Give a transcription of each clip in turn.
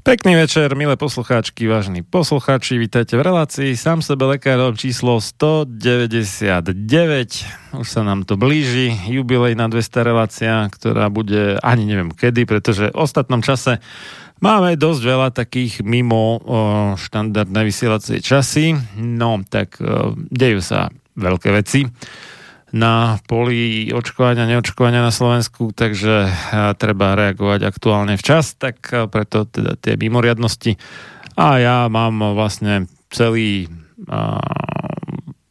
Pekný večer, milé poslucháčky, vážni poslucháči, vítajte v relácii sám sebe lekárom číslo 199. Už sa nám to blíži, jubilej na 200 relácia, ktorá bude ani neviem kedy, pretože v ostatnom čase máme dosť veľa takých mimo o, štandardné vysielacie časy, no tak o, dejú sa veľké veci na poli očkovania, neočkovania na Slovensku, takže treba reagovať aktuálne včas, tak preto teda tie mimoriadnosti. A ja mám vlastne celý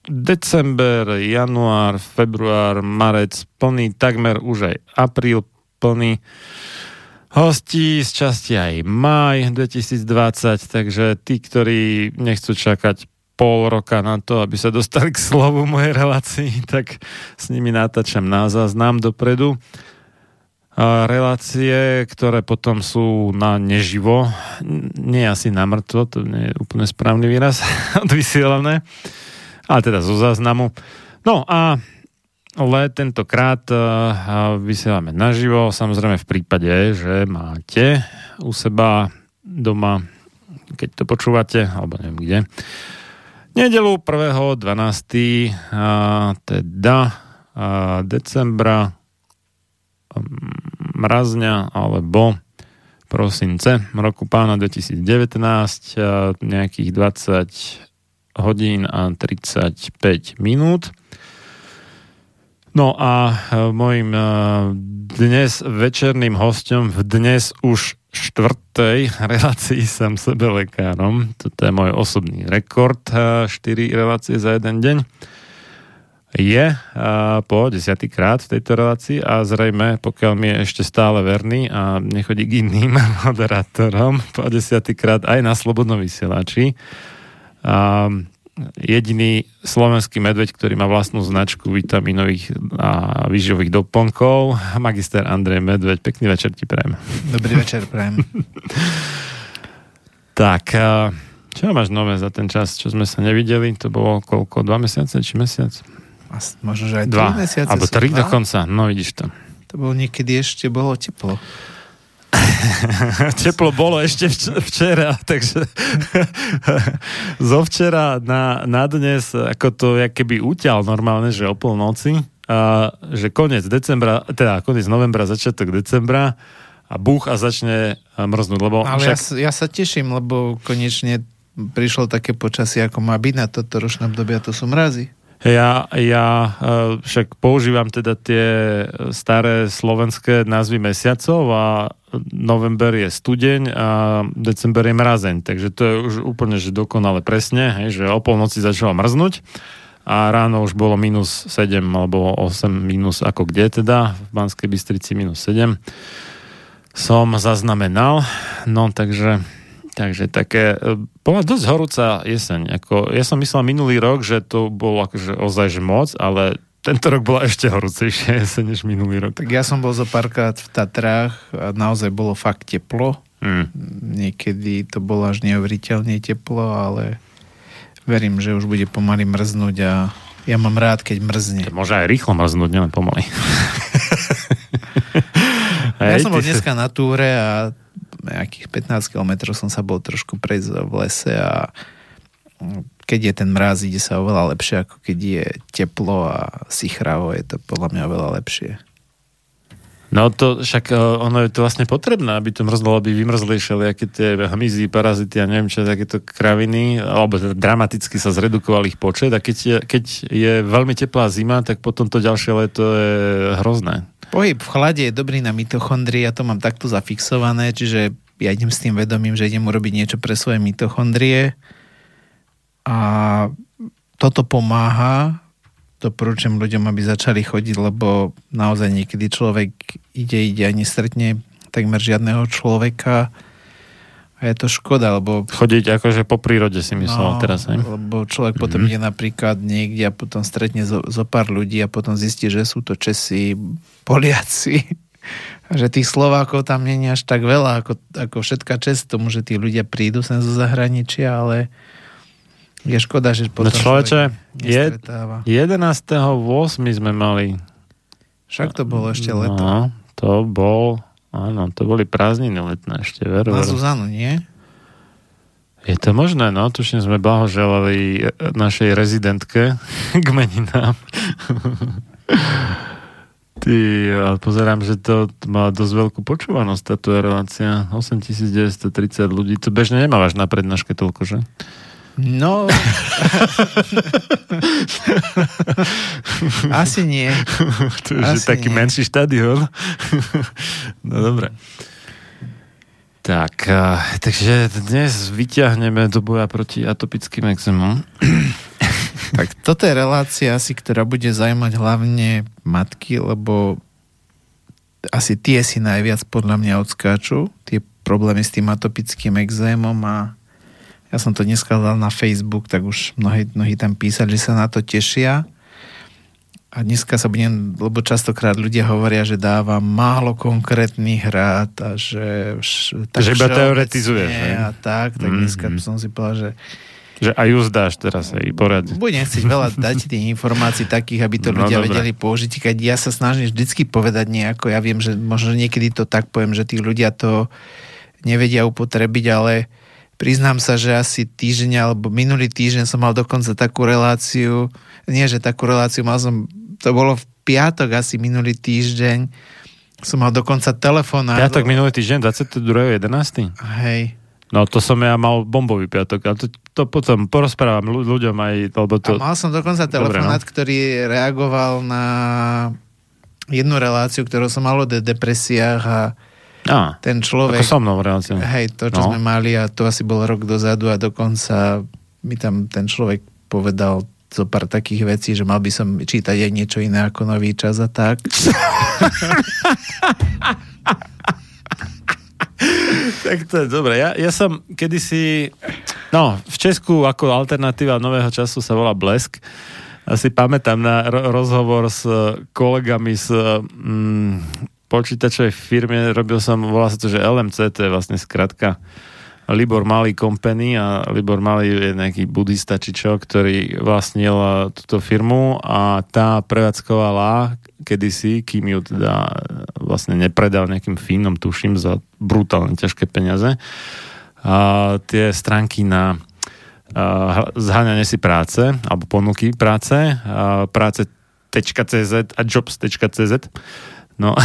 december, január, február, marec plný, takmer už aj apríl plný hostí, z časti aj maj 2020, takže tí, ktorí nechcú čakať pol roka na to, aby sa dostali k slovu mojej relácii, tak s nimi natáčam na záznam dopredu. A relácie, ktoré potom sú na neživo, nie asi na mŕtvo, to nie je úplne správny výraz, odvysielané, ale teda zo záznamu. No a ale tentokrát vysielame naživo, samozrejme v prípade, že máte u seba doma, keď to počúvate, alebo neviem kde, Nedelu 1.12. teda decembra mrazňa alebo prosince roku pána 2019 nejakých 20 hodín a 35 minút. No a môjim dnes večerným hostom v dnes už štvrtej relácii som sebe lekárom. Toto je môj osobný rekord. 4 relácie za jeden deň je po desiatýkrát v tejto relácii a zrejme, pokiaľ mi je ešte stále verný a nechodí k iným moderátorom, po desiatýkrát aj na Slobodnom vysielači. A jediný slovenský medveď, ktorý má vlastnú značku vitaminových a výživových doplnkov. Magister Andrej Medveď, pekný večer ti prajem. Dobrý večer prajem. tak, čo máš nové za ten čas, čo sme sa nevideli? To bolo koľko? Dva mesiace či mesiac? Možno, že aj dva mesiace. Alebo tri dokonca, no vidíš to. To bolo niekedy ešte, bolo teplo. Teplo bolo ešte vč- včera, takže zo včera na, na dnes, ako to keby uťal normálne, že o polnoci, a, že koniec decembra, teda koniec novembra, začiatok decembra a buch a začne mrznúť, lebo Ale však... ja, ja sa teším, lebo konečne prišlo také počasie, ako má byť na toto ročné obdobie, a to sú mrazy. Ja, ja e, však používam teda tie staré slovenské názvy mesiacov a november je studeň a december je mrazeň, takže to je už úplne že dokonale presne, hej, že o polnoci začalo mrznúť a ráno už bolo minus 7 alebo 8 minus ako kde teda, v Banskej Bystrici minus 7 som zaznamenal, no takže Takže také, e, bola dosť horúca jeseň. Ako, ja som myslel minulý rok, že to bol akože ozaj moc, ale tento rok bola ešte horúcejšia jeseň než minulý rok. Tak ja som bol zo párkrát v Tatrách a naozaj bolo fakt teplo. Hmm. Niekedy to bolo až neuveriteľne teplo, ale verím, že už bude pomaly mrznúť a ja mám rád, keď mrzne. To môže aj rýchlo mrznúť, nielen pomaly. ja Hej, som bol dneska na túre a nejakých 15 km som sa bol trošku prejsť v lese a keď je ten mráz, ide sa oveľa lepšie, ako keď je teplo a sichravo, je to podľa mňa oveľa lepšie. No to však uh, ono je to vlastne potrebné, aby to mrzlo, aby vymrzli všelijaké tie hmyzy, parazity a neviem čo, takéto kraviny, alebo dramaticky sa zredukoval ich počet a keď je, keď je veľmi teplá zima, tak potom to ďalšie leto je hrozné. Pohyb v chlade je dobrý na mitochondrie, ja to mám takto zafixované, čiže ja idem s tým vedomím, že idem urobiť niečo pre svoje mitochondrie. A toto pomáha doporučujem ľuďom, aby začali chodiť, lebo naozaj niekedy človek ide, ide a nestretne takmer žiadneho človeka a je to škoda, lebo... Chodiť akože po prírode si myslel no, teraz, ne? Lebo človek mm-hmm. potom ide napríklad niekde a potom stretne zo, zo pár ľudí a potom zistí, že sú to Česi, Poliaci. Že tých Slovákov tam nie je až tak veľa, ako, ako všetka čest tomu, že tí ľudia prídu sem zo zahraničia, ale je škoda, že potom no človeče, je, 11.8. sme mali. Však to bolo ešte no, leto. to bol, áno, to boli prázdniny letné ešte, veru. Na Zuzanu, nie? Je to možné, no, tuším sme blahoželali našej rezidentke k meninám. Ty, ale pozerám, že to má dosť veľkú počúvanosť táto relácia. 8930 ľudí. To bežne nemávaš na prednáške toľko, že? No... Asi nie. to je Asi taký nie. menší štadión. no dobre. Tak, takže dnes vyťahneme do boja proti atopickým exémom. tak toto je relácia asi, ktorá bude zaujímať hlavne matky, lebo asi tie si najviac podľa mňa odskáču, tie problémy s tým atopickým exémom a ja som to dneska dal na Facebook, tak už mnohí, mnohí tam písali, že sa na to tešia. A dneska sa budem, lebo častokrát ľudia hovoria, že dáva málo konkrétnych rád a že... Tak že iba teoretizuješ. A tak, tak mm-hmm. dneska som si povedal, že že aj ju zdáš teraz aj porad. Budem chcieť veľa dať tých informácií takých, aby to no, ľudia no, vedeli použiť. Keď ja sa snažím vždycky povedať nejako, ja viem, že možno niekedy to tak poviem, že tí ľudia to nevedia upotrebiť, ale priznám sa, že asi týždeň alebo minulý týždeň som mal dokonca takú reláciu, nie že takú reláciu, mal som, to bolo v piatok asi minulý týždeň, som mal dokonca telefón. Piatok minulý týždeň, 22.11. Hej. No to som ja mal bombový piatok, ale to, to potom porozprávam ľuďom aj, lebo to... A mal som dokonca telefonát, no. ktorý reagoval na jednu reláciu, ktorú som mal o depresiách a Á, ten človek... Ako so mnou reláciu. Hej, to, čo no. sme mali a to asi bol rok dozadu a dokonca mi tam ten človek povedal zo pár takých vecí, že mal by som čítať aj niečo iné ako nový čas a tak. tak to je dobré. Ja, ja som kedysi... No, v Česku ako alternatíva nového času sa volá Blesk. Asi pamätám na ro- rozhovor s kolegami z mm, počítačovej firme, robil som, volá sa to, že LMC, to je vlastne skratka Libor Malý Company a Libor Malý je nejaký budista či čo, ktorý vlastnil eh, túto firmu a tá prevádzkovala kedysi, kým ju teda vlastne nepredal nejakým fínom, tuším, za brutálne ťažké peniaze. A tie stránky na zháňanie si práce alebo ponuky práce, práce.cz a jobs.cz. No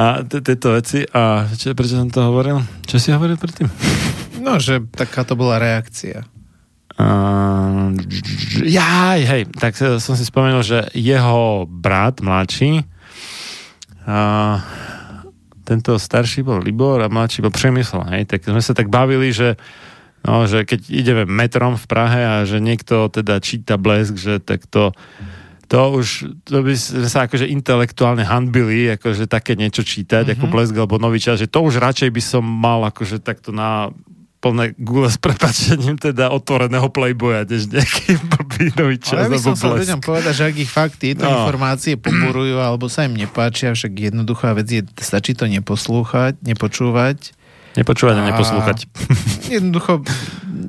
a tieto veci. A čo, prečo som to hovoril? Čo si hovoril predtým? No, že taká to bola reakcia. Uh, jaj, hej, tak som si spomenul, že jeho brat mladší uh, tento starší bol Libor a mladší bol Přemysl, hej, tak sme sa tak bavili, že No, že keď ideme metrom v Prahe a že niekto teda číta blesk, že tak to, to už, to by sme sa akože intelektuálne hanbili, akože také niečo čítať, mm-hmm. ako blesk alebo nový čas, že to už radšej by som mal akože takto na plné gule s prepačením teda otvoreného playboya, než nejaký blbý nový čas. Ale by som sa ľuďom povedať, že ak ich fakt tieto no. informácie poborujú alebo sa im nepáčia, však jednoduchá vec je, stačí to neposlúchať, nepočúvať Nepočúvať a, a neposlúchať. Jednoducho,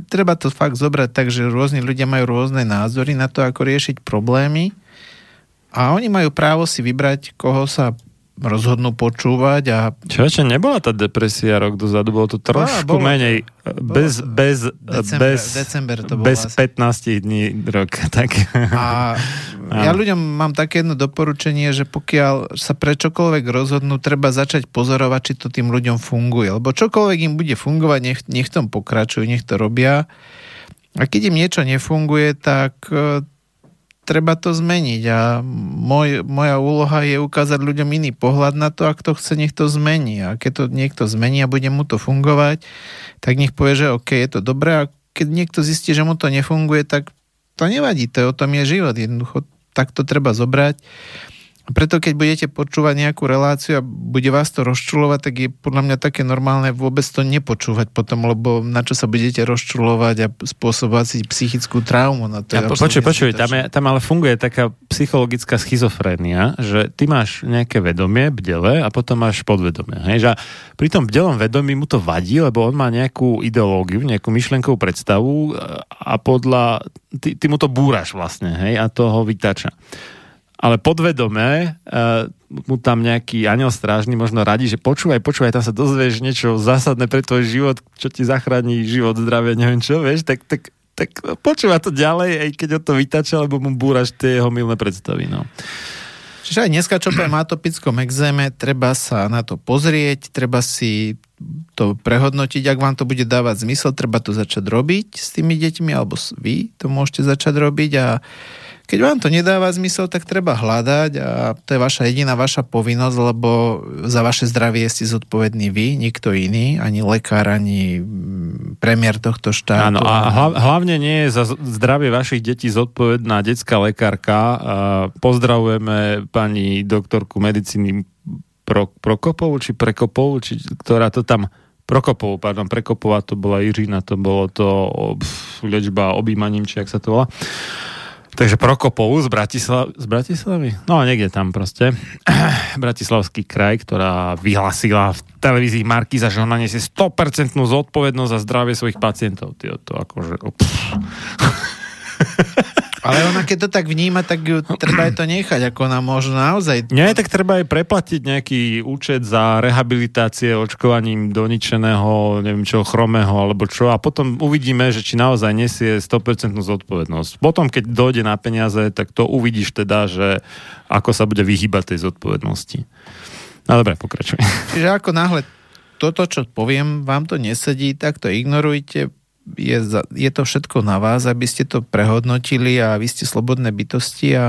treba to fakt zobrať tak, že rôzni ľudia majú rôzne názory na to, ako riešiť problémy a oni majú právo si vybrať, koho sa rozhodnú počúvať a... Čo ešte nebola tá depresia rok dozadu, bolo to trošku bolo, menej, bez, to, bez, december, bez, december to bez asi. 15 dní rok. Tak. A ja ľuďom mám také jedno doporučenie, že pokiaľ sa pre čokoľvek rozhodnú, treba začať pozorovať, či to tým ľuďom funguje. Lebo čokoľvek im bude fungovať, nech, nech tom pokračujú, nech to robia. A keď im niečo nefunguje, tak treba to zmeniť a môj, moja úloha je ukázať ľuďom iný pohľad na to, ak to chce, nech to zmení. A keď to niekto zmení a bude mu to fungovať, tak nech povie, že OK, je to dobré a keď niekto zistí, že mu to nefunguje, tak to nevadí, to je, o tom je život. Jednoducho tak to treba zobrať preto keď budete počúvať nejakú reláciu a bude vás to rozčulovať, tak je podľa mňa také normálne vôbec to nepočúvať potom, lebo na čo sa budete rozčulovať a spôsobovať si psychickú traumu. No to ja, po, počuj, počuj, tam, je, tam ale funguje taká psychologická schizofrénia, že ty máš nejaké vedomie, bdele a potom máš podvedomie. Hej? Že pri tom bdelom vedomí mu to vadí, lebo on má nejakú ideológiu, nejakú myšlenkovú predstavu a podľa... Ty, ty mu to búraš vlastne, hej, a to ho vytača ale podvedome uh, mu tam nejaký aniel strážny možno radí, že počúvaj, počúvaj, tam sa dozvieš niečo zásadné pre tvoj život, čo ti zachráni život, zdravie, neviem čo, vieš, tak, tak, tak počúva to ďalej, aj keď ho to vytača, lebo mu búraš tie jeho milné predstavy, no. Čiže aj dneska, čo poviem atopickom exéme, treba sa na to pozrieť, treba si to prehodnotiť, ak vám to bude dávať zmysel, treba to začať robiť s tými deťmi, alebo vy to môžete začať robiť a keď vám to nedáva zmysel, tak treba hľadať a to je vaša jediná vaša povinnosť, lebo za vaše zdravie ste zodpovední vy, nikto iný, ani lekár, ani mm, premiér tohto štátu. Áno, a hlavne nie je za zdravie vašich detí zodpovedná detská lekárka. Pozdravujeme pani doktorku medicíny Pro, Prokopovú, či Prekopovú, či, ktorá to tam Prokopovú, pardon, Prekopová to bola Iřina, to bolo to pf, liečba objímaním, či ak sa to volá. Takže Prokopov z, Bratislav, z Bratislavy? No, niekde tam proste. Bratislavský kraj, ktorá vyhlasila v televízii Markiza, že ona nesie 100% zodpovednosť za zdravie svojich pacientov. Tyjo, to akože... Ale ona keď to tak vníma, tak ju treba aj to nechať, ako ona možno naozaj... Nie, tak treba aj preplatiť nejaký účet za rehabilitácie očkovaním do ničeného, neviem čo, chromého alebo čo a potom uvidíme, že či naozaj nesie 100% zodpovednosť. Potom, keď dojde na peniaze, tak to uvidíš teda, že ako sa bude vyhýbať tej zodpovednosti. No dobre, pokračuj. Čiže ako náhle toto, čo poviem, vám to nesedí, tak to ignorujte, je, je to všetko na vás, aby ste to prehodnotili a vy ste slobodné bytosti a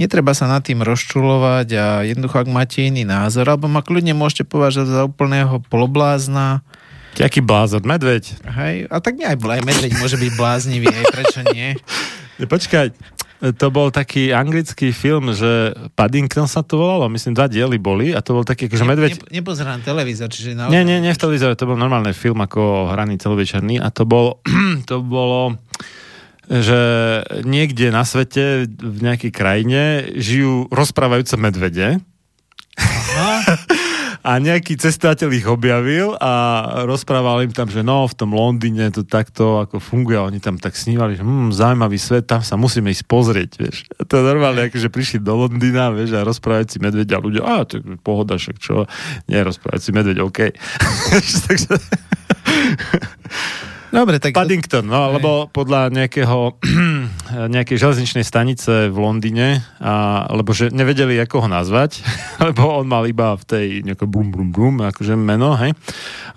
netreba sa nad tým rozčulovať a jednoducho, ak máte iný názor, alebo ma kľudne môžete považať za úplného poloblázna. Jaký blázon? Medveď? Hej, a tak nie aj, aj medveď môže byť bláznivý, aj prečo nie? Počkaj, to bol taký anglický film, že Paddington sa to volalo, myslím, dva diely boli a to bol taký, že medveď... Ne, nepozerám televízor, čiže naozaj... Nie, nie, nie v televízore, to bol normálny film ako hraný celovečerný a to bolo, to bolo že niekde na svete, v nejakej krajine žijú rozprávajúce medvede. Aha. a nejaký cestovateľ ich objavil a rozprával im tam, že no, v tom Londýne to takto ako funguje a oni tam tak snívali, že hm, zaujímavý svet, tam sa musíme ísť pozrieť, vieš. A to normálne, akože prišli do Londýna, vieš, a rozprávajúci medveď a ľudia, a je pohoda, však čo, nie, rozprávajúci medveď, OK. Takže... Dobre, tak... Paddington, no, lebo podľa nejakého, nejakej železničnej stanice v Londýne, a, lebo že nevedeli, ako ho nazvať, lebo on mal iba v tej nejaké bum, bum, bum, akože meno, hej,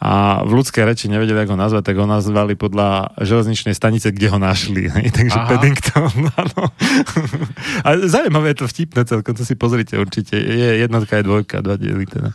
a v ľudskej reči nevedeli, ako ho nazvať, tak ho nazvali podľa železničnej stanice, kde ho našli, hej, takže Aha. Paddington, áno. a zaujímavé je to vtipné celkom, to si pozrite určite, je jednotka, je dvojka, dva diely teda.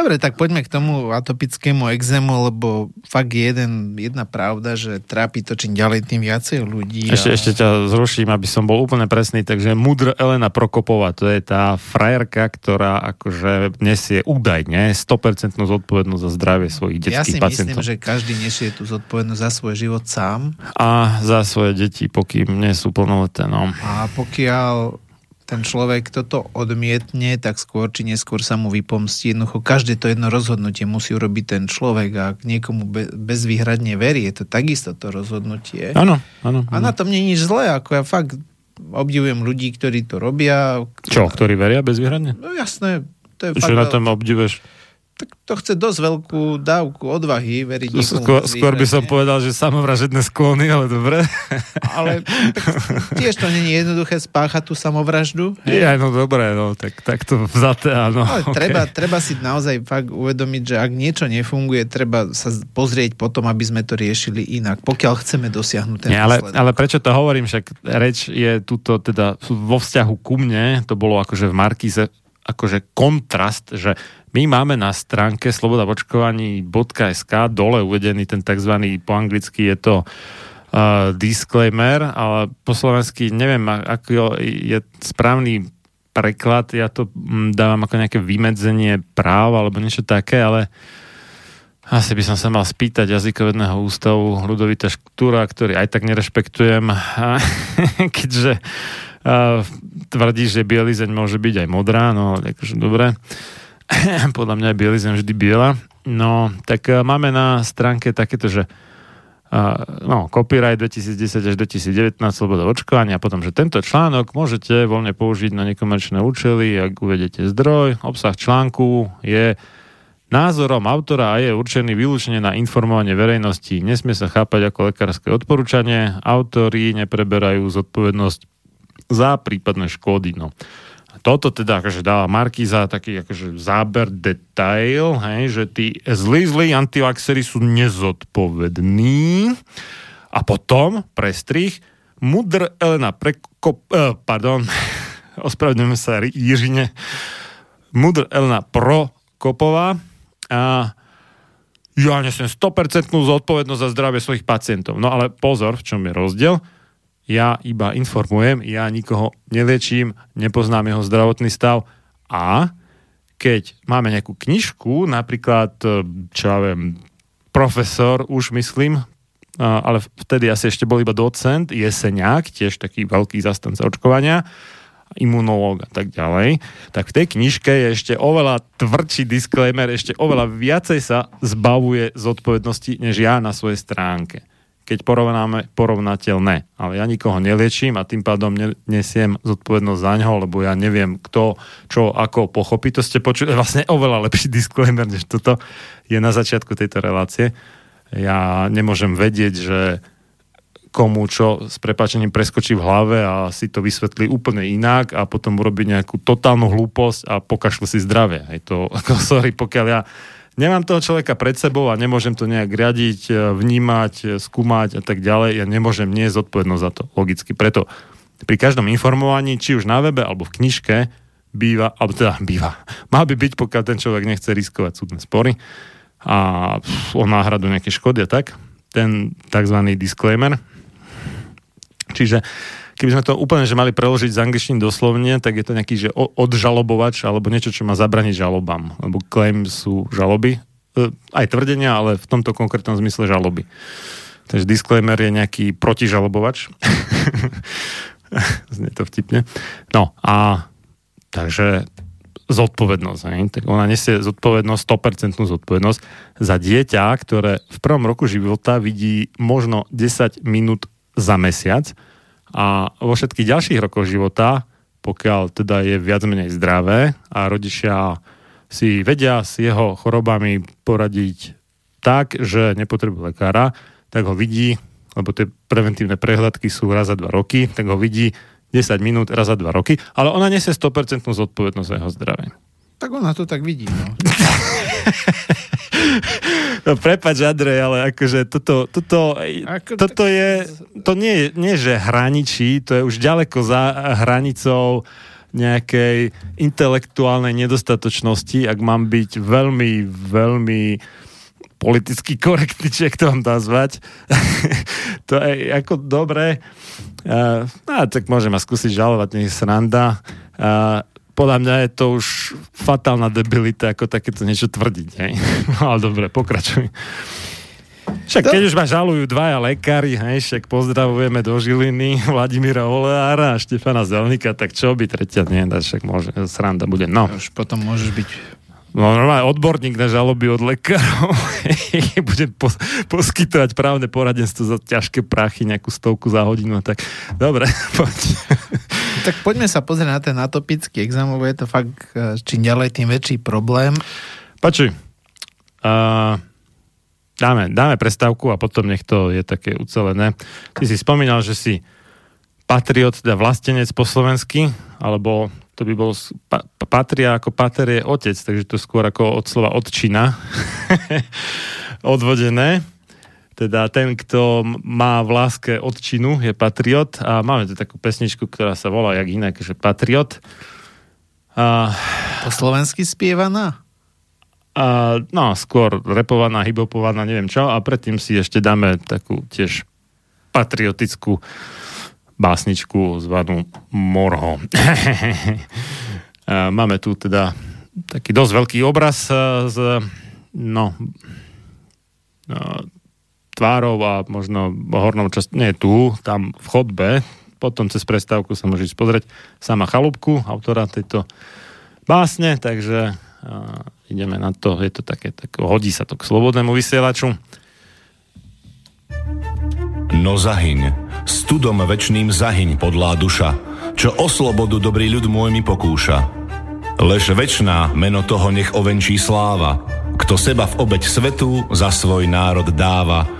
Dobre, tak poďme k tomu atopickému exému, lebo fakt je jeden, jedna pravda, že trápi to čím ďalej tým viacej ľudí. Ešte, a... ešte ťa zruším, aby som bol úplne presný, takže Mudr Elena Prokopová, to je tá frajerka, ktorá akože nesie údajne 100% zodpovednosť za zdravie svojich detských pacientov. Ja si myslím, že každý nesie tú zodpovednosť za svoj život sám. A za svoje deti, pokým nie sú plnoleté. No. A pokiaľ ten človek toto odmietne, tak skôr či neskôr sa mu vypomstí. Jednoducho každé to jedno rozhodnutie musí urobiť ten človek a ak niekomu be, bezvýhradne verí, je to takisto to rozhodnutie. Áno, áno. A na tom nie je nič zlé, ako ja fakt obdivujem ľudí, ktorí to robia. Čo, ktorí veria bezvýhradne? No jasné. To je Čo na tom obdivuješ? Tak to chce dosť veľkú dávku odvahy veriť niekomu. Skôr, skôr by som povedal, že samovražedné sklony, ale dobre. Ale tak, tiež to není jednoduché spáchať tú samovraždu. Je, no dobre, no, tak, tak to vzaté, áno. Ale okay. treba, treba si naozaj fakt uvedomiť, že ak niečo nefunguje, treba sa pozrieť potom, aby sme to riešili inak, pokiaľ chceme dosiahnuť ten Nie, ale, ale prečo to hovorím, však reč je tuto teda vo vzťahu ku mne, to bolo akože v Markíze akože kontrast, že my máme na stránke slobodavočkovaní.sk dole uvedený ten tzv. po anglicky je to uh, disclaimer, ale po slovensky neviem, ako je správny preklad, ja to mm, dávam ako nejaké vymedzenie práv alebo niečo také, ale asi by som sa mal spýtať jazykovedného ústavu Ludovita Štúra, ktorý aj tak nerešpektujem, keďže uh, tvrdí, že bielizeň môže byť aj modrá, no akože dobre. podľa mňa je bielizem vždy biela. No, tak uh, máme na stránke takéto, že uh, no, copyright 2010 až 2019, sloboda očkovania a potom, že tento článok môžete voľne použiť na nekomerčné účely, ak uvedete zdroj. Obsah článku je názorom autora a je určený vylúčene na informovanie verejnosti. Nesmie sa chápať ako lekárske odporúčanie. Autori nepreberajú zodpovednosť za prípadné škody. No toto teda akože dáva Markíza taký akože záber detail, hej, že tí zlí, zlí antivaxery sú nezodpovední. A potom prestrih Mudr Elena Prekop, eh, pardon, ospravedlňujeme sa Jiřine, Mudr Elena Prokopová. A ja nesem 100% zodpovednosť za zdravie svojich pacientov. No ale pozor, v čom je rozdiel ja iba informujem, ja nikoho neliečím, nepoznám jeho zdravotný stav a keď máme nejakú knižku, napríklad, e, čo ja viem, profesor, už myslím, ale vtedy asi ešte bol iba docent, Jeseniak, tiež taký veľký zastanca očkovania, imunológ a tak ďalej, tak v tej knižke je ešte oveľa tvrdší disclaimer, ešte oveľa viacej sa zbavuje zodpovednosti, než ja na svojej stránke keď porovnáme porovnateľné. Ale ja nikoho neliečím a tým pádom nesiem zodpovednosť za ňoho, lebo ja neviem, kto, čo, ako pochopí. To ste počuli, vlastne oveľa lepší disclaimer, než toto je na začiatku tejto relácie. Ja nemôžem vedieť, že komu čo s prepačením preskočí v hlave a si to vysvetlí úplne inak a potom urobí nejakú totálnu hlúposť a pokašle si zdravie. Je to, ako sorry, pokiaľ ja nemám toho človeka pred sebou a nemôžem to nejak riadiť, e, vnímať, e, skúmať a tak ďalej. Ja nemôžem nie zodpovednosť za to, logicky. Preto pri každom informovaní, či už na webe alebo v knižke, býva, alebo teda býva, má by byť, pokiaľ ten človek nechce riskovať súdne spory a o náhradu nejaké škody a tak, ten tzv. disclaimer. Čiže keby sme to úplne že mali preložiť z angličtiny doslovne, tak je to nejaký že odžalobovač alebo niečo, čo má zabraniť žalobám. Lebo claim sú žaloby, e, aj tvrdenia, ale v tomto konkrétnom zmysle žaloby. Takže disclaimer je nejaký protižalobovač. Znie to vtipne. No a takže zodpovednosť. Hej? Tak ona nesie zodpovednosť, 100% zodpovednosť za dieťa, ktoré v prvom roku života vidí možno 10 minút za mesiac a vo všetkých ďalších rokoch života, pokiaľ teda je viac menej zdravé a rodičia si vedia s jeho chorobami poradiť tak, že nepotrebuje lekára, tak ho vidí, lebo tie preventívne prehľadky sú raz za dva roky, tak ho vidí 10 minút raz za 2 roky, ale ona nesie 100% zodpovednosť za jeho zdravie. Tak ona to tak vidí, no. no prepač, Andrej, ale akože toto, toto, Ako toto tak... je, to nie, nie, že hraničí, to je už ďaleko za hranicou nejakej intelektuálnej nedostatočnosti, ak mám byť veľmi, veľmi politicky korektný, či to mám nazvať. to je ako dobre. Uh, no, tak môžem ma skúsiť žalovať, nech sranda. Uh, podľa mňa je to už fatálna debilita, ako takéto niečo tvrdiť. Hej? No ale dobre, pokračuj. Však keď už ma žalujú dvaja lekári, hej, však pozdravujeme do Žiliny Vladimíra Oleára a Štefana Zelnika, tak čo by tretia nie, však môže, sranda bude. No. Už potom môžeš byť No normálne odborník na žaloby od lekárov bude pos- poskytovať právne poradenstvo za ťažké prachy, nejakú stovku za hodinu. Tak dobre, poď. Tak poďme sa pozrieť na ten atopický exam, lebo je to fakt e, čím ďalej, tým väčší problém. Počuj, uh, dáme, dáme prestávku a potom nech to je také ucelené. Ty si spomínal, že si patriot, teda vlastenec po slovensky, alebo to by bol pa, patria ako pater je otec, takže to skôr ako od slova odčina odvodené. Teda ten, kto má v láske odčinu, je patriot a máme tu takú pesničku, ktorá sa volá jak inak, že patriot. A, po slovensky spievaná? A, no, skôr repovaná, hybopovaná, neviem čo. A predtým si ešte dáme takú tiež patriotickú básničku zvanú Morho. Máme tu teda taký dosť veľký obraz z no, tvárov a možno hornou časť, nie tu, tam v chodbe, potom cez prestávku sa môžete pozrieť sama Chalúbku, autora tejto básne, takže uh, ideme na to, je to také, tak hodí sa to k slobodnému vysielaču. No zahyň, studom večným zahyň podlá duša, čo o slobodu dobrý ľud môj mi pokúša. Lež večná meno toho nech ovenčí sláva, kto seba v obeď svetu za svoj národ dáva.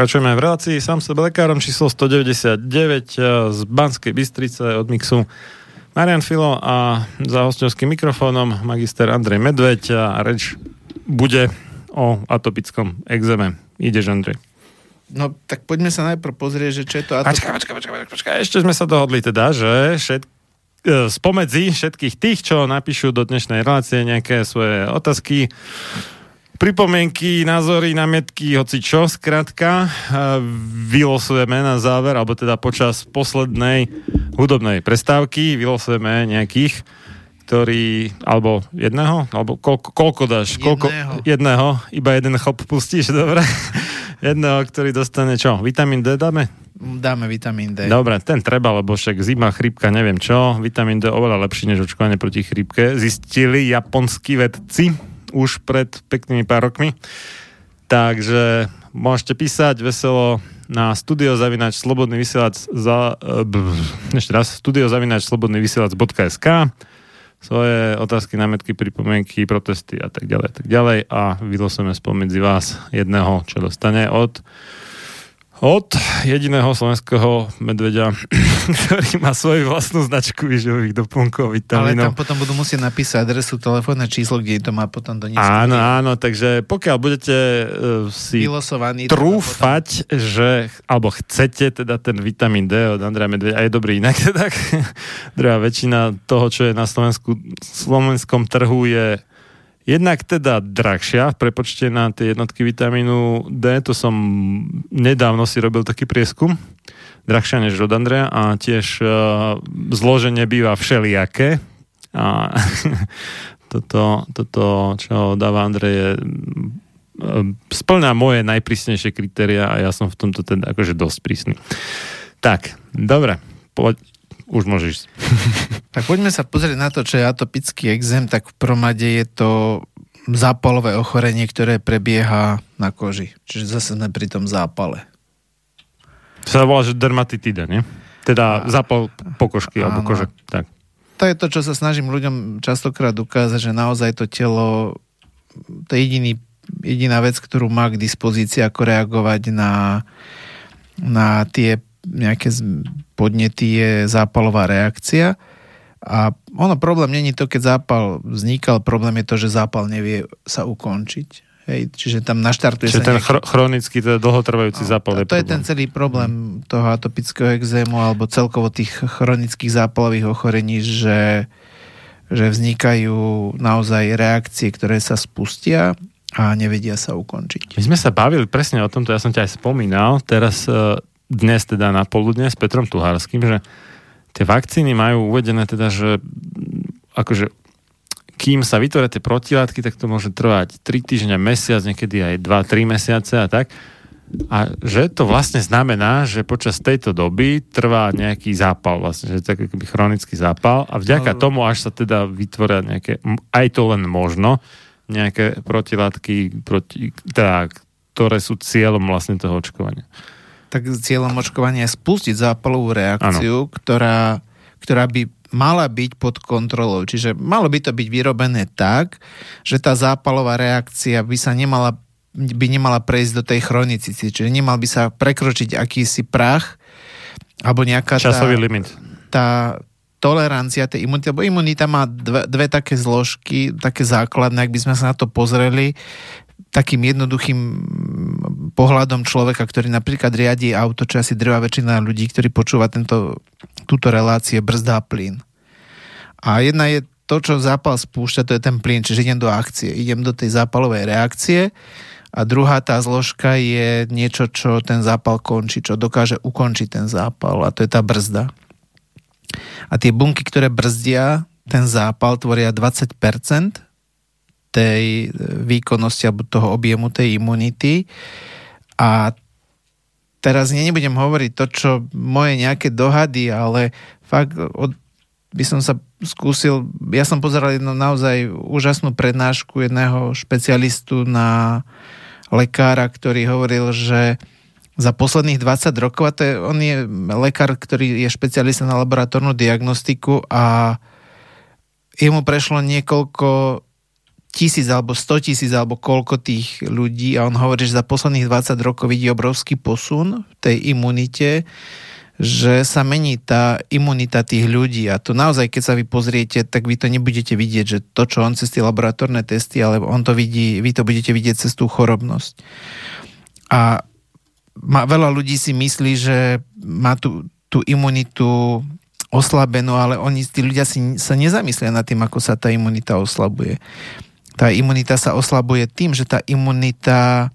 Pokračujeme v relácii sám sebe lekárom číslo 199 eh, z Banskej Bystrice od Mixu Marian Filo a za hostovským mikrofónom magister Andrej Medveď a reč bude o atopickom exeme. Ideš, Andrej. No tak poďme sa najprv pozrieť, že čo je to... Atop... Počkaj, počkaj, počkaj, počkaj, ešte sme sa dohodli teda, že všet, e, spomedzi všetkých tých, čo napíšu do dnešnej relácie nejaké svoje otázky, pripomienky, názory, námietky, hoci čo, skrátka, e, vylosujeme na záver, alebo teda počas poslednej hudobnej prestávky vylosujeme nejakých, ktorý, alebo jedného, alebo koľko, koľko dáš? Jedného. Koľko, jedného, iba jeden chop pustíš, dobre? jedného, ktorý dostane čo? Vitamín D dáme? Dáme vitamín D. Dobre, ten treba, lebo však zima, chrípka, neviem čo. Vitamín D oveľa lepší než očkovanie proti chrípke. Zistili japonskí vedci už pred peknými pár rokmi. Takže môžete písať veselo na studiozavinač slobodný vysielač za, uh, ešte raz, studiozavinač slobodný vysielač.sk svoje otázky, námetky, pripomienky, protesty a tak ďalej, tak ďalej a vylosujeme spomedzi vás jedného, čo dostane od od jediného slovenského medveďa, ktorý má svoju vlastnú značku výživových doplnkov, vitamínov. Ale tam potom budú musieť napísať adresu, telefónne číslo, kde to má potom doniesť. Áno, áno, takže pokiaľ budete uh, si Vylosovaný, trúfať, potom... že, alebo chcete teda ten vitamín D od Andreja Medveďa, a je dobrý inak, tak druhá väčšina toho, čo je na Slovensku, slovenskom trhu je Jednak teda drahšia v prepočte na tie jednotky vitamínu D, to som nedávno si robil taký prieskum, drahšia než od Andrea a tiež uh, zloženie býva všelijaké a toto, toto, čo dáva Andrej, je uh, splňa moje najprísnejšie kritéria a ja som v tomto teda akože dosť prísny. Tak, dobre, poď, už môžeš. tak poďme sa pozrieť na to, čo je atopický exém, tak v promade je to zápalové ochorenie, ktoré prebieha na koži. Čiže zase sme pri tom zápale. To sa volá, že dermatitida, nie? Teda zápal pokožky alebo kože. Tak. To je to, čo sa snažím ľuďom častokrát ukázať, že naozaj to telo, to je jediný, jediná vec, ktorú má k dispozícii, ako reagovať na, na tie nejaké podnety je zápalová reakcia. A ono, problém není to, keď zápal vznikal, problém je to, že zápal nevie sa ukončiť. Hej, čiže tam naštartuje čiže sa ten nejaký... chronický, teda dlhotrvajúci no, zápal je To problém. je ten celý problém toho atopického exému alebo celkovo tých chronických zápalových ochorení, že, že vznikajú naozaj reakcie, ktoré sa spustia a nevedia sa ukončiť. My sme sa bavili presne o tomto, ja som ťa aj spomínal, teraz e, dnes teda na poludne s Petrom Tuhárským, že tie vakcíny majú uvedené teda, že akože kým sa vytvoria tie protilátky, tak to môže trvať 3 týždňa, mesiac, niekedy aj 2-3 mesiace a tak. A že to vlastne znamená, že počas tejto doby trvá nejaký zápal, vlastne, že je taký chronický zápal a vďaka tomu, až sa teda vytvoria nejaké, aj to len možno, nejaké protilátky, proti, teda, ktoré sú cieľom vlastne toho očkovania. Tak cieľom očkovania je spustiť zápalovú reakciu, ktorá, ktorá by mala byť pod kontrolou. Čiže malo by to byť vyrobené tak, že tá zápalová reakcia by sa nemala by nemala prejsť do tej chronicity, čiže nemal by sa prekročiť akýsi prach alebo nejaká Časový tá, limit. tá tolerancia tej imunity, lebo imunita má dve, dve také zložky, také základné, ak by sme sa na to pozreli, takým jednoduchým pohľadom človeka, ktorý napríklad riadi auto, čo asi drvá väčšina ľudí, ktorí počúva tento, túto relácie, brzdá plyn. A jedna je to, čo zápal spúšťa, to je ten plyn, čiže idem do akcie, idem do tej zápalovej reakcie a druhá tá zložka je niečo, čo ten zápal končí, čo dokáže ukončiť ten zápal a to je tá brzda. A tie bunky, ktoré brzdia ten zápal, tvoria 20% tej e, výkonnosti alebo toho objemu tej imunity. A teraz ne- nebudem hovoriť to, čo moje nejaké dohady, ale fakt od, by som sa skúsil, ja som pozeral jednu naozaj úžasnú prednášku jedného špecialistu na lekára, ktorý hovoril, že za posledných 20 rokov, a to je, on je lekár, ktorý je špecialista na laboratórnu diagnostiku a jemu prešlo niekoľko tisíc alebo 100 tisíc alebo koľko tých ľudí a on hovorí, že za posledných 20 rokov vidí obrovský posun v tej imunite, že sa mení tá imunita tých ľudí a to naozaj, keď sa vy pozriete, tak vy to nebudete vidieť, že to, čo on cez tie laboratórne testy, ale on to vidí, vy to budete vidieť cez tú chorobnosť. A má, veľa ľudí si myslí, že má tú, tú imunitu oslabenú, ale oni, tí ľudia si, sa nezamyslia nad tým, ako sa tá imunita oslabuje. Tá imunita sa oslabuje tým, že tá imunita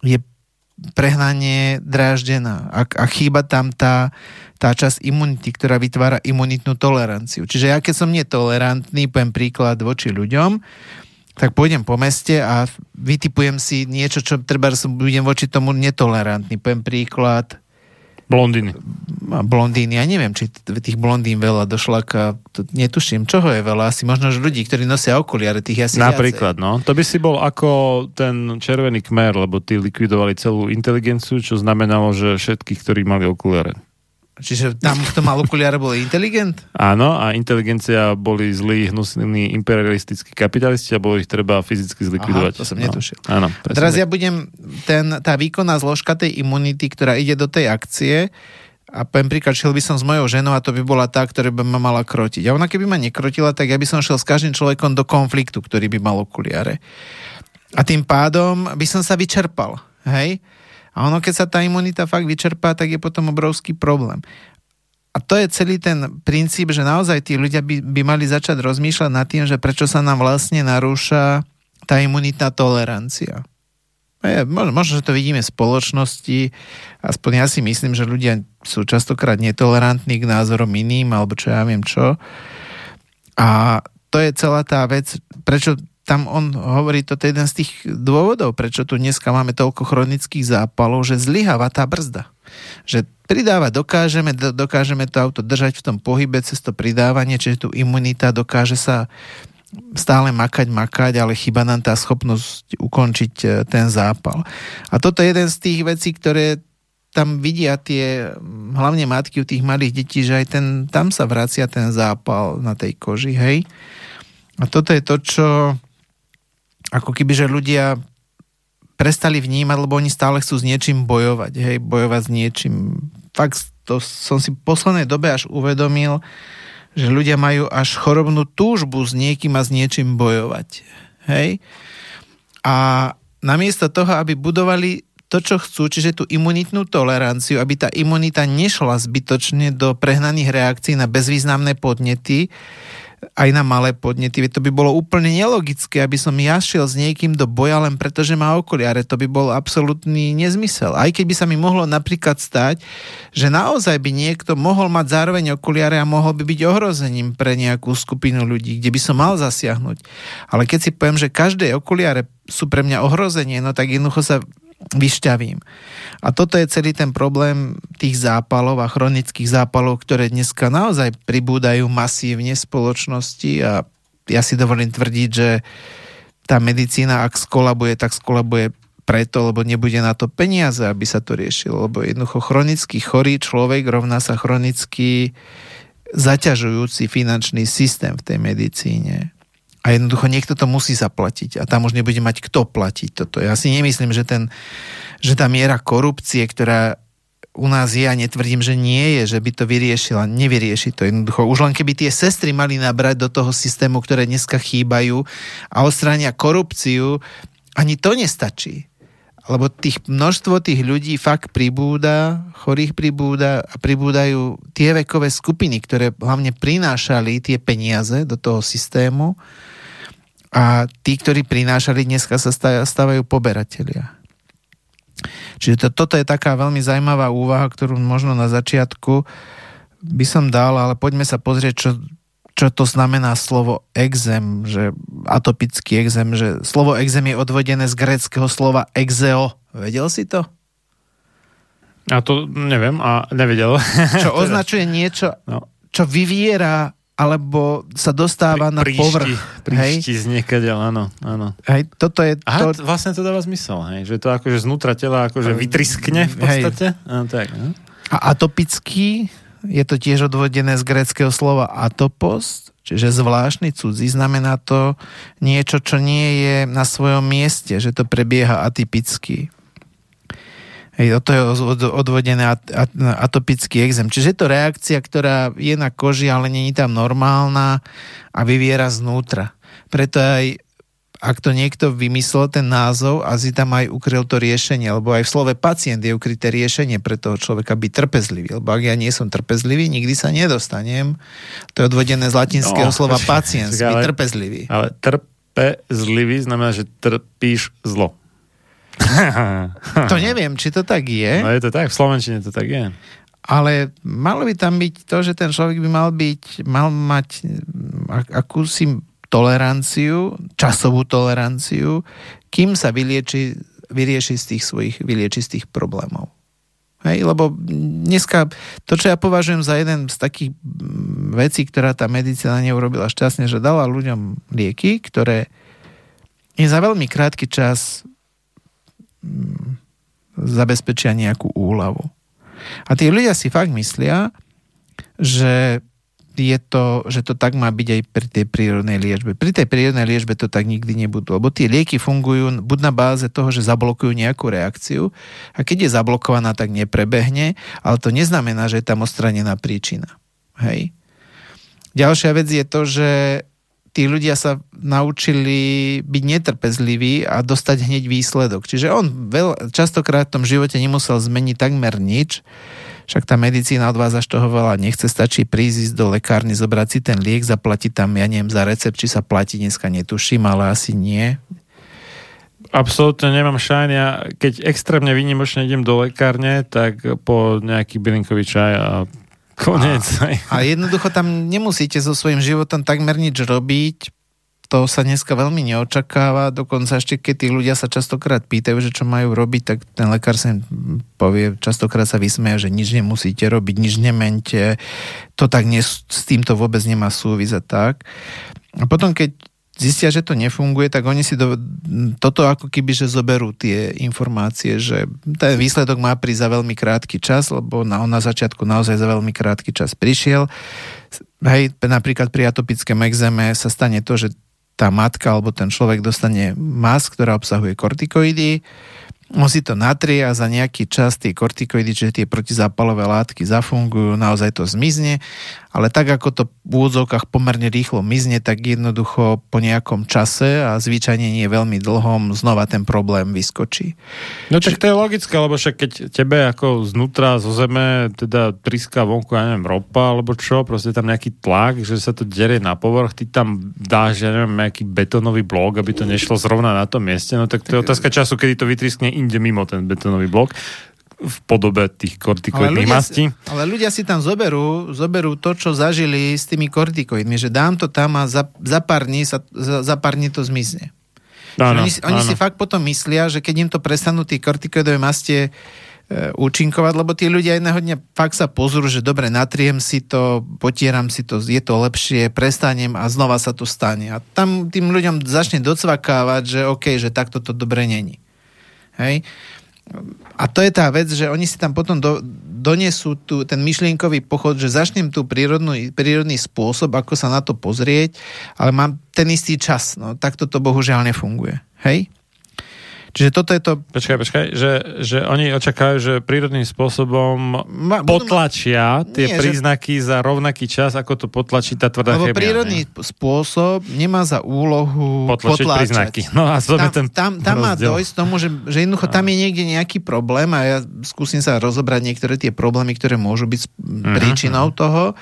je prehnanie dráždená. A, a chýba tam tá, tá časť imunity, ktorá vytvára imunitnú toleranciu. Čiže ja keď som netolerantný, poviem príklad voči ľuďom, tak pôjdem po meste a vytipujem si niečo, čo treba, som budem voči tomu netolerantný. Poviem príklad Blondiny. a blondíny, ja neviem, či tých blondín veľa do šlaka, to netuším, čoho je veľa, asi možno že ľudí, ktorí nosia okuliare, tých asi Napríklad, no. To by si bol ako ten červený kmer, lebo tí likvidovali celú inteligenciu, čo znamenalo, že všetkých, ktorí mali okuliare. Čiže tam, kto mal okuliare, bol inteligent? Áno, a inteligencia boli zlí, hnusní imperialistickí kapitalisti a bolo ich treba fyzicky zlikvidovať. Aha, to som no. netušil. Áno. A teraz ja budem, ten, tá výkonná zložka tej imunity, ktorá ide do tej akcie, a poviem príklad, šiel by som s mojou ženou a to by bola tá, ktorá by ma mala krotiť. A ona keby ma nekrotila, tak ja by som šiel s každým človekom do konfliktu, ktorý by mal okuliare. A tým pádom by som sa vyčerpal. Hej? A ono, keď sa tá imunita fakt vyčerpá, tak je potom obrovský problém. A to je celý ten princíp, že naozaj tí ľudia by, by mali začať rozmýšľať nad tým, že prečo sa nám vlastne narúša tá imunitná tolerancia. Je, možno, že to vidíme v spoločnosti, aspoň ja si myslím, že ľudia sú častokrát netolerantní k názorom iným, alebo čo ja viem čo. A to je celá tá vec, prečo tam on hovorí, toto je jeden z tých dôvodov, prečo tu dneska máme toľko chronických zápalov, že zlyháva tá brzda. Že pridávať dokážeme, do- dokážeme to auto držať v tom pohybe cez to pridávanie, čiže tu imunita dokáže sa stále makať, makať, ale chyba nám tá schopnosť ukončiť e, ten zápal. A toto je jeden z tých vecí, ktoré tam vidia tie, hlavne matky u tých malých detí, že aj ten, tam sa vracia ten zápal na tej koži, hej. A toto je to, čo ako keby, že ľudia prestali vnímať, lebo oni stále chcú s niečím bojovať, hej, bojovať s niečím. Fakt, to som si v poslednej dobe až uvedomil, že ľudia majú až chorobnú túžbu s niekým a s niečím bojovať. Hej? A namiesto toho, aby budovali to, čo chcú, čiže tú imunitnú toleranciu, aby tá imunita nešla zbytočne do prehnaných reakcií na bezvýznamné podnety, aj na malé podnety. To by bolo úplne nelogické, aby som ja šiel s niekým do boja len preto, že má okuliare. To by bol absolútny nezmysel. Aj keď by sa mi mohlo napríklad stať, že naozaj by niekto mohol mať zároveň okuliare a mohol by byť ohrozením pre nejakú skupinu ľudí, kde by som mal zasiahnuť. Ale keď si poviem, že každé okuliare sú pre mňa ohrozenie, no tak jednoducho sa vyšťavím. A toto je celý ten problém tých zápalov a chronických zápalov, ktoré dneska naozaj pribúdajú masívne v spoločnosti a ja si dovolím tvrdiť, že tá medicína, ak skolabuje, tak skolabuje preto, lebo nebude na to peniaze, aby sa to riešilo. Lebo jednoducho chronicky chorý človek rovná sa chronicky zaťažujúci finančný systém v tej medicíne. A jednoducho niekto to musí zaplatiť. A tam už nebude mať kto platiť toto. Ja si nemyslím, že, ten, že tá miera korupcie, ktorá u nás je a netvrdím, že nie je, že by to vyriešila. Nevyrieši to jednoducho. Už len keby tie sestry mali nabrať do toho systému, ktoré dneska chýbajú a odstránia korupciu, ani to nestačí lebo tých množstvo tých ľudí fakt pribúda, chorých pribúda a pribúdajú tie vekové skupiny, ktoré hlavne prinášali tie peniaze do toho systému a tí, ktorí prinášali, dneska sa stávajú poberatelia. Čiže to, toto je taká veľmi zaujímavá úvaha, ktorú možno na začiatku by som dal, ale poďme sa pozrieť, čo, čo to znamená slovo exem, že atopický exem, že slovo exem je odvodené z greckého slova exeo. Vedel si to? A to neviem a nevedel. Čo označuje niečo, no. čo vyviera alebo sa dostáva Pri, na príšti, povrch. Príšti hej? z niekadeľ, áno, áno. Hej, toto je... Aha, to... vlastne to dáva zmysel, hej, že to akože znútra tela akože vytriskne v podstate. Hej. A, tak, no. a atopický je to tiež odvodené z greckého slova atopos, čiže zvláštny cudzí, znamená to niečo, čo nie je na svojom mieste, že to prebieha atypicky. Hej, je odvodené atopický exém. Čiže je to reakcia, ktorá je na koži, ale je tam normálna a vyviera znútra. Preto aj ak to niekto vymyslel ten názov a si tam aj ukryl to riešenie, lebo aj v slove pacient je ukryté riešenie pre toho človeka byť trpezlivý, lebo ak ja nie som trpezlivý, nikdy sa nedostanem. To je odvodené z latinského no, slova pacient, byť trpezlivý. Ale trpezlivý znamená, že trpíš zlo. to neviem, či to tak je. No je to tak, v Slovenčine to tak je. Ale malo by tam byť to, že ten človek by mal byť, mal mať akúsi toleranciu, časovú toleranciu, kým sa vylieči, vyrieši z tých svojich, vylieči z tých problémov. Hej, lebo dneska to, čo ja považujem za jeden z takých mm, vecí, ktorá tá medicína neurobila šťastne, že dala ľuďom lieky, ktoré im za veľmi krátky čas zabezpečia nejakú úľavu. A tí ľudia si fakt myslia, že je to, že to tak má byť aj pri tej prírodnej liečbe. Pri tej prírodnej liečbe to tak nikdy nebudú, lebo tie lieky fungujú buď na báze toho, že zablokujú nejakú reakciu a keď je zablokovaná, tak neprebehne, ale to neznamená, že je tam ostranená príčina. Hej. Ďalšia vec je to, že tí ľudia sa naučili byť netrpezliví a dostať hneď výsledok. Čiže on veľ, častokrát v tom živote nemusel zmeniť takmer nič, však tá medicína od vás až toho veľa nechce, stačí prísť do lekárny, zobrať si ten liek, zaplatiť tam, ja neviem, za recept, či sa platí, dneska netuším, ale asi nie. Absolútne nemám šajn. Ja keď extrémne výnimočne idem do lekárne, tak po nejaký bylinkový čaj a koniec. A, a jednoducho tam nemusíte so svojím životom takmer nič robiť, to sa dneska veľmi neočakáva, dokonca ešte keď tí ľudia sa častokrát pýtajú, že čo majú robiť, tak ten lekár sa povie, častokrát sa vysmeje, že nič nemusíte robiť, nič nemente, to tak nie, s týmto vôbec nemá súvisť a tak. A potom, keď zistia, že to nefunguje, tak oni si do, toto ako keby, že zoberú tie informácie, že ten výsledok má prísť za veľmi krátky čas, lebo na, na začiatku naozaj za veľmi krátky čas prišiel. Hej, napríklad pri atopickom exéme sa stane to, že tá matka alebo ten človek dostane mas, ktorá obsahuje kortikoidy, on si to natrie a za nejaký čas tie kortikoidy, čiže tie protizápalové látky zafungujú, naozaj to zmizne ale tak ako to v úvodzovkách pomerne rýchlo mizne, tak jednoducho po nejakom čase a zvyčajne nie veľmi dlhom znova ten problém vyskočí. No tak to je logické, lebo však keď tebe ako znútra zo zeme teda triská vonku, ja neviem, ropa alebo čo, proste tam nejaký tlak, že sa to derie na povrch, ty tam dáš, ja neviem, nejaký betónový blok, aby to nešlo zrovna na tom mieste, no tak to je otázka času, kedy to vytriskne inde mimo ten betónový blok v podobe tých kortikoidných mastí. Ale ľudia si tam zoberú, zoberú to, čo zažili s tými kortikoidmi, že dám to tam a za, za, pár, dní sa, za, za pár dní to zmizne. Áno, oni si, oni áno. si fakt potom myslia, že keď im to prestanú tie kortikoidové mastie e, účinkovať, lebo tí ľudia jedného dňa fakt sa pozrú, že dobre, natriem si to, potieram si to, je to lepšie, prestanem a znova sa to stane. A tam tým ľuďom začne docvakávať, že OK, že takto to dobre není. Hej? A to je tá vec, že oni si tam potom do, donesú tu, ten myšlienkový pochod, že začnem tu prírodnú, prírodný spôsob, ako sa na to pozrieť, ale mám ten istý čas. No, takto to bohužiaľ nefunguje. Hej? Čiže toto je to... Počkaj, počkaj, že, že oni očakajú, že prírodným spôsobom Ma, budú ma- potlačia tie Nie, že- príznaky za rovnaký čas, ako to potlačí tá tvrdá Lebo prírodný ne? spôsob nemá za úlohu Potlačiť potláčať. príznaky. No a tam, ten tam, tam má dojsť tomu, že, že jednoducho tam je niekde nejaký problém a ja skúsim sa rozobrať niektoré tie problémy, ktoré môžu byť Mhm, uh-huh. príčinou toho.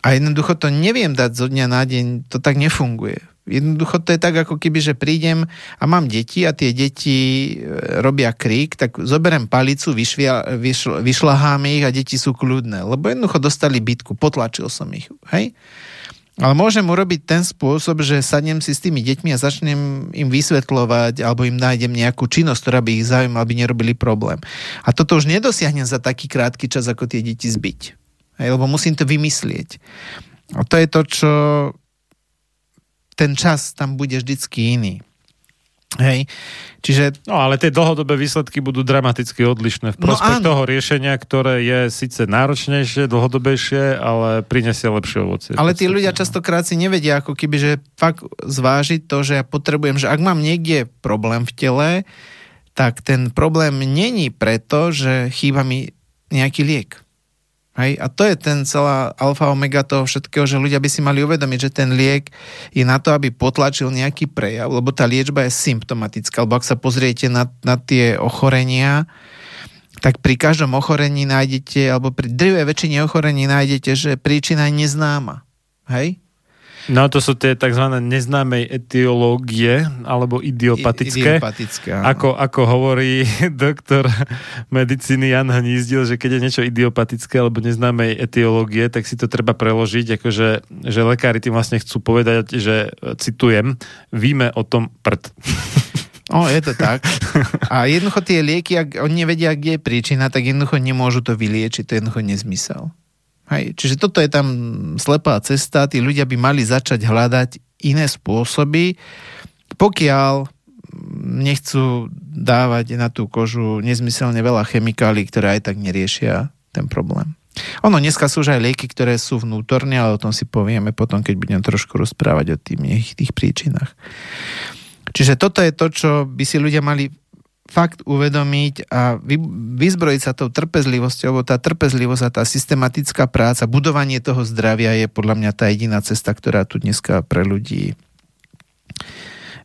A jednoducho to neviem dať zo dňa na deň, to tak nefunguje. Jednoducho to je tak, ako keby, že prídem a mám deti a tie deti e, robia krík, tak zoberiem palicu, vyšvia, vyšl, vyšľahám ich a deti sú kľudné. Lebo jednoducho dostali bitku, potlačil som ich. Hej? Ale môžem urobiť ten spôsob, že sadnem si s tými deťmi a začnem im vysvetľovať alebo im nájdem nejakú činnosť, ktorá by ich zaujímala, aby nerobili problém. A toto už nedosiahnem za taký krátky čas, ako tie deti zbyť. Hej, lebo musím to vymyslieť. A to je to, čo ten čas tam bude vždycky iný. Hej. Čiže No ale tie dlhodobé výsledky budú dramaticky odlišné v No prospech áno. toho riešenia, ktoré je síce náročnejšie, dlhodobejšie, ale prinesie lepšie ovocie. Ale tí ľudia no. častokrát si nevedia, ako keby, že fakt zvážiť to, že ja potrebujem, že ak mám niekde problém v tele, tak ten problém není preto, že chýba mi nejaký liek. Hej? A to je ten celá alfa omega toho všetkého, že ľudia by si mali uvedomiť, že ten liek je na to, aby potlačil nejaký prejav, lebo tá liečba je symptomatická, lebo ak sa pozriete na, na tie ochorenia, tak pri každom ochorení nájdete, alebo pri drvej väčšine ochorení nájdete, že príčina je neznáma. Hej? No to sú tie tzv. neznámej etiológie, alebo idiopatické. Idiopatické. Ako, ako hovorí doktor medicíny Jan Hnízdil, že keď je niečo idiopatické alebo neznámej etiológie, tak si to treba preložiť, akože že lekári tým vlastne chcú povedať, že citujem, víme o tom prd. O, je to tak. A jednoducho tie lieky, ak oni nevedia, kde je príčina, tak jednoducho nemôžu to vyliečiť. To je jednoducho nezmysel. Hej. Čiže toto je tam slepá cesta. Tí ľudia by mali začať hľadať iné spôsoby, pokiaľ nechcú dávať na tú kožu nezmyselne veľa chemikálií, ktoré aj tak neriešia ten problém. Ono, dneska sú už aj lieky, ktoré sú vnútorne, ale o tom si povieme potom, keď budem trošku rozprávať o tých, tých príčinách. Čiže toto je to, čo by si ľudia mali fakt uvedomiť a vy, vyzbrojiť sa tou trpezlivosťou, lebo tá trpezlivosť a tá systematická práca, budovanie toho zdravia je podľa mňa tá jediná cesta, ktorá tu dneska pre ľudí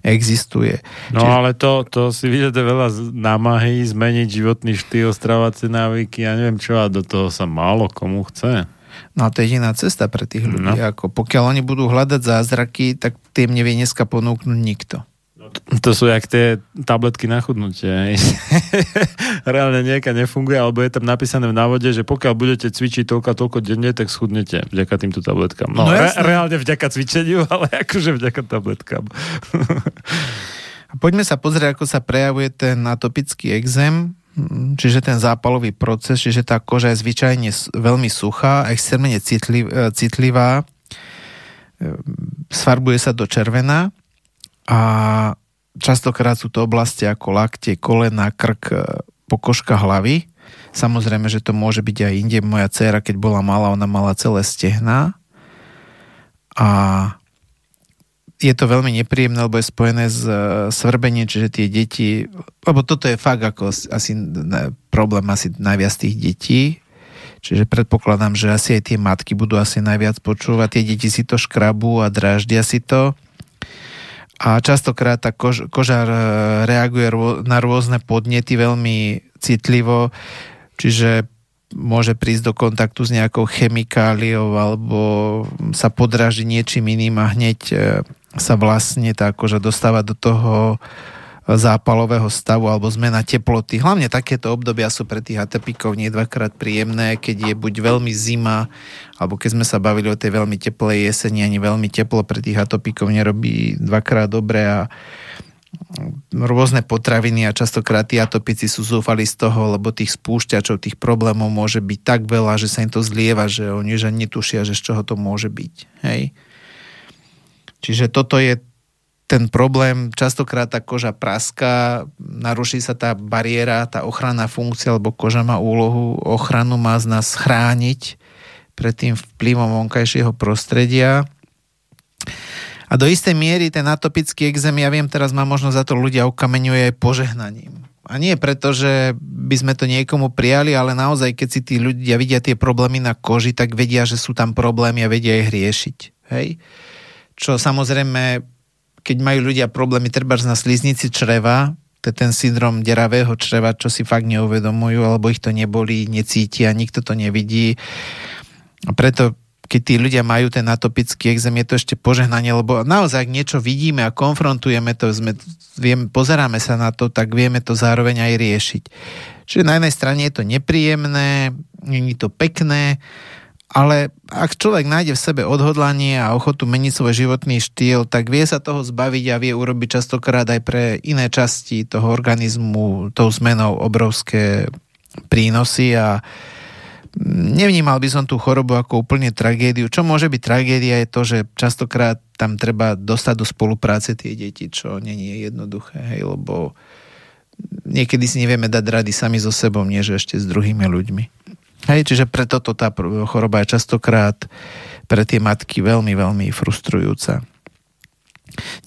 existuje. No ale to, to si vyžaduje veľa námahy, zmeniť životný štýl, stravacie návyky, ja neviem čo, a do toho sa málo komu chce. No a to je jediná cesta pre tých ľudí. No. Ako pokiaľ oni budú hľadať zázraky, tak tým nevie dneska ponúknuť nikto. To sú jak tie tabletky na chudnutie. Reálne nejaká nefunguje, alebo je tam napísané v návode, že pokiaľ budete cvičiť toľko a toľko denne, tak schudnete vďaka týmto tabletkám. No, No re- reálne vďaka cvičeniu, ale akože vďaka tabletkám. Poďme sa pozrieť, ako sa prejavuje ten atopický exém, mm, čiže ten zápalový proces, čiže tá koža je zvyčajne veľmi suchá, extrémne citliv, e, citlivá, e, sfarbuje sa do červená a častokrát sú to oblasti ako lakte, kolena, krk, e, pokožka hlavy. Samozrejme, že to môže byť aj inde. Moja dcéra, keď bola malá, ona mala celé stehná a je to veľmi nepríjemné, lebo je spojené s e, svrbením, čiže tie deti, lebo toto je fakt ako asi problém asi najviac tých detí, čiže predpokladám, že asi aj tie matky budú asi najviac počúvať, tie deti si to škrabú a dráždia si to a častokrát tá kož, koža e, reaguje rô- na rôzne podnety veľmi citlivo, čiže môže prísť do kontaktu s nejakou chemikáliou alebo sa podráži niečím iným a hneď e, sa vlastne tá koža dostáva do toho zápalového stavu alebo zmena teploty. Hlavne takéto obdobia sú pre tých atopikov nie dvakrát príjemné, keď je buď veľmi zima, alebo keď sme sa bavili o tej veľmi teplej jeseni, ani veľmi teplo pre tých atopikov nerobí dvakrát dobre a rôzne potraviny a častokrát tí atopici sú zúfali z toho, lebo tých spúšťačov, tých problémov môže byť tak veľa, že sa im to zlieva, že oni že netušia, že z čoho to môže byť. Hej? Čiže toto je ten problém, častokrát tá koža praská, naruší sa tá bariéra, tá ochranná funkcia, lebo koža má úlohu, ochranu má z nás chrániť pred tým vplyvom vonkajšieho prostredia. A do istej miery ten atopický exém, ja viem, teraz má možno za to ľudia ukameňuje aj požehnaním. A nie preto, že by sme to niekomu prijali, ale naozaj, keď si tí ľudia vidia tie problémy na koži, tak vedia, že sú tam problémy a vedia ich riešiť. Hej? Čo samozrejme keď majú ľudia problémy treba na sliznici čreva, to je ten syndrom deravého čreva, čo si fakt neuvedomujú, alebo ich to neboli, necítia, nikto to nevidí. A preto keď tí ľudia majú ten atopický exém, je to ešte požehnanie, lebo naozaj, ak niečo vidíme a konfrontujeme to, sme, viem, pozeráme sa na to, tak vieme to zároveň aj riešiť. Čiže na jednej strane je to nepríjemné, je to pekné, ale ak človek nájde v sebe odhodlanie a ochotu meniť svoj životný štýl, tak vie sa toho zbaviť a vie urobiť častokrát aj pre iné časti toho organizmu tou zmenou obrovské prínosy a nevnímal by som tú chorobu ako úplne tragédiu. Čo môže byť tragédia je to, že častokrát tam treba dostať do spolupráce tie deti, čo není je jednoduché, hej, lebo niekedy si nevieme dať rady sami so sebou, nie že ešte s druhými ľuďmi. Hej, čiže preto to tá choroba je častokrát pre tie matky veľmi, veľmi frustrujúca.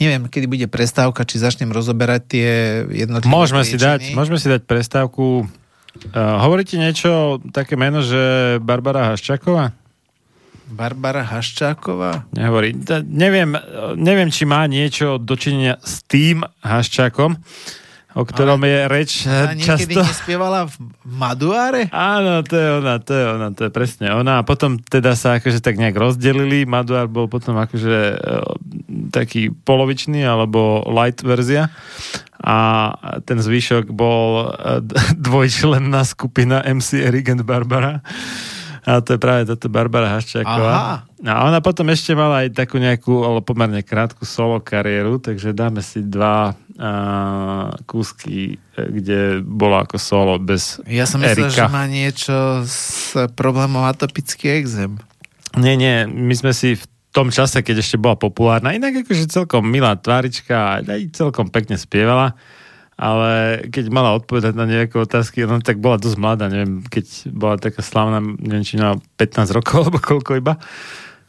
Neviem, kedy bude prestávka, či začnem rozoberať tie jednotlivé môžeme si, dať, môžeme si dať prestávku. Uh, hovoríte niečo, také meno, že Barbara Haščáková? Barbara Haščáková? Nehovorí. neviem, neviem, či má niečo dočinenia s tým Haščákom o ktorom Ale je reč ona často. nespievala v Maduáre? Áno, to je ona, to je ona, to je presne ona. A potom teda sa akože tak nejak rozdelili. Maduár bol potom akože e, taký polovičný alebo light verzia a ten zvyšok bol e, dvojčlenná skupina MC Eric and Barbara. A to je práve toto Barbara Haščáková. Aha. A ona potom ešte mala aj takú nejakú, ale pomerne krátku solo kariéru, takže dáme si dva uh, kúsky, kde bola ako solo bez Ja som myslel, že má niečo s problémom atopický exém. Nie, nie, my sme si v tom čase, keď ešte bola populárna, inak akože celkom milá tvárička, aj celkom pekne spievala ale keď mala odpovedať na nejaké otázky, no tak bola dosť mladá, neviem, keď bola taká slavná, neviem, či na 15 rokov, alebo koľko iba,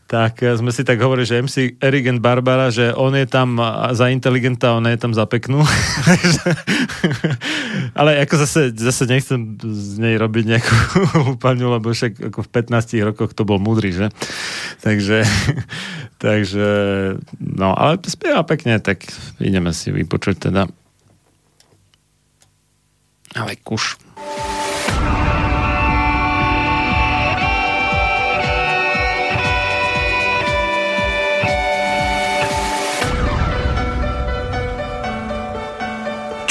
tak sme si tak hovorili, že MC Eric and Barbara, že on je tam za inteligenta, ona je tam za peknú. Ale ako zase, zase nechcem z nej robiť nejakú hlúpaňu, lebo však ako v 15 rokoch to bol múdry, že? Takže, takže no, ale spieva pekne, tak ideme si vypočuť teda ale kuš.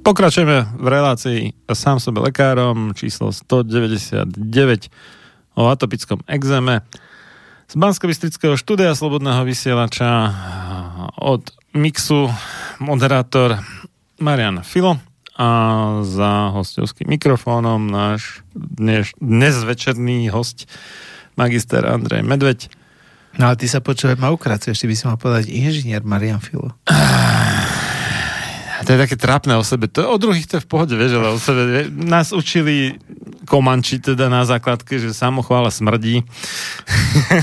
Pokračujeme v relácii sám sebe lekárom číslo 199 o atopickom exéme z bansko štúdia Slobodného vysielača od Mixu moderátor Marian Filo a za hostovským mikrofónom náš dnes, dnes večerný host magister Andrej Medveď. No ale ty sa počúvaj ma ukracuješ, ty by si mal povedať inžinier Marian Filo. To je také trápne o sebe. To, o druhých to je v pohode, vieš, ale o sebe. vie- Nás učili komanči teda na základke, že samochvála smrdí.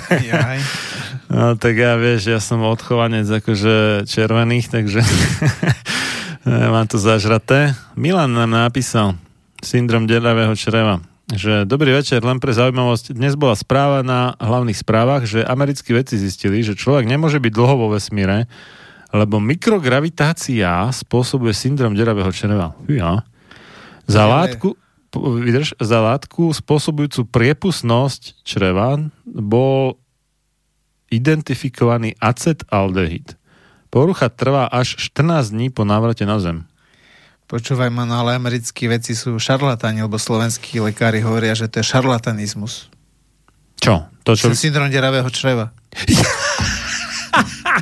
Jaj. No, tak ja vieš, ja som odchovanec akože červených, takže Mám to zažraté. Milan nám napísal syndrom deravého čreva že dobrý večer, len pre zaujímavosť. Dnes bola správa na hlavných správach, že americkí vedci zistili, že človek nemôže byť dlho vo vesmíre, lebo mikrogravitácia spôsobuje syndrom deravého čreva. Ja. Za Ale- látku, vydrž, za látku spôsobujúcu priepustnosť čreva bol identifikovaný acetaldehyd. Porucha trvá až 14 dní po návrate na Zem. Počúvaj ma, no ale americkí veci sú šarlatáni, lebo slovenskí lekári hovoria, že to je šarlatanizmus. Čo? To, čo... Čo... Syndrom deravého čreva.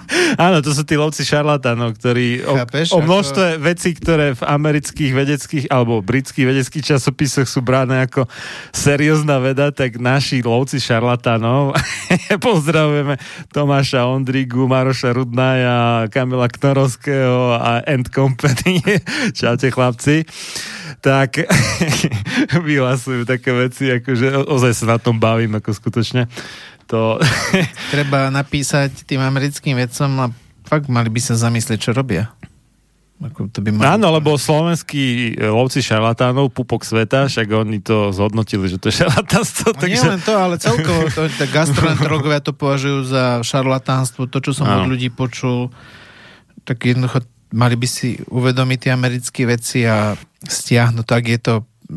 Áno, to sú tí lovci šarlatánov, ktorí o, Chápeš, o ako- množstve vecí, ktoré v amerických vedeckých alebo britských vedeckých časopisoch sú bráne ako seriózna veda, tak naši lovci šarlatánov, pozdravujeme Tomáša Ondrigu, Maroša Rudnaja, Kamila Knorovského a End Company. Čaute chlapci. Tak vyhlasujú také veci, akože ozaj sa na tom bavím, ako skutočne. To, Treba napísať tým americkým vedcom a fakt mali by sa zamyslieť, čo robia. Ako to by mali... Áno, lebo slovenskí e, lovci šarlatánov, pupok sveta, však oni to zhodnotili, že to je šarlatánstvo. No nie takže... len to, ale celkovo to, to gastroenterológovia to považujú za šarlatánstvo, to, čo som Áno. od ľudí počul, tak jednoducho mali by si uvedomiť tie americké veci a stiahnuť, tak je to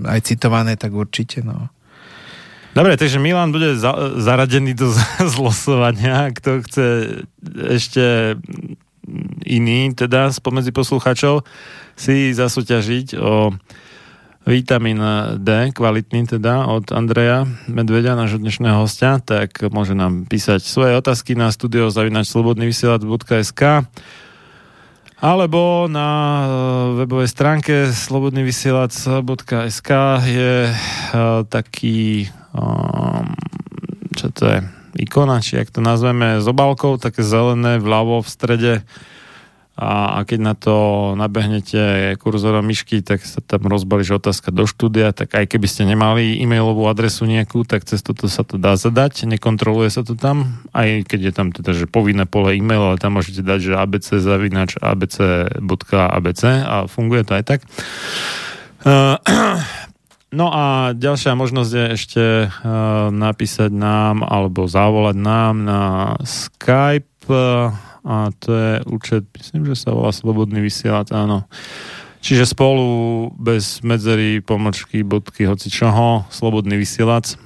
aj citované, tak určite, no. Dobre, takže Milan bude za- zaradený do zlosovania. Kto chce ešte iný, teda spomedzi poslucháčov, si zasúťažiť o vitamín D, kvalitný teda, od Andreja Medvedia, nášho dnešného hostia, tak môže nám písať svoje otázky na studiozavinačslobodnyvysielac.sk alebo na e, webovej stránke slobodnyvysielac.sk je e, taký um, čo to je, ikona, či jak to nazveme, s obálkou, také zelené vľavo v strede. A, a keď na to nabehnete kurzorom myšky, tak sa tam rozbalí, otázka do štúdia, tak aj keby ste nemali e-mailovú adresu nejakú, tak cez toto sa to dá zadať, nekontroluje sa to tam, aj keď je tam teda, že povinné pole e-mail, ale tam môžete dať, že abc zavinač abc.abc a funguje to aj tak. Uh, No a ďalšia možnosť je ešte uh, napísať nám alebo zavolať nám na Skype uh, a to je účet, myslím, že sa volá Slobodný vysielač, áno. Čiže spolu bez medzery, pomočky, bodky, hoci čoho, Slobodný vysielač.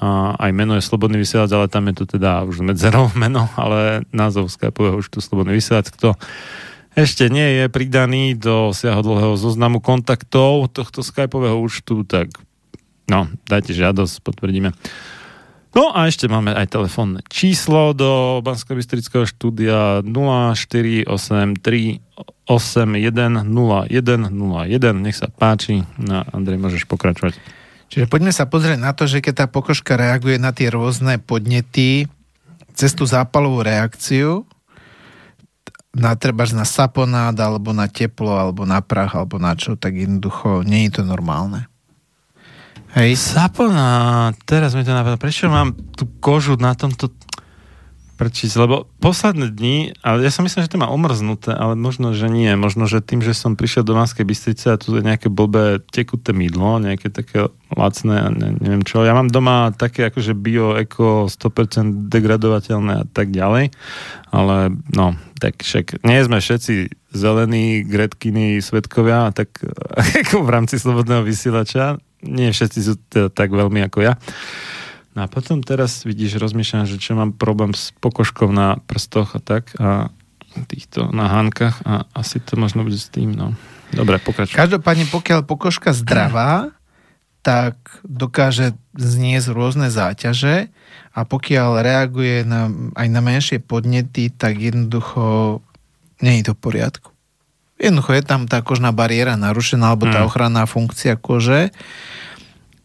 A aj meno je Slobodný vysielač, ale tam je to teda už medzerov meno, ale názov Skypeového účtu Slobodný vysielač. Kto ešte nie je pridaný do siahodlhého zoznamu kontaktov tohto skypového účtu, tak no, dajte žiadosť, potvrdíme. No a ešte máme aj telefónne číslo do bansko štúdia 0483 81 01 01. Nech sa páči. No, Andrej, môžeš pokračovať. Čiže poďme sa pozrieť na to, že keď tá pokožka reaguje na tie rôzne podnety cez tú zápalovú reakciu, na trebárs na saponát, alebo na teplo, alebo na prach, alebo na čo, tak jednoducho nie je to normálne. Hej? Sapona, teraz mi to napadlo. Prečo mám tú kožu na tomto prčiť? Lebo posledné dni, ale ja som myslel, že to má omrznuté, ale možno, že nie. Možno, že tým, že som prišiel do Banskej Bystrice a tu je nejaké blbé tekuté mydlo, nejaké také lacné a ne, neviem čo. Ja mám doma také akože bio, eko, 100% degradovateľné a tak ďalej. Ale no, tak však nie sme všetci zelení, gretkiny, svetkovia, tak ako v rámci slobodného vysielača. Nie všetci sú teda tak veľmi ako ja. No a potom teraz vidíš, rozmýšľam, že čo mám problém s pokožkou na prstoch a tak a týchto na hánkach a asi to možno bude s tým, no. Dobre, pokračuj. Každopádne, pokiaľ pokožka zdravá, tak dokáže zniesť rôzne záťaže a pokiaľ reaguje na, aj na menšie podnety, tak jednoducho nie je to v poriadku. Jednoducho je tam tá kožná bariéra narušená, alebo tá Hmm. ochranná funkcia kože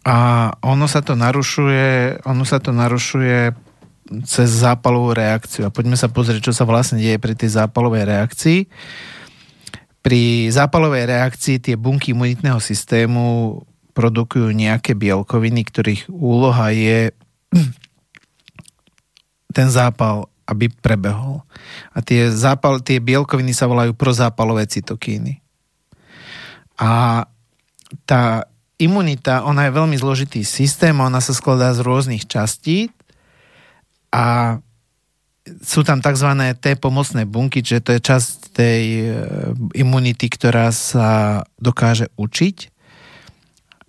a ono sa to narušuje, ono sa to narušuje cez zápalovú reakciu. A poďme sa pozrieť, čo sa vlastne deje pri tej zápalovej reakcii. Pri zápalovej reakcii tie bunky imunitného systému produkujú nejaké bielkoviny, ktorých úloha je ten zápal, aby prebehol. A tie, zápal, tie bielkoviny sa volajú prozápalové cytokíny. A tá imunita, ona je veľmi zložitý systém, ona sa skladá z rôznych častí a sú tam tzv. T pomocné bunky, čiže to je časť tej e, imunity, ktorá sa dokáže učiť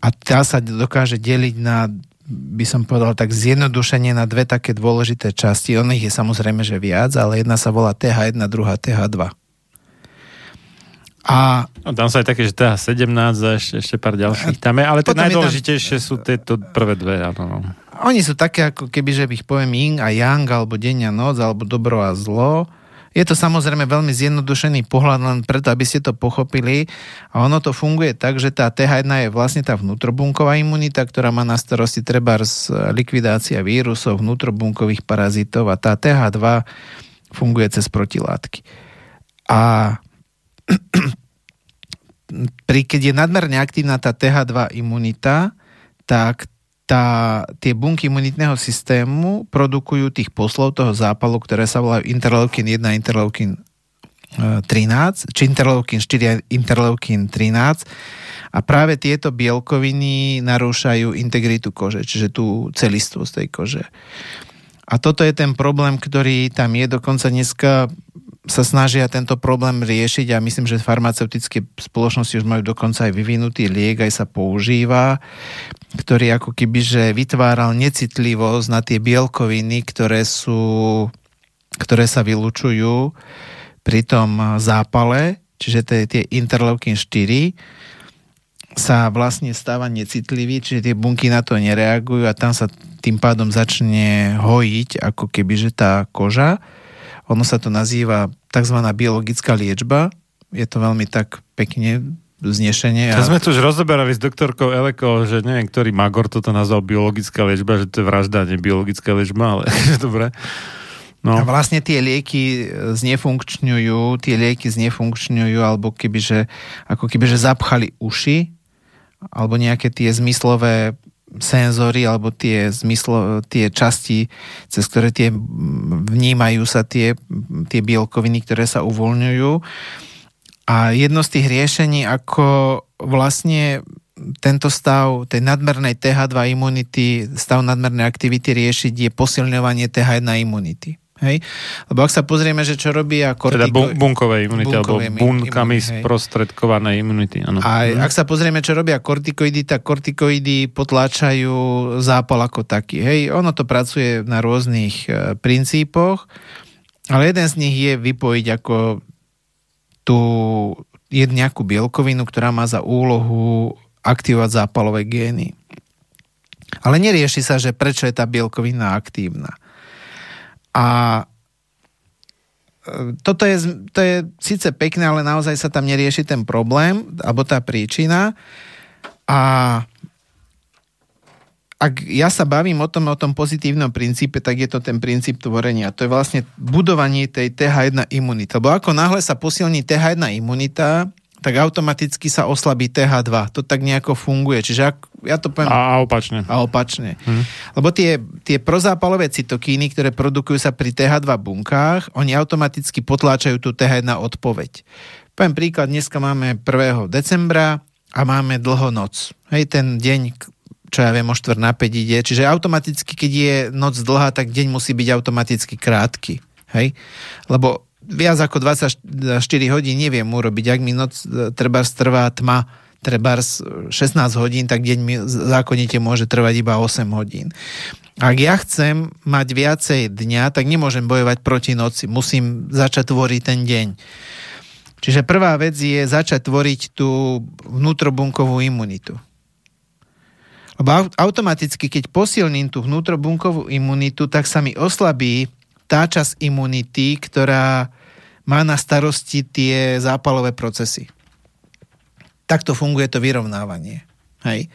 a tá sa dokáže deliť na by som povedal tak zjednodušenie na dve také dôležité časti. On ich je samozrejme, že viac, ale jedna sa volá TH1, druhá TH2. A no, tam sa aj také, že TH17 a ešte, ešte pár ďalších tam je, ale tie najdôležitejšie tam... sú tieto prvé dve. Áno, no. Oni sú také, ako keby, že ich poviem yin a yang, alebo deň a noc, alebo dobro a zlo. Je to samozrejme veľmi zjednodušený pohľad, len preto, aby ste to pochopili. A ono to funguje tak, že tá TH1 je vlastne tá vnútrobunková imunita, ktorá má na starosti treba z likvidácia vírusov, vnútrobunkových parazitov a tá TH2 funguje cez protilátky. A pri, keď je nadmerne aktívna tá TH2 imunita, tak tá, tie bunky imunitného systému produkujú tých poslov toho zápalu, ktoré sa volajú interleukin 1 a interleukin 13, e, či interleukin 4 a interleukin 13 a práve tieto bielkoviny narúšajú integritu kože, čiže tú celistvosť tej kože. A toto je ten problém, ktorý tam je. Dokonca dneska sa snažia tento problém riešiť a myslím, že farmaceutické spoločnosti už majú dokonca aj vyvinutý liek, aj sa používa, ktorý ako keby že vytváral necitlivosť na tie bielkoviny, ktoré sú ktoré sa vylučujú pri tom zápale, čiže tie, tie interleukin 4 sa vlastne stáva necitlivý, čiže tie bunky na to nereagujú a tam sa tým pádom začne hojiť ako keby že tá koža ono sa to nazýva tzv. biologická liečba. Je to veľmi tak pekne znešenie. A... To sme tu už rozoberali s doktorkou Eleko, že neviem, ktorý Magor toto nazval biologická liečba, že to je vražda, nie biologická liečba, ale dobre. No. A vlastne tie lieky znefunkčňujú, tie lieky znefunkčňujú, alebo kebyže, ako kebyže zapchali uši, alebo nejaké tie zmyslové senzory alebo tie, zmyslo, tie časti, cez ktoré tie vnímajú sa tie, tie bielkoviny, ktoré sa uvoľňujú. A jedno z tých riešení, ako vlastne tento stav tej nadmernej TH2 imunity, stav nadmernej aktivity riešiť je posilňovanie TH1 imunity. Hej? Lebo ak sa pozrieme, že čo robia kortiko... Teda bun- bunkové imunity, alebo bunkami imunity, sprostredkované imunity. Ano. A mhm. ak sa pozrieme, čo robia kortikoidy, tak kortikoidy potláčajú zápal ako taký. Hej, ono to pracuje na rôznych e, princípoch, ale jeden z nich je vypojiť ako tú jednu nejakú bielkovinu, ktorá má za úlohu aktivovať zápalové gény. Ale nerieši sa, že prečo je tá bielkovina aktívna. A e, toto je, to je síce pekné, ale naozaj sa tam nerieši ten problém, alebo tá príčina. A ak ja sa bavím o tom, o tom pozitívnom princípe, tak je to ten princíp tvorenia. To je vlastne budovanie tej TH1 imunity. Lebo ako náhle sa posilní TH1 imunita, tak automaticky sa oslabí TH2. To tak nejako funguje. Čiže ak, ja to poviem... A opačne. A opačne. Hm. Lebo tie, tie prozápalové cytokíny, ktoré produkujú sa pri TH2 bunkách, oni automaticky potláčajú tú TH1 odpoveď. Poviem príklad, dneska máme 1. decembra a máme dlho noc. Hej, ten deň, čo ja viem, o 4 na 5 ide. Čiže automaticky, keď je noc dlhá, tak deň musí byť automaticky krátky. Hej? Lebo viac ako 24 hodín neviem urobiť. Ak mi noc e, treba trvá tma, treba 16 hodín, tak deň mi zákonite môže trvať iba 8 hodín. Ak ja chcem mať viacej dňa, tak nemôžem bojovať proti noci. Musím začať tvoriť ten deň. Čiže prvá vec je začať tvoriť tú vnútrobunkovú imunitu. Lebo automaticky, keď posilním tú vnútrobunkovú imunitu, tak sa mi oslabí tá časť imunity, ktorá má na starosti tie zápalové procesy. Takto funguje to vyrovnávanie. Hej.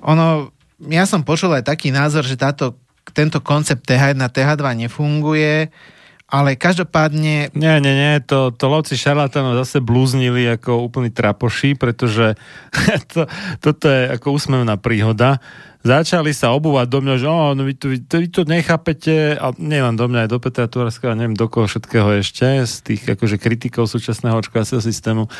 Ono, ja som počul aj taký názor, že táto, tento koncept TH1, TH2 nefunguje Ale každopádne Nie, nie, nie, to, to lovci šarlatánov zase blúznili ako úplný trapoši, pretože to, toto je ako úsmevná príhoda. Začali sa obúvať do mňa, že oh, no vy, to, vy, to, vy to nechápete, a nielen do mňa, aj do Petra Turska, neviem do koho všetkého ešte, z tých akože kritikov súčasného očkovacieho systému.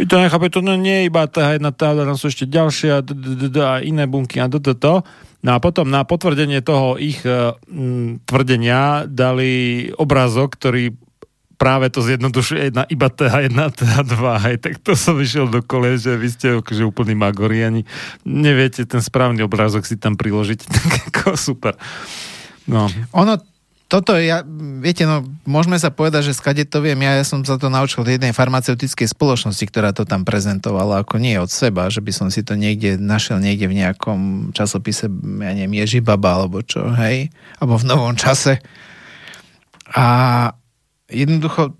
Vy to nechápete, to no nie je iba tá jedna tá, tam sú ešte ďalšie a, d- d- d- a iné bunky a toto. To. No a potom na potvrdenie toho ich uh, tvrdenia dali obrázok, ktorý práve to zjednodušuje na iba TH1, TH2, hej, tak to som išiel do kole, že vy ste akože úplný magori, ani neviete ten správny obrázok si tam priložiť, tak ako super. No. Ono, toto, ja, viete, no, môžeme sa povedať, že skade to viem, ja, ja som sa to naučil od jednej farmaceutickej spoločnosti, ktorá to tam prezentovala, ako nie od seba, že by som si to niekde našiel niekde v nejakom časopise, ja neviem, Ježibaba, alebo čo, hej, alebo v novom čase. A jednoducho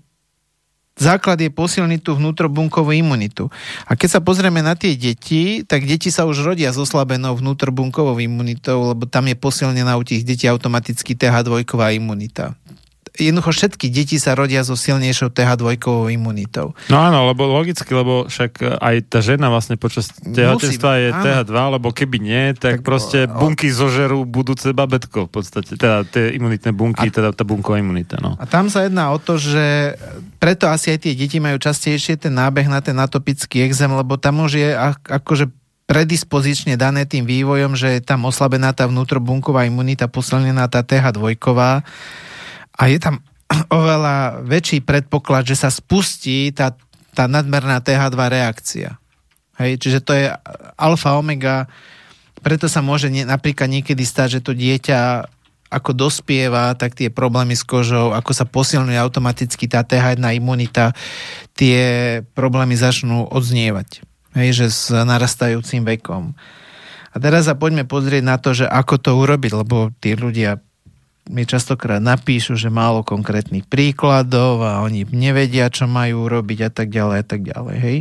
základ je posilniť tú vnútrobunkovú imunitu. A keď sa pozrieme na tie deti, tak deti sa už rodia s oslabenou vnútrobunkovou imunitou, lebo tam je posilnená u tých detí automaticky TH2 imunita. Jednoducho všetky deti sa rodia so silnejšou TH2 imunitou. no áno, lebo logicky, lebo však aj tá žena vlastne počas tehotenstva je áno. TH2, lebo keby nie, tak, Tak, proste o- bunky zožerú budúce babetko v podstate, teda tie imunitné bunky, teda tá bunková imunita, no. A tam sa jedná o to, že preto asi aj tie deti majú častejšie ten nábeh na ten atopický exém, lebo tam už je ak- akože predispozične dané tým vývojom, že je tam oslabená tá vnútrobunková imunita, posilnená tá TH2 a je tam oveľa väčší predpoklad, že sa spustí tá, tá nadmerná TH2 reakcia. Hej, čiže to je alfa, omega, preto sa môže nie, napríklad niekedy stať, že to dieťa ako dospieva, tak tie problémy s kožou, ako sa posilňuje automaticky tá TH1 imunita, tie problémy začnú odznievať. Hej, že s narastajúcim vekom. A teraz sa poďme pozrieť na to, že ako to urobiť, lebo tí ľudia mi častokrát napíšu, že málo konkrétnych príkladov a oni nevedia, čo majú robiť a tak ďalej a tak ďalej. Hej.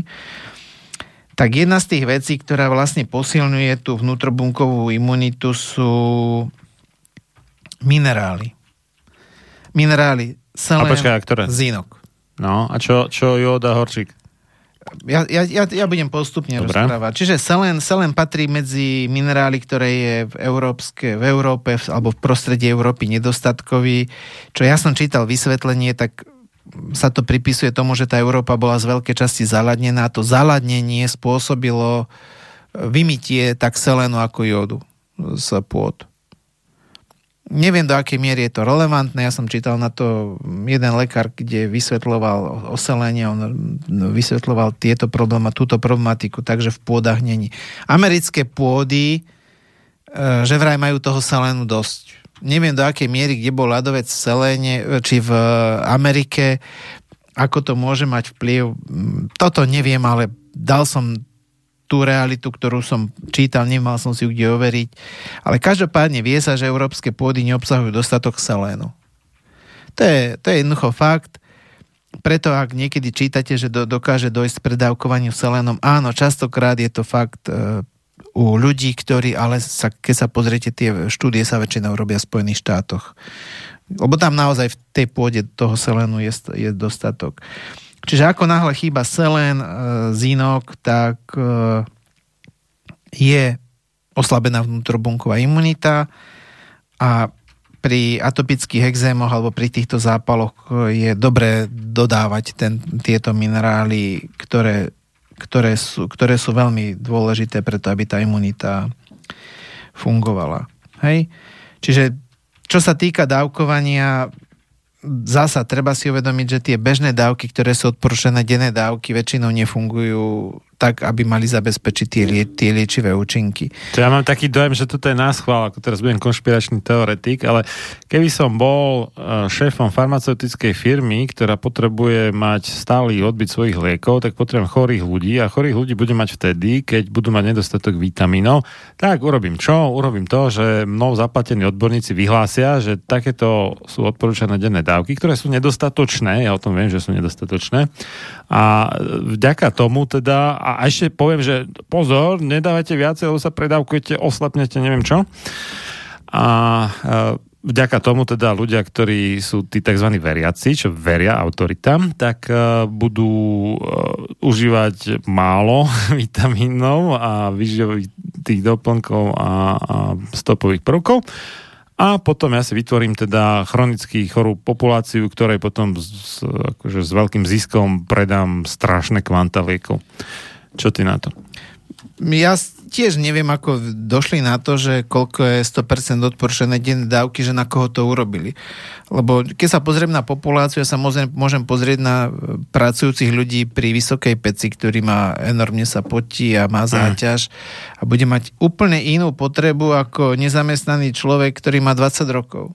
Tak jedna z tých vecí, ktorá vlastne posilňuje tú vnútrobunkovú imunitu sú minerály. Minerály A selen, počkaj, a ktoré? zinok. No, a čo, čo Joda Horčík? Ja, ja, ja, ja budem postupne Dobre. rozprávať. Čiže selen, selen patrí medzi minerály, ktoré je v, európske, v Európe v- alebo v prostredí Európy nedostatkový. Čo ja som čítal vysvetlenie, tak sa to pripisuje tomu, že tá Európa bola z veľkej časti zaladnená. To zaladnenie spôsobilo vymytie tak selenu ako jodu z pôd. Neviem, do akej miery je to relevantné. Ja som čítal na to jeden lekár, kde vysvetloval oselenie, on vysvetloval tieto problémy, túto problematiku, takže v pôdach není. Americké pôdy, e, že vraj majú toho selénu dosť. Neviem, do akej miery, kde bol ľadovec v seléne, e, či v Amerike, ako to môže mať vplyv. Toto neviem, ale dal som tú realitu, ktorú som čítal, nemal som si ju kde overiť. Ale každopádne vie sa, že európske pôdy neobsahujú dostatok selénu. To je, to je jednoducho fakt. Preto ak niekedy čítate, že do, dokáže dojsť k predávkovaniu selénom, áno, častokrát je to fakt e, u ľudí, ktorí, ale sa, keď sa pozriete, tie štúdie sa väčšinou robia v Spojených štátoch. Lebo tam naozaj v tej pôde toho selénu je, je dostatok. Čiže ako náhle chýba selén, e, zinok, tak e, je oslabená vnútrobunková imunita a pri atopických exémoch alebo pri týchto zápaloch je dobré dodávať ten, tieto minerály, ktoré, ktoré, sú, ktoré sú veľmi dôležité preto, aby tá imunita fungovala. Hej? Čiže čo sa týka dávkovania, zasa treba si uvedomiť, že tie bežné dávky, ktoré sú odporúčané denné dávky, väčšinou nefungujú tak, aby mali zabezpečiť tie, lie, tie liečivé účinky. To ja mám taký dojem, že toto je náschvál, ako teraz budem konšpiračný teoretik, ale keby som bol eh, šéfom farmaceutickej firmy, ktorá potrebuje mať stály odbyt svojich liekov, tak potrebujem chorých ľudí a chorých ľudí budem mať vtedy, keď budú mať nedostatok vitamínov. Tak urobím čo? Urobím to, že mnou zaplatení odborníci vyhlásia, že takéto sú odporúčané denné dávky, ktoré sú nedostatočné, ja o tom viem, že sú nedostatočné. A vďaka tomu teda, a ešte poviem, že pozor, nedávajte viacej, lebo sa predávkujete, oslepnete, neviem čo. A e, vďaka tomu teda ľudia, ktorí sú tí tzv. veriaci, čo veria autoritám, tak uh, budú uh, užívať málo vitamínov a výživových tých doplnkov a, a stopových prvkov. A potom ja si vytvorím teda chronicky chorú populáciu, ktorej potom s, akože s veľkým ziskom predám strašné kvanta liekov. Čo ty na to? Ja tiež neviem, ako došli na to, že koľko je 100% odporúčané denné dávky, že na koho to urobili. Lebo keď sa pozriem na populáciu, ja sa môžem, môžem pozrieť na pracujúcich ľudí pri vysokej peci, ktorý má enormne sa potí a má záťaž a bude mať úplne inú potrebu ako nezamestnaný človek, ktorý má 20 rokov.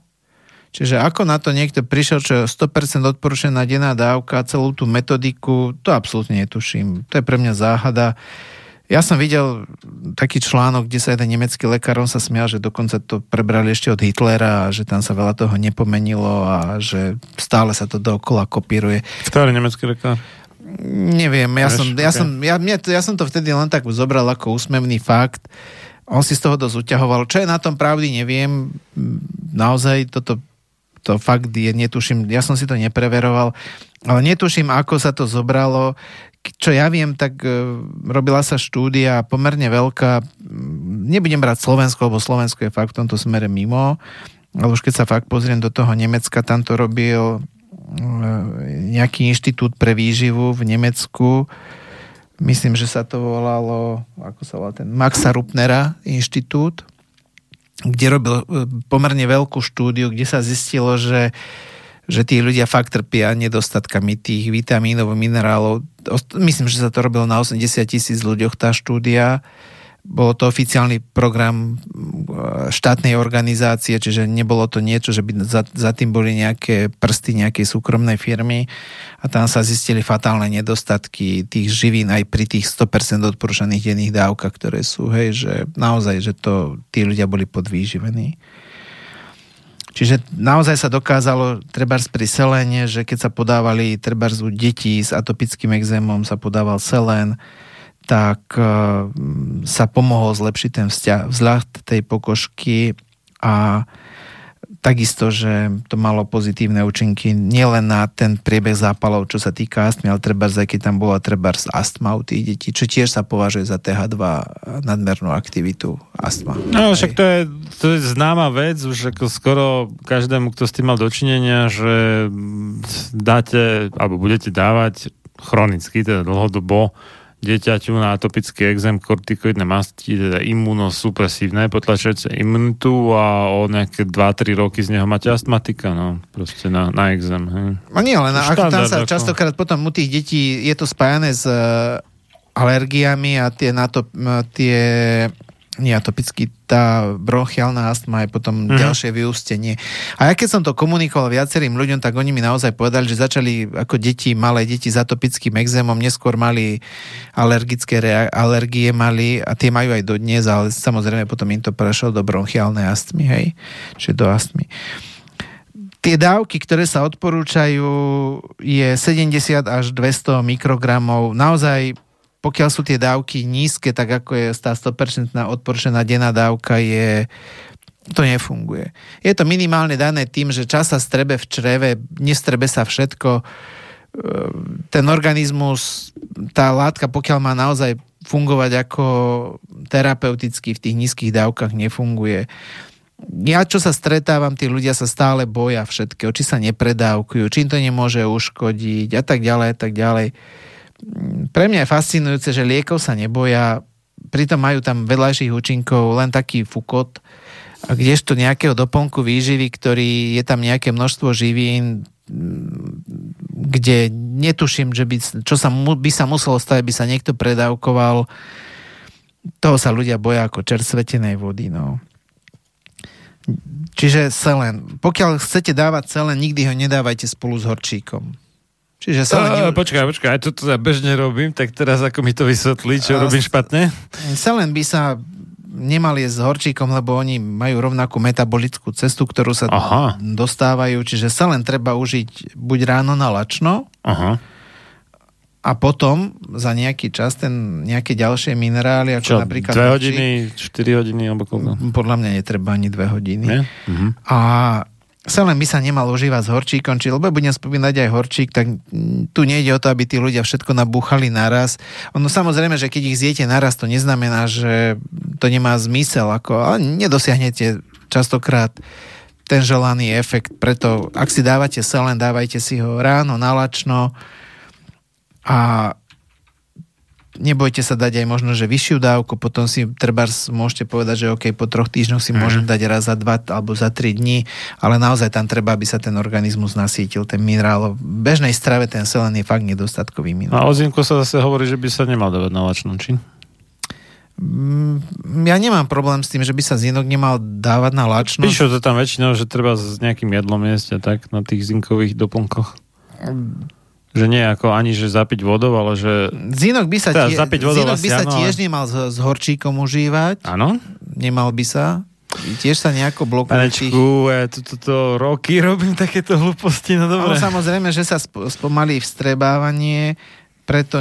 Čiže ako na to niekto prišiel, čo 100% odporúčaná denná dávka, celú tú metodiku, to absolútne netuším. To je pre mňa záhada. Ja som videl taký článok, kde sa jeden nemecký lekár, on sa smial, že dokonca to prebrali ešte od Hitlera a že tam sa veľa toho nepomenilo a že stále sa to dookola kopíruje. Ktorý nemecký lekár? Neviem, ja som, ja, som, ja, mne, ja som to vtedy len tak zobral ako úsmevný fakt. On si z toho dosť uťahoval. Čo je na tom pravdy, neviem. Naozaj toto to fakt je, netuším, ja som si to nepreveroval, ale netuším, ako sa to zobralo, čo ja viem, tak e, robila sa štúdia pomerne veľká, nebudem brať Slovensko, lebo Slovensko je fakt v tomto smere mimo, ale už keď sa fakt pozriem do toho Nemecka, tam to robil e, nejaký inštitút pre výživu v Nemecku, myslím, že sa to volalo, ako sa volá ten, Maxa Rupnera inštitút, kde robil e, pomerne veľkú štúdiu, kde sa zistilo, že že tí ľudia fakt trpia nedostatkami tých vitamínov, minerálov. Myslím, že sa to robilo na 80 tisíc ľuďoch tá štúdia. Bolo to oficiálny program štátnej organizácie, čiže nebolo to niečo, že by za, za tým boli nejaké prsty nejakej súkromnej firmy a tam sa zistili fatálne nedostatky tých živín aj pri tých 100% odporúčaných denných dávkach, ktoré sú, hej, že naozaj, že to tí ľudia boli podvýživení. Čiže naozaj sa dokázalo, treba pri selene, že keď sa podávali treba u detí s atopickým exémom sa podával selen, tak uh, sa pomohol zlepšiť ten vzťah, vzľah tej pokožky a takisto, že to malo pozitívne účinky nielen na ten priebeh zápalov, čo sa týka astmy, ale treba aj keď tam bola treba astma u tých detí, čo tiež sa považuje za TH2 nadmernú aktivitu astma. No, však to je, to je známa vec, už ako skoro každému, kto s tým mal dočinenia, že dáte, alebo budete dávať chronicky, teda dlhodobo dieťaťu na atopický exém kortikoidné masti, teda imunosupresívne, potlačujúce imunitu a o nejaké 2-3 roky z neho máte astmatika, no, proste na, na exém. Hej. No nie, ale na, ako tam sa ako... častokrát potom u tých detí je to spájane s uh, alergiami a tie, na to, uh, tie nie atopický, tá bronchiálna astma je potom mm. ďalšie vyústenie. A ja keď som to komunikoval viacerým ľuďom, tak oni mi naozaj povedali, že začali ako deti, malé deti s atopickým exémom, neskôr mali alergické rea- alergie mali a tie majú aj do dnes, ale samozrejme potom im to prešlo do bronchiálnej astmy, hej, čiže do astmy. Tie dávky, ktoré sa odporúčajú, je 70 až 200 mikrogramov. Naozaj pokiaľ sú tie dávky nízke, tak ako je tá 100% odporúčaná denná dávka, je, to nefunguje. Je to minimálne dané tým, že čas sa strebe v čreve, nestrebe sa všetko. Ehm, ten organizmus, tá látka, pokiaľ má naozaj fungovať ako terapeuticky v tých nízkych dávkach, nefunguje. Ja, čo sa stretávam, tí ľudia sa stále boja všetkého, či sa nepredávkujú, či im to nemôže uškodiť a tak ďalej a tak ďalej pre mňa je fascinujúce, že liekov sa neboja, pritom majú tam vedľajších účinkov len taký fukot, kdežto nejakého doplnku výživy, ktorý je tam nejaké množstvo živín, kde netuším, že by, čo sa, by sa muselo stať, by sa niekto predávkoval. Toho sa ľudia boja ako čersvetenej vody. No. Čiže selen. Pokiaľ chcete dávať selen, nikdy ho nedávajte spolu s horčíkom. Čiže sa... len... počkaj, počkaj, aj toto ja bežne robím, tak teraz ako mi to vysvetlí, čo robím špatne? Selen by sa nemal jesť s horčíkom, lebo oni majú rovnakú metabolickú cestu, ktorú sa Aha. dostávajú, čiže sa len treba užiť buď ráno na lačno, Aha. a potom za nejaký čas ten nejaké ďalšie minerály, ako Čo, napríklad... dve horčík, hodiny, 4 hodiny, alebo koľko? Podľa mňa netreba ani dve hodiny. Nie? Mhm. A selen by sa nemal užívať s horčíkom, či lebo budem spomínať aj horčík, tak mm, tu nejde o to, aby tí ľudia všetko nabúchali naraz. Ono samozrejme, že keď ich zjete naraz, to neznamená, že to nemá zmysel, ako, ale nedosiahnete častokrát ten želaný efekt. Preto, ak si dávate selen, dávajte si ho ráno, nalačno a nebojte sa dať aj možno, že vyššiu dávku, potom si treba môžete povedať, že OK, po troch týždňoch si môžem dať raz za dva alebo za tri dní, ale naozaj tam treba, aby sa ten organizmus nasítil, ten minerál. V bežnej strave ten selen je fakt nedostatkový A minerál. o zinku sa zase hovorí, že by sa nemal dávať na lačno, či? Mm, Ja nemám problém s tým, že by sa zinok nemal dávať na lačno. Píšu to tam väčšinou, že treba s nejakým jedlom jesť a tak na tých zinkových doplnkoch. Že nie ako ani, že zapiť vodou, ale že... Zinok by sa, Teda tie, zapiť vodou zinok by sa áno, tiež ale- nemal s, s horčíkom užívať. Áno? Nemal by sa. Tiež sa nejako blokuje. Panečku, ja tu, roky robím takéto hlúposti, no Ale dobre. samozrejme, že sa sp- spomalí vstrebávanie, preto,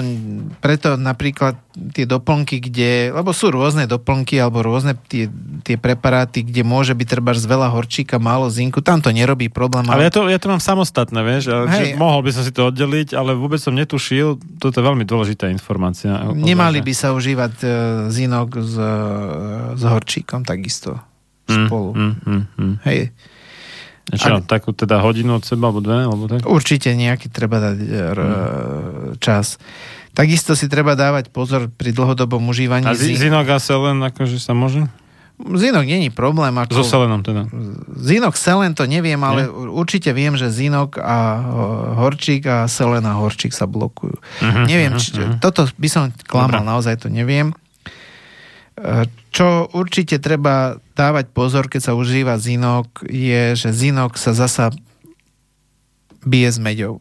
preto napríklad tie doplnky, kde, lebo sú rôzne doplnky alebo rôzne tie, tie preparáty, kde môže byť treba z veľa horčíka, málo zinku, tam to nerobí problém. Ale ja to, ja to mám samostatné, vieš, ale Hej. že mohol by som si to oddeliť, ale vôbec som netušil, toto je veľmi dôležitá informácia. Nemali by sa užívať e, zinok s, e, s horčíkom takisto spolu. Mm, mm, mm. Hej. Čo, takú teda hodinu od seba, alebo dve, alebo tak? Určite nejaký treba dať e, r- čas. Takisto si treba dávať pozor pri dlhodobom užívaní. A zi- zinok a selen, akože sa môže? zinok není problém. Ako... So selenom teda. Zinok, selen to neviem, ale určite viem, že zinok a ho- horčík a selen a horčík sa blokujú. Mhm, neviem, mhm, či, mhm. toto by som klamal, Dobre. naozaj to neviem. Čo určite treba dávať pozor, keď sa užíva zinok, je, že zinok sa zasa bije s meďou.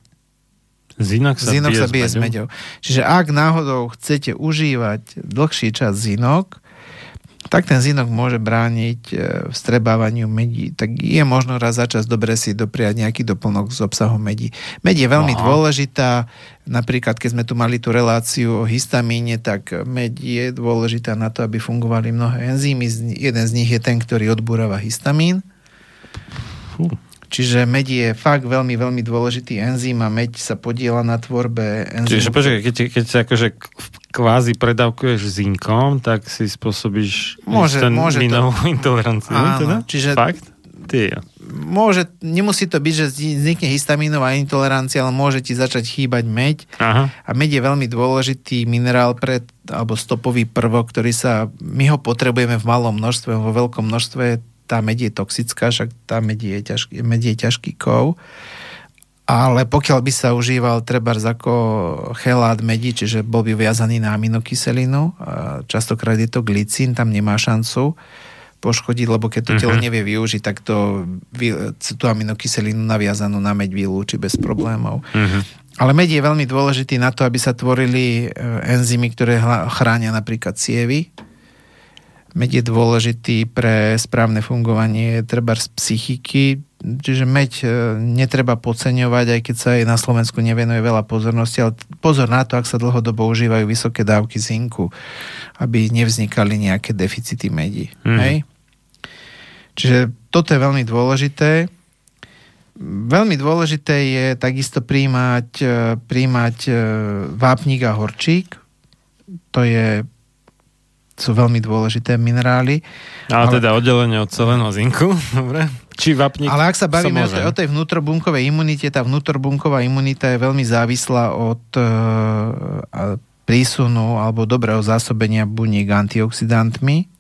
Zinok sa Zinok bije sa bije s meďou. Čiže ak náhodou chcete užívať dlhší čas zinok, tak ten zinok môže brániť e, vstrebávaniu medí. Tak je možno raz za čas dobre si dopriať nejaký doplnok s obsahom medí. Med je veľmi Aha. dôležitá. Napríklad, keď sme tu mali tú reláciu o histamíne, tak med je dôležitá na to, aby fungovali mnohé enzymy. Jeden z nich je ten, ktorý odbúrava histamín. Fú. Čiže med je fakt veľmi, veľmi dôležitý enzym a meď sa podiela na tvorbe enzymu. Čiže počkaj, keď, keď sa akože kvázi predávkuješ zinkom, tak si spôsobíš Môže- ten môže to. intoleranciu. Áno, teda? čiže- Fakt? Ty. môže, nemusí to byť, že vznikne histamínová intolerancia, ale môže ti začať chýbať meď. Aha. A meď je veľmi dôležitý minerál pre, alebo stopový prvok, ktorý sa, my ho potrebujeme v malom množstve, vo veľkom množstve tá meď je toxická, však tá meď je ťažký, meď je ťažký kov. Ale pokiaľ by sa užíval trebárs ako chelát medi, čiže bol by viazaný na aminokyselinu, častokrát je to glicín, tam nemá šancu poškodiť, lebo keď to telo nevie využiť, tak to, tú aminokyselinu naviazanú na meď vylúči bez problémov. Ale med je veľmi dôležitý na to, aby sa tvorili e, enzymy, ktoré chránia napríklad cievy. Med je dôležitý pre správne fungovanie treba z psychiky, čiže meď e, netreba podceňovať, aj keď sa aj na Slovensku nevenuje veľa pozornosti, ale pozor na to, ak sa dlhodobo užívajú vysoké dávky zinku, aby nevznikali nejaké deficity medi. Mhm. Hej? Čiže toto je veľmi dôležité. Veľmi dôležité je takisto príjmať, e, príjmať e, vápnik a horčík. To je, sú veľmi dôležité minerály. Ale, Ale- teda oddelenie od celého zinku, dobre? Či vapník Ale ak sa bavíme o tej, o tej vnútrobunkovej imunite, tá vnútrobunková imunita je veľmi závislá od e, a- prísunu alebo dobrého zásobenia buniek antioxidantmi.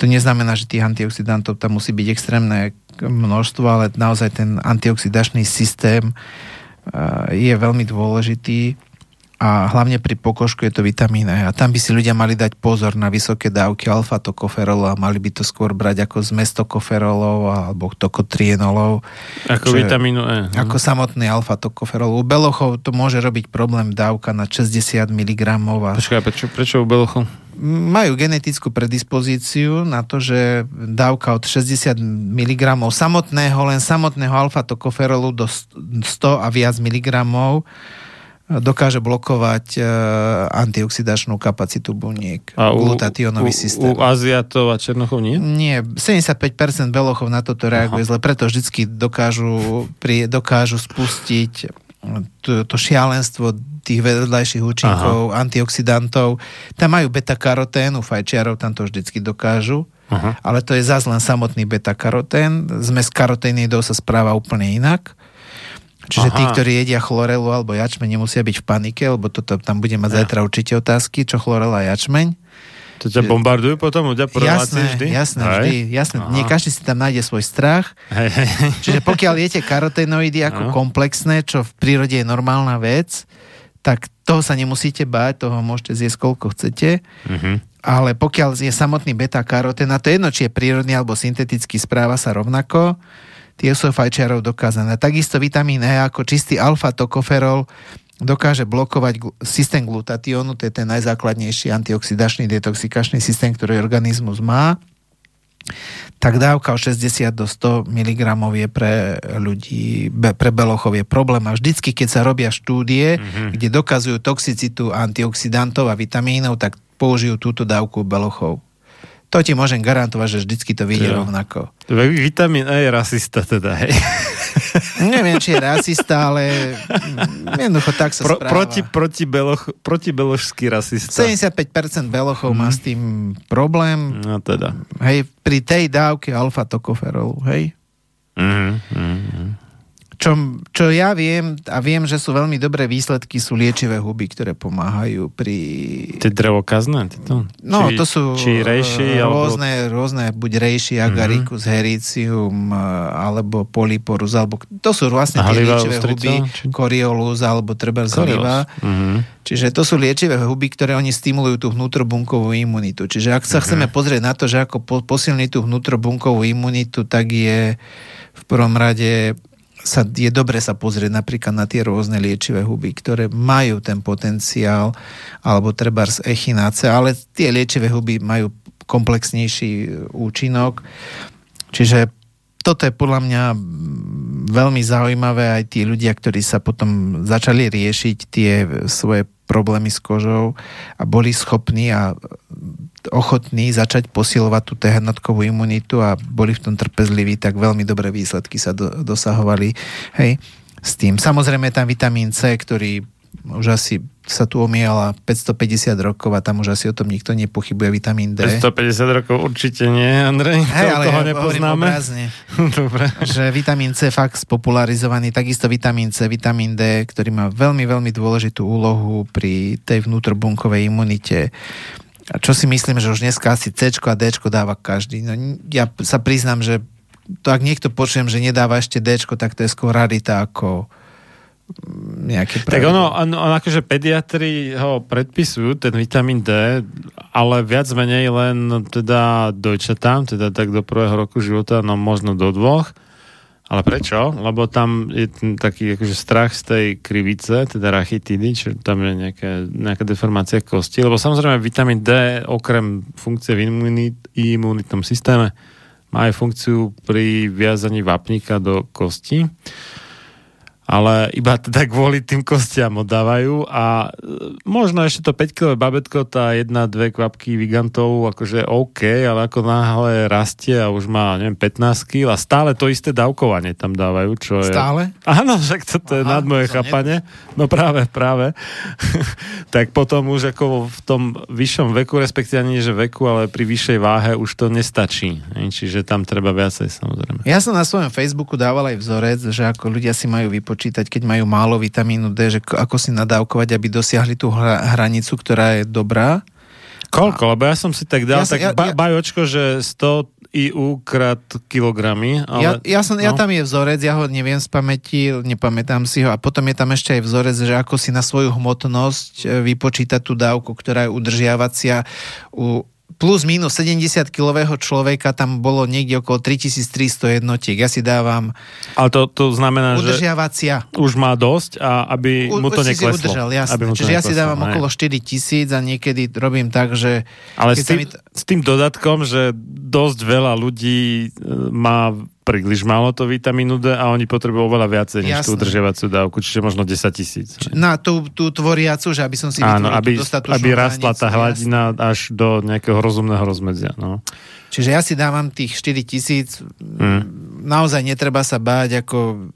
To neznamená, že tých antioxidantov tam musí byť extrémne množstvo, ale naozaj ten antioxidačný systém e, je veľmi dôležitý a hlavne pri pokožku je to vitamín E. A tam by si ľudia mali dať pozor na vysoké dávky alfa-tokoferolu a mali by to skôr brať ako zmes tokoferolov alebo tokotrienolov. Ako že- vitamínu E. no. Ako samotný alfa-tokoferol. U belochov to môže robiť problém dávka na 60 mg. A Počkaj, prečo, prečo u belochov? majú genetickú predispozíciu na to, že dávka od 60 mg samotného, len samotného alfa-tokoferolu do 100 a viac miligramov dokáže blokovať e, antioxidačnú kapacitu buniek. A u, glutationový u, systém. u Aziatov a Černochov nie? Nie, 75% belochov na toto reaguje zle, preto vždycky dokážu, pri, dokážu spustiť to, to šialenstvo tých vedľajších účinkov, Aha. antioxidantov. Tam majú beta-karotén, u fajčiarov tam to vždycky dokážu, Aha. ale to je zase len samotný beta-karotén. Zmes karoténidov sa správa úplne inak. Čiže Aha. tí, ktorí jedia chlorelu alebo jačmeň, nemusia byť v panike, lebo toto tam bude mať zajtra určite otázky, čo chlorela a jačmeň. To ťa bombardujú potom ľudia po Jasné, vždy? jasné, Hej? vždy, jasné. Aha. Nie každý si tam nájde svoj strach. Hej. Čiže pokiaľ jete karotenoidy ako Áno. komplexné, čo v prírode je normálna vec, tak toho sa nemusíte báť, toho môžete zjesť koľko chcete. Mhm. Ale pokiaľ je samotný beta-karotén, a to je jedno, či je prírodný alebo syntetický, správa sa rovnako, tie sú fajčiarov dokázané. Takisto vitamín E ako čistý alfa-tokoferol dokáže blokovať gl- systém glutatiónu, to je ten najzákladnejší antioxidačný detoxikačný systém, ktorý organizmus má tak dávka od 60 do 100 mg je pre ľudí, pre belochov je problém. A vždycky, keď sa robia štúdie, mm-hmm. kde dokazujú toxicitu antioxidantov a vitamínov, tak použijú túto dávku belochov. To ti môžem garantovať, že vždycky to vyjde rovnako. Vitamín E je rasista teda, hej. Neviem, či je rasista, ale mm, jednoducho tak sa Pro, správa. proti, proti, beloch, proti beložský rasista. 75% belochov má s tým problém. No teda. Hej, pri tej dávke alfa-tokoferolu, hej? Mhm, mhm. Čo, čo ja viem, a viem, že sú veľmi dobré výsledky, sú liečivé huby, ktoré pomáhajú pri... Tie drevokazné? Tieto? No, či, to sú Či rejši, eh, alebo... rôzne, rôzne, buď rejši, agaricus, hericium, eh, alebo polyporus, alebo to sú vlastne tie Haliva liečivé ústrica, huby, či- coriolus, alebo treba zaliva. Mhm. Čiže to sú liečivé huby, ktoré oni stimulujú tú vnútrobunkovú imunitu. Čiže ak sa chceme pozrieť na to, že ako po, posilniť tú vnútrobunkovú imunitu, tak je v prvom rade sa, je dobre sa pozrieť napríklad na tie rôzne liečivé huby, ktoré majú ten potenciál, alebo treba z echináce, ale tie liečivé huby majú komplexnejší e, účinok. Čiže toto je podľa mňa veľmi zaujímavé aj tí ľudia, ktorí sa potom začali riešiť tie svoje problémy s kožou a boli schopní a ochotní začať posilovať tú jednotkovú imunitu a boli v tom trpezliví, tak veľmi dobré výsledky sa do, dosahovali hej, s tým. Samozrejme je tam vitamín C, ktorý už asi sa tu omiela 550 rokov a tam už asi o tom nikto nepochybuje vitamín D. 550 rokov určite nie, Andrej. To, ale toho ja nepoznáme. Dobre. že vitamín C fakt spopularizovaný, takisto vitamín C, vitamín D, ktorý má veľmi, veľmi dôležitú úlohu pri tej vnútrobunkovej imunite. A čo si myslím, že už dneska asi C a D dáva každý. No, ja sa priznám, že to ak niekto počujem, že nedáva ešte D, tak to je skôr rarita ako mm, nejaké Tak pravidlo. ono, ono, ono akože pediatri ho predpisujú, ten vitamín D, ale viac menej len teda dojčatám, teda tak do prvého roku života, no možno do dvoch. Ale prečo? Lebo tam je ten taký akože strach z tej krivice, teda rachitidy, čiže tam je nejaká, nejaká deformácia kosti. Lebo samozrejme vitamín D okrem funkcie v imunit, imunitnom systéme má aj funkciu pri viazaní vápnika do kosti ale iba teda kvôli tým kostiam ho dávajú a e, možno ešte to 5-kilové babetko, tá jedna, dve kvapky vigantov, akože OK, ale ako náhle rastie a už má, neviem, 15 kg a stále to isté dávkovanie tam dávajú, čo je... Stále? Áno, však toto je Aha, nad moje chápanie. No práve, práve. tak potom už ako v tom vyššom veku, respektíve nie že veku, ale pri vyššej váhe už to nestačí. Čiže tam treba viacej samozrejme. Ja som na svojom Facebooku dával aj vzorec, že ako ľudia si majú vypočítať, keď majú málo vitamínu D, že ako si nadávkovať, aby dosiahli tú hra- hranicu, ktorá je dobrá. Koľko? Lebo ja som si tak dal Ja som- tak ja- ba- ja- bajočko, že 100 IU krát kilogramy. Ja, Ale, ja, som, ja no. tam je vzorec, ja ho neviem z pamäti, nepamätám si ho a potom je tam ešte aj vzorec, že ako si na svoju hmotnosť e, vypočítať tú dávku, ktorá je udržiavacia u plus minus 70-kilového človeka tam bolo niekde okolo 3300 jednotiek. Ja si dávam ale to, to znamená, že udržiavacia. už má dosť a aby U- mu to nekleslo. udržal, jasné. Aby mu to Čiže ja si nekleslo, dávam hej. okolo 4 tisíc a niekedy robím tak, že Ale s tým, to- s tým dodatkom, že dosť veľa ľudí e, má príliš málo to vitamínu D a oni potrebujú oveľa viacej než tú Jasné. udržiavaciu dávku, čiže možno 10 tisíc. Na tú, tú tvoriacu, že aby som si Áno, aby, tú aby rastla tá jasné. hladina až do nejakého rozumného rozmedzia. No. Čiže ja si dávam tých 4 tisíc, Mm. naozaj netreba sa báť, ako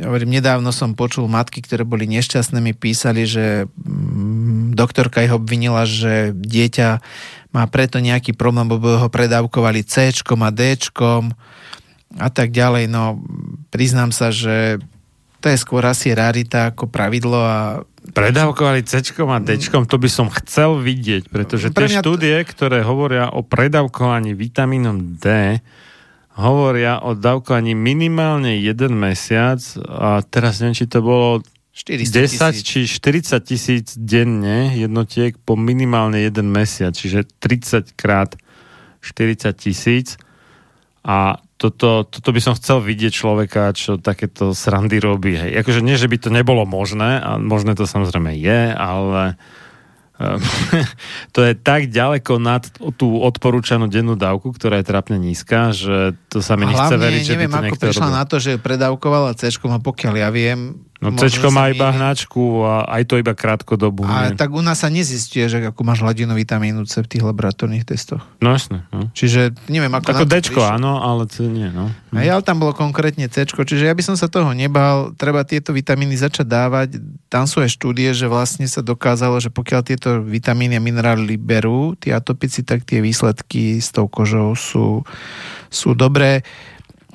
hovorím, nedávno som počul matky, ktoré boli nešťastné, mi písali, že mm, doktorka ich obvinila, že dieťa má preto nejaký problém, lebo ho predávkovali C a D a tak ďalej. No, priznám sa, že to je skôr asi rarita ako pravidlo a Predávkovali C a D, to by som chcel vidieť, pretože Pre tie to- štúdie, ktoré hovoria o predávkovaní vitamínom D, hovoria o dávkovaní minimálne jeden mesiac a teraz neviem, či to bolo 400 10 tisíc. či 40 tisíc denne jednotiek po minimálne jeden mesiac, čiže 30 krát 40 tisíc a toto, toto by som chcel vidieť človeka, čo takéto srandy robí. Hej. Akože nie, že by to nebolo možné, a možné to samozrejme je, ale ehm, to je tak ďaleko nad tú odporúčanú dennú dávku, ktorá je trápne nízka, že to sa mi nechce veriť, že by neviem, to ako prišla robil. na to, že predávkovala C, a pokiaľ ja viem... No C má iba hnačku a aj to iba krátkodobu. A nie? tak u nás sa nezistuje, že ako máš hladinu vitamínu C v tých laboratórnych testoch. No jasne. No. Čiže neviem, ako Ako prišlo. áno, ale C nie, no. A ja tam bolo konkrétne C, čiže ja by som sa toho nebal. Treba tieto vitamíny začať dávať. Tam sú aj štúdie, že vlastne sa dokázalo, že pokiaľ tieto vitamíny a minerály berú, tí atopici, tak tie výsledky s tou kožou sú, sú dobré.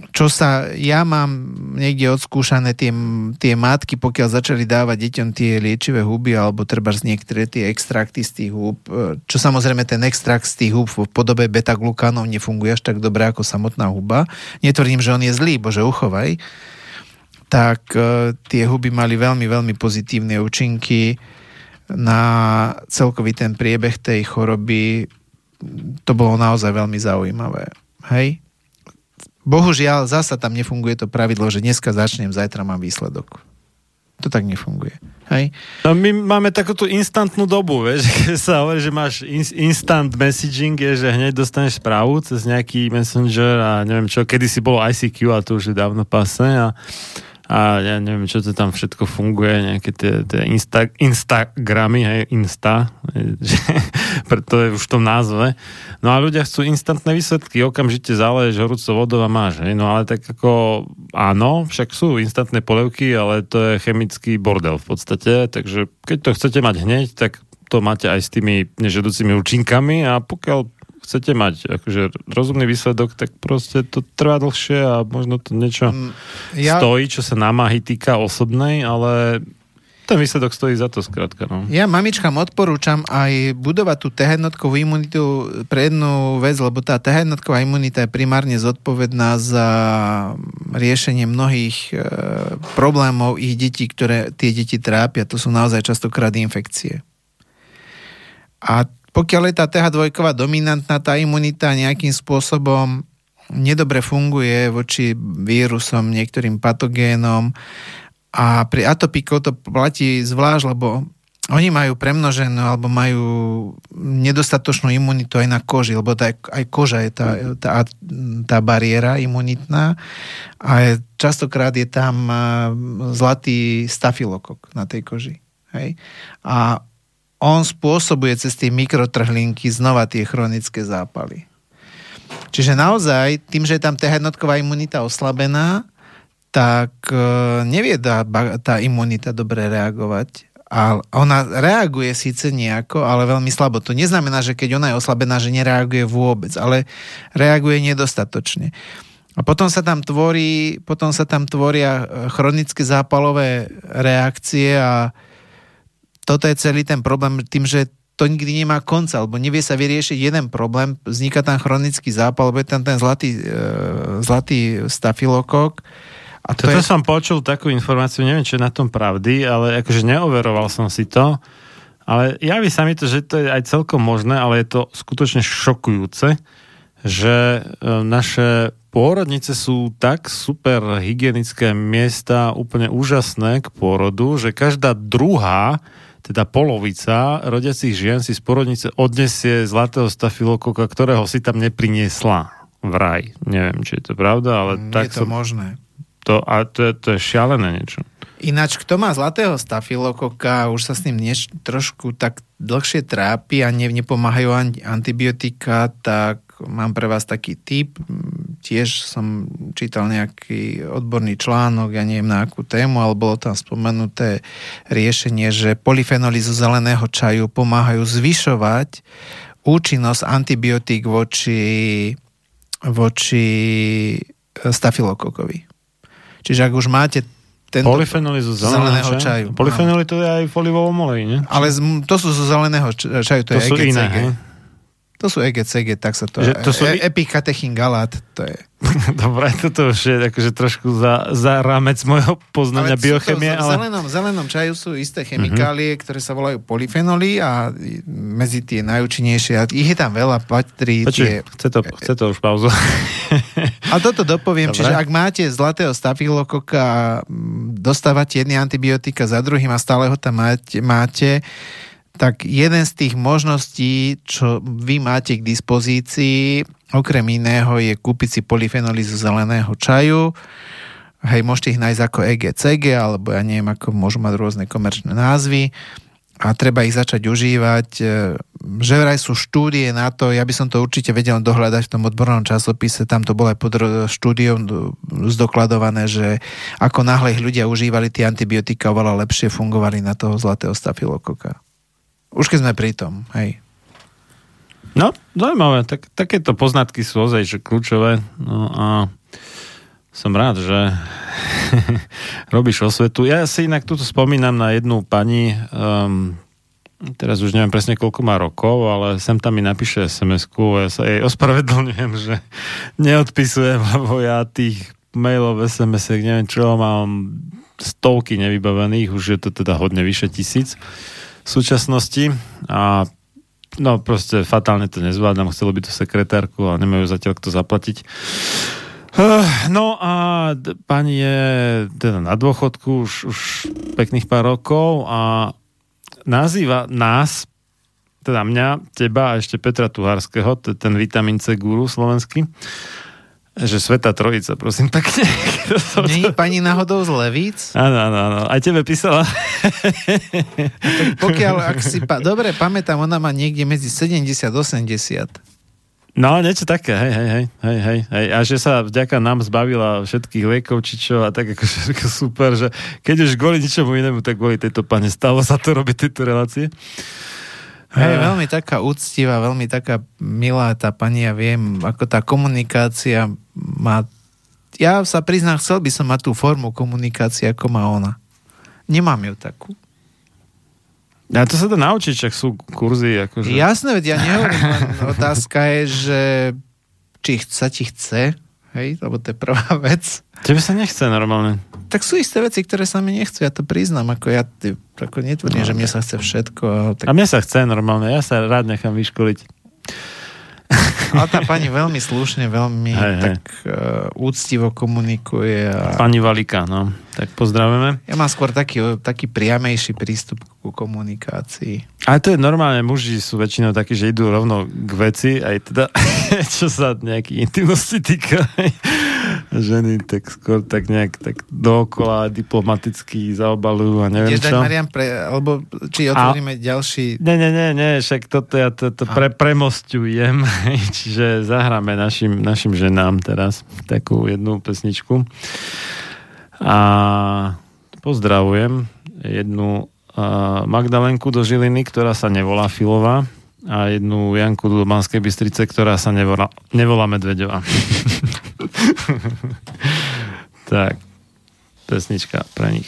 Čo sa, ja mám niekde odskúšané tie, tie matky, pokiaľ začali dávať deťom tie liečivé huby, alebo treba z niektoré tie extrakty z tých húb, e, čo samozrejme ten extrakt z tých húb v podobe beta-glukánov nefunguje až tak dobre ako samotná huba. Netvrdím, že on je zlý, bože uchovaj. Tak e, tie huby mali veľmi, veľmi pozitívne účinky na celkový ten priebeh tej choroby. To bolo naozaj veľmi zaujímavé. Hej? Bohužiaľ, zasa tam nefunguje to pravidlo, že dneska začnem, zajtra mám výsledok. To tak nefunguje. Hej? No my máme takúto instantnú dobu, vieš, keď sa hovorí, že máš in- instant messaging, je, že hneď dostaneš správu cez nejaký messenger a neviem čo, kedy si bolo ICQ a to už je dávno pase a, a ja neviem, čo to tam všetko funguje, nejaké tie, tie Insta, Instagramy, hej, Insta, že, preto je už v tom názve. No a ľudia chcú instantné výsledky, okamžite zaleješ horúcou vodou a máš, hej, no ale tak ako, áno, však sú instantné polevky, ale to je chemický bordel v podstate, takže keď to chcete mať hneď, tak to máte aj s tými nežedúcimi účinkami a pokiaľ chcete mať akože rozumný výsledok, tak proste to trvá dlhšie a možno to niečo Ja, stojí, čo sa námahy týka osobnej, ale ten výsledok stojí za to skrátka. No. ja mamičkám odporúčam aj budovať tú T-jednotkovú imunitu pre jednu vec, lebo tá T-jednotková imunita je primárne zodpovedná za riešenie mnohých e, problémov ich detí, ktoré tie deti trápia. To sú naozaj častokrát infekcie. A pokiaľ je tá TH2 dominantná, tá imunita nejakým spôsobom nedobre funguje voči vírusom, niektorým patogénom a pri atopikov to platí zvlášť, lebo oni majú premnoženú alebo majú nedostatočnú imunitu aj na koži, lebo tá, aj koža je tá, tá, tá bariéra imunitná a je, častokrát je tam a, zlatý stafilokok na tej koži. Hej? A on spôsobuje cez tie mikrotrhlinky znova tie chronické zápaly. Čiže naozaj, tým, že je tam tá jednotková imunita oslabená, tak e, nevie tá, tá imunita dobre reagovať. A ona reaguje síce nejako, ale veľmi slabo. To neznamená, že keď ona je oslabená, že nereaguje vôbec, ale reaguje nedostatočne. A potom sa tam tvorí, potom sa tam tvoria e, chronické zápalové reakcie a toto je celý ten problém tým, že to nikdy nemá konca, alebo nevie sa vyriešiť jeden problém, vzniká tam chronický zápal, alebo je tam ten zlatý, e, zlatý stafilokok. A to Toto je, som počul takú informáciu, neviem, čo je na tom pravdy, ale akože neoveroval som si to. Ale javí sa mi to, že to je aj celkom možné, ale je to skutočne šokujúce, že e, naše pôrodnice sú tak super hygienické miesta, úplne úžasné k pôrodu, že každá druhá teda polovica rodiacich žien si z porodnice odnesie zlatého stafilokoka, ktorého si tam nepriniesla. Vraj. Neviem, či je to pravda, ale Mm, tak je to som... možné. To, a to, je, to je šialené niečo. Ináč, kto má zlatého stafilokoka, už sa s ním nieš, trošku tak dlhšie trápi a ne, nepomáhajú an, antibiotika, tak mám pre vás taký tip. Tiež som čítal nejaký odborný článok, ja neviem na akú tému, ale bolo tam spomenuté riešenie, že polyfenoly zo zeleného čaju pomáhajú zvyšovať účinnosť antibiotík voči, voči stafilokokovi. Čiže ak už máte tento... Polyfenoly zo zeleného, zeleného čaju. Polyfenoly to je aj v olivovom oleji, nie? Ale to sú zo zeleného čaju, to, To je sú EGCG. iné? To sú EGCG, tak sa to... Že to sú e- i- epikatechingalát, to je... Dobre, toto už je akože trošku za, za rámec môjho poznania sú biochemie, to, v ale... zelenom, v zelenom čaju sú isté chemikálie, mm-hmm. ktoré sa volajú polyfenoly a medzi tie najúčinnejšie, a ich je tam veľa, patrí tie... Počuj, chce to, chce to už pauzu. A toto dopoviem, Dobre. čiže ak máte zlatého stafilokoka a dostávate jedny antibiotika za druhým a stále ho tam máte, máte tak jeden z tých možností, čo vy máte k dispozícii, okrem iného, je kúpiť si polyfenoly zo zeleného čaju. Hej, môžete ich nájsť ako EGCG, alebo ja neviem, ako môžu mať rôzne komerčné názvy a treba ich začať užívať. E, Že vraj sú štúdie na to, ja by som to určite vedel dohľadať v tom odbornom časopise, tam to bolo aj pod štúdiom do- zdokladované, že ako náhle ich ľudia užívali tie antibiotika, oveľa lepšie fungovali na toho zlatého stafilokoka. Už keď sme pri tom, hej. No, zaujímavé. Tak, takéto poznatky sú ozaj že kľúčové. No a som rád, že robíš osvetu. Ja si inak tuto spomínam na jednu pani, um, teraz už neviem presne koľko má rokov, ale sem tam mi napíše SMS-ku a ja sa jej ospravedlňujem, že neodpisujem, lebo ja tých mailov, sms neviem čo, mám stovky nevybavených, už je to teda hodne vyše tisíc súčasnosti a no proste fatálne to nezvládam, chcelo by to sekretárku a nemajú zatiaľ kto zaplatiť. Eh, No a pani je teda na dôchodku už, už pekných pár rokov a nazýva nás, teda mňa, teba a ešte Petra je ten vitamin C guru slovenský, že Sveta Trojica, prosím pekne. Nie je pani náhodou z Levíc? Áno, áno, áno. Aj tebe písala. Pokiaľ, ak si pa- dobre pamätám, ona má niekde medzi 70 a 80. No, niečo také, hej, hej, hej, hej, hej, hej. A že sa vďaka nám zbavila všetkých liekov, či čo, a tak akože ako super, že keď už kvôli ničomu inému, tak kvôli tejto pane stalo sa to robiť tieto relácie. Hej, Eh. veľmi taká úctivá, veľmi taká milá tá pani, ja viem, ako tá komunikácia má... Ja sa priznám, chcel by som mať tú formu komunikácie, ako má ona. Nemám ju takú. A to sa dá naučiť, čak sú kurzy, akože... Jasné, veď ja nehovorím, otázka je, že či sa ti chce, hej, lebo to je prvá vec. Tebe sa nechce normálne. Tak sú isté veci, ktoré sa mi nechcú, ja to priznám, ako ja ty, ako netvrdím, že mne sa chce všetko. Tak, A mne sa chce normálne, ja sa rád nechám vyškoliť. ale tá pani veľmi slušne, veľmi Hej, hej. tak uh, úctivo komunikuje. A Pani Valika, no. Tak pozdravujeme. ja mám skôr taký, taký priamejší prístup ku komunikácii. Ale to je normálne, muži sú väčšinou takí, že idú rovno k veci, aj teda, čo sa nejakých intimnosti týka. Ženy tak skôr tak nejak tak dookola diplomaticky zaobalujú a neviem Ideš čo. Marian, pre, alebo či otvoríme a... ďalší... Nie, nie, nie, nie, však toto ja to, to pre, premostujem, čiže zahráme našim, našim ženám teraz takú jednu pesničku. A pozdravujem jednu uh, Magdalenku do Žiliny, ktorá sa nevolá Filová a jednu Janku do Banskej Bystrice, ktorá sa nevolá, nevolá Medvedová. tak, pesnička pre nich.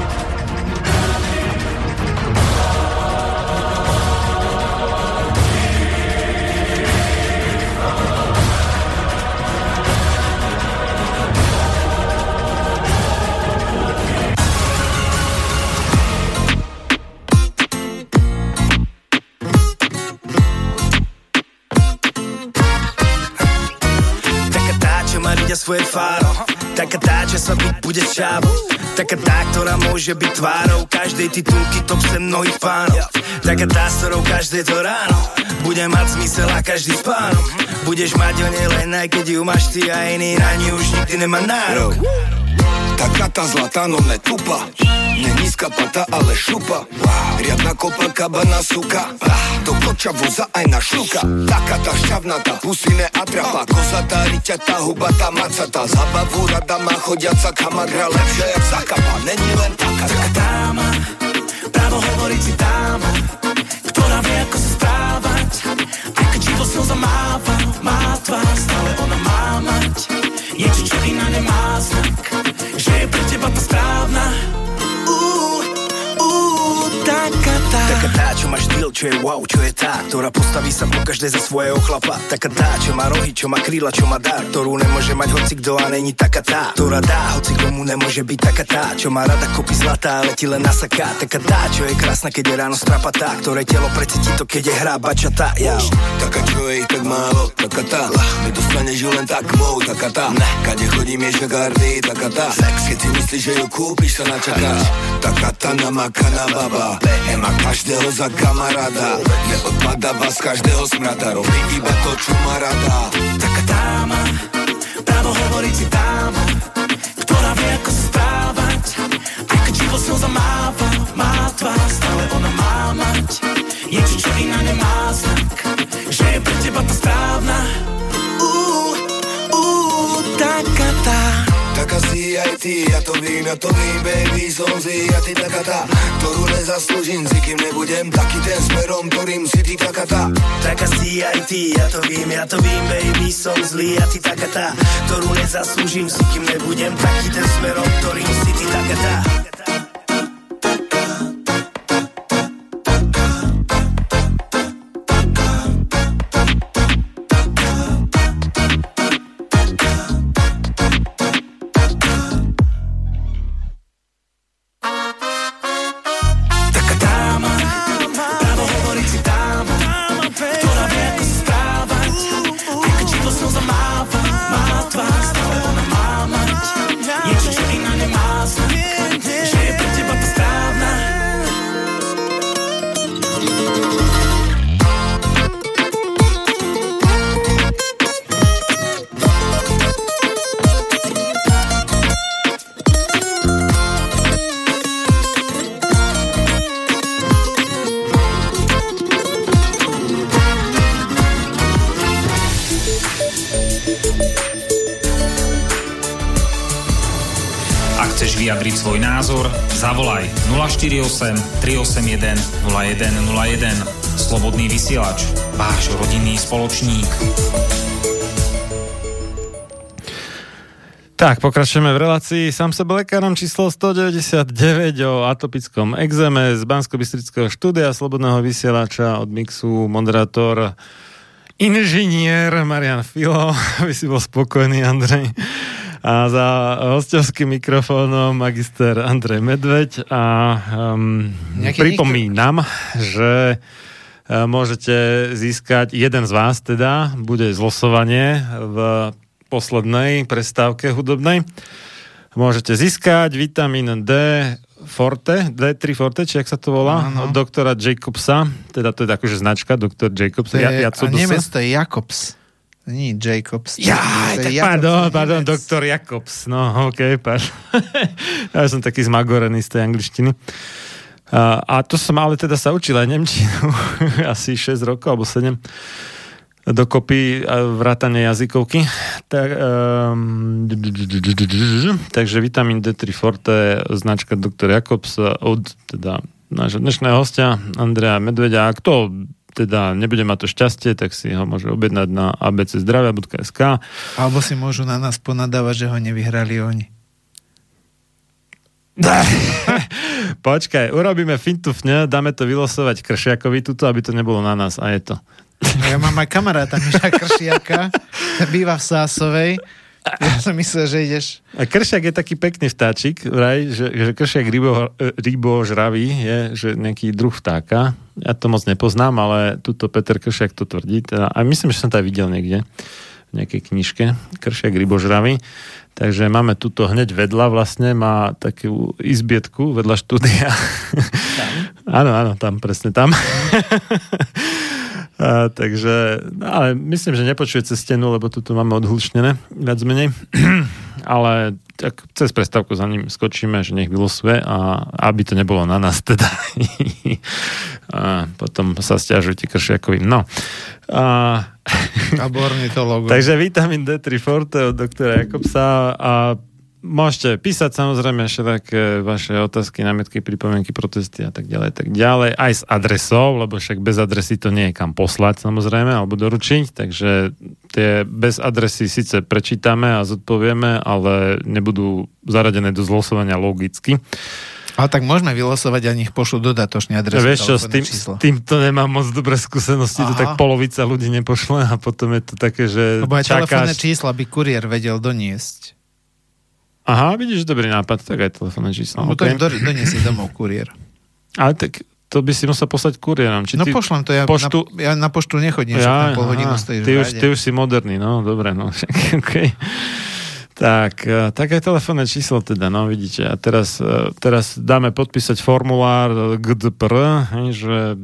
Tvoje fáro Taká tá, čo sa byť bude čávo Taká tá, ktorá môže byť tvárou. Každej titulky top sem mnohých pánov. Taká tá, s ktorou každé to ráno. Bude mať zmysel a každý spánok Budeš mať o nej len aj keď ju máš ty a iný na ňu už nikdy nemá nárok Taká tá zlatá, no ne tupa. Ne nízka pata, ale šupa. Riadna kopa, kabana suka. Do koča voza aj na šluka Taká tá šťavnatá, pusy ne atrapa Kozatá, riťatá, hubatá, macatá. Zabavu rada má chodiaca kamagra Lepšia jak zakapa, není len taká Taká dáma, právo hovoriť si dáma Ktorá vie ako sa správať. Aj keď živo slza máva, má tvár Stále ona má mať Niečo, čo iná nemá znak Že je pre teba tá správna? Uú, uú, taká tá Taká tá, čo má štýl, čo je wow, čo je tá Ktorá postaví sa po každé za svojho chlapa. Taká tá, čo má rohy, čo má kríla, čo má dar Ktorú nemôže mať hoci kto a není taká tá Ktorá dá, hoci komu nemôže byť taká tá Čo má rada kopy zlatá, ale ti len nasaká. Taká tá, čo je krásna, keď je ráno strapatá. Ktoré telo precíti to, keď je hra bačatá. Ja. Taká čo je tak málo, taká tá Nedostaneš ju len tak mou, taká tá Kade chodím je šagardy, taká tá Sex, keď si myslíš, že ju kúpiš, sa načakáš. Taká tá namakaná baba Nemá každého za kamaráda Neodpadáva z každého smrada Robí iba to, čo má rada. Taká dáma, právo hovoriť si dáma Ktorá vie ako sa správať. Keď živo slza máva, má tvár Stále ona má mať. Niečo, čo iná nemá znak Aj ty, ja to vím, ja to vím, baby, som si ja ty taká tá Ktorú nezaslúžim, si kým nebudem taký ten smerom, ktorým si ty taká tá Taká si aj ty, ja to vím, ja to vím, baby, som zlý a ty taká tá Ktorú nezaslúžim, si kým nebudem taký ten smerom, ktorým si ty taká tá 381 0101. Slobodný vysielač, váš rodinný spoločník. Tak, pokračujeme v relácii. Sám sebe lekárom číslo 199 o atopickom exéme z bansko štúdia Slobodného vysielača od Mixu, moderátor inžinier Marian Filo, aby si bol spokojný, Andrej. A za hostovským mikrofónom magister Andrej Medveď a um, Nejaký pripomínam, že e, môžete získať, jeden z vás teda, bude zlosovanie v poslednej prestávke hudobnej. Môžete získať vitamín D Forte, D3 Forte, či jak sa to volá, Áno. od doktora Jacobsa, teda to je akože značka, doktor Jacobs. To je, ja, ja a Nemec to je Jakobs. Nie Jacobs. ja, tak je Jakobs, pardon, pardon, doktor Jakobs. No, ok, pardon. ja som taký zmagorený z tej angličtiny. A, a to som ale teda sa učil aj Nemčinu asi 6 rokov alebo 7 dokopy vrátane jazykovky. Tak, um, takže vitamín D3 Forte, značka Dr. Jakobs od teda nášho dnešného hostia Andrea Medvedia. A kto teda nebude mať to šťastie, tak si ho môže objednať na abczdravia.sk Alebo si môžu na nás ponadávať, že ho nevyhrali oni. Počkaj, urobíme fintu fne, dáme to vylosovať Kršiakovi tuto, aby to nebolo na nás a je to. No ja mám aj kamaráta Miša Kršiaka, býva v Sásovej. Ja som myslel, že ideš... A kršiak je taký pekný vtáčik, vraj, že, že kršiak rybo, rybožravý je že nejaký druh vtáka. Ja to moc nepoznám, ale tuto Peter Kršiak to tvrdí. Teda, a myslím, že som to videl niekde, v nejakej knižke, Kršiak rybožravy. Takže máme tuto hneď vedľa vlastne, má takú izbietku vedľa štúdia. áno, áno, tam, presne tam. A, takže, no, ale myslím, že nepočuje cez stenu, lebo tu máme odhlučnené, viac menej. ale tak cez prestávku za ním skočíme, že nech vylosuje a aby to nebolo na nás teda. a potom sa stiažujte kršiakovým. No. A... Alebo ornitológu. Takže vitamín D3 Forte od doktora Jakobsa a Môžete písať samozrejme ešte také vaše otázky, námietky, pripomienky, protesty a tak ďalej, tak ďalej. Aj s adresou, lebo však bez adresy to nie je kam poslať samozrejme, alebo doručiť, takže tie bez adresy síce prečítame a zodpovieme, ale nebudú zaradené do zlosovania logicky. Ale tak môžeme vylosovať a nich pošlu dodatočný adres. Ja, vieš čo, s, tým, s týmto nemám moc dobré skúsenosti, Aha. to tak polovica ľudí nepošle a potom je to také, že Lebo aj čakáš... telefónne čísla by kuriér vedel doniesť. Aha, vidíš, dobrý nápad, tak aj telefónne číslo. No okay. to im doniesie domov kuriér. Ale tak to by si musel poslať kuriérom. Či no ty pošlem to, ja, poštu... na, ja na poštu nechodím, že tam pol hodinu stojíš ty už, ty už si moderný, no, dobre, no, okay. Tak, e, tak aj telefónne číslo teda, no vidíte. A teraz, e, teraz dáme podpísať formulár GDPR, že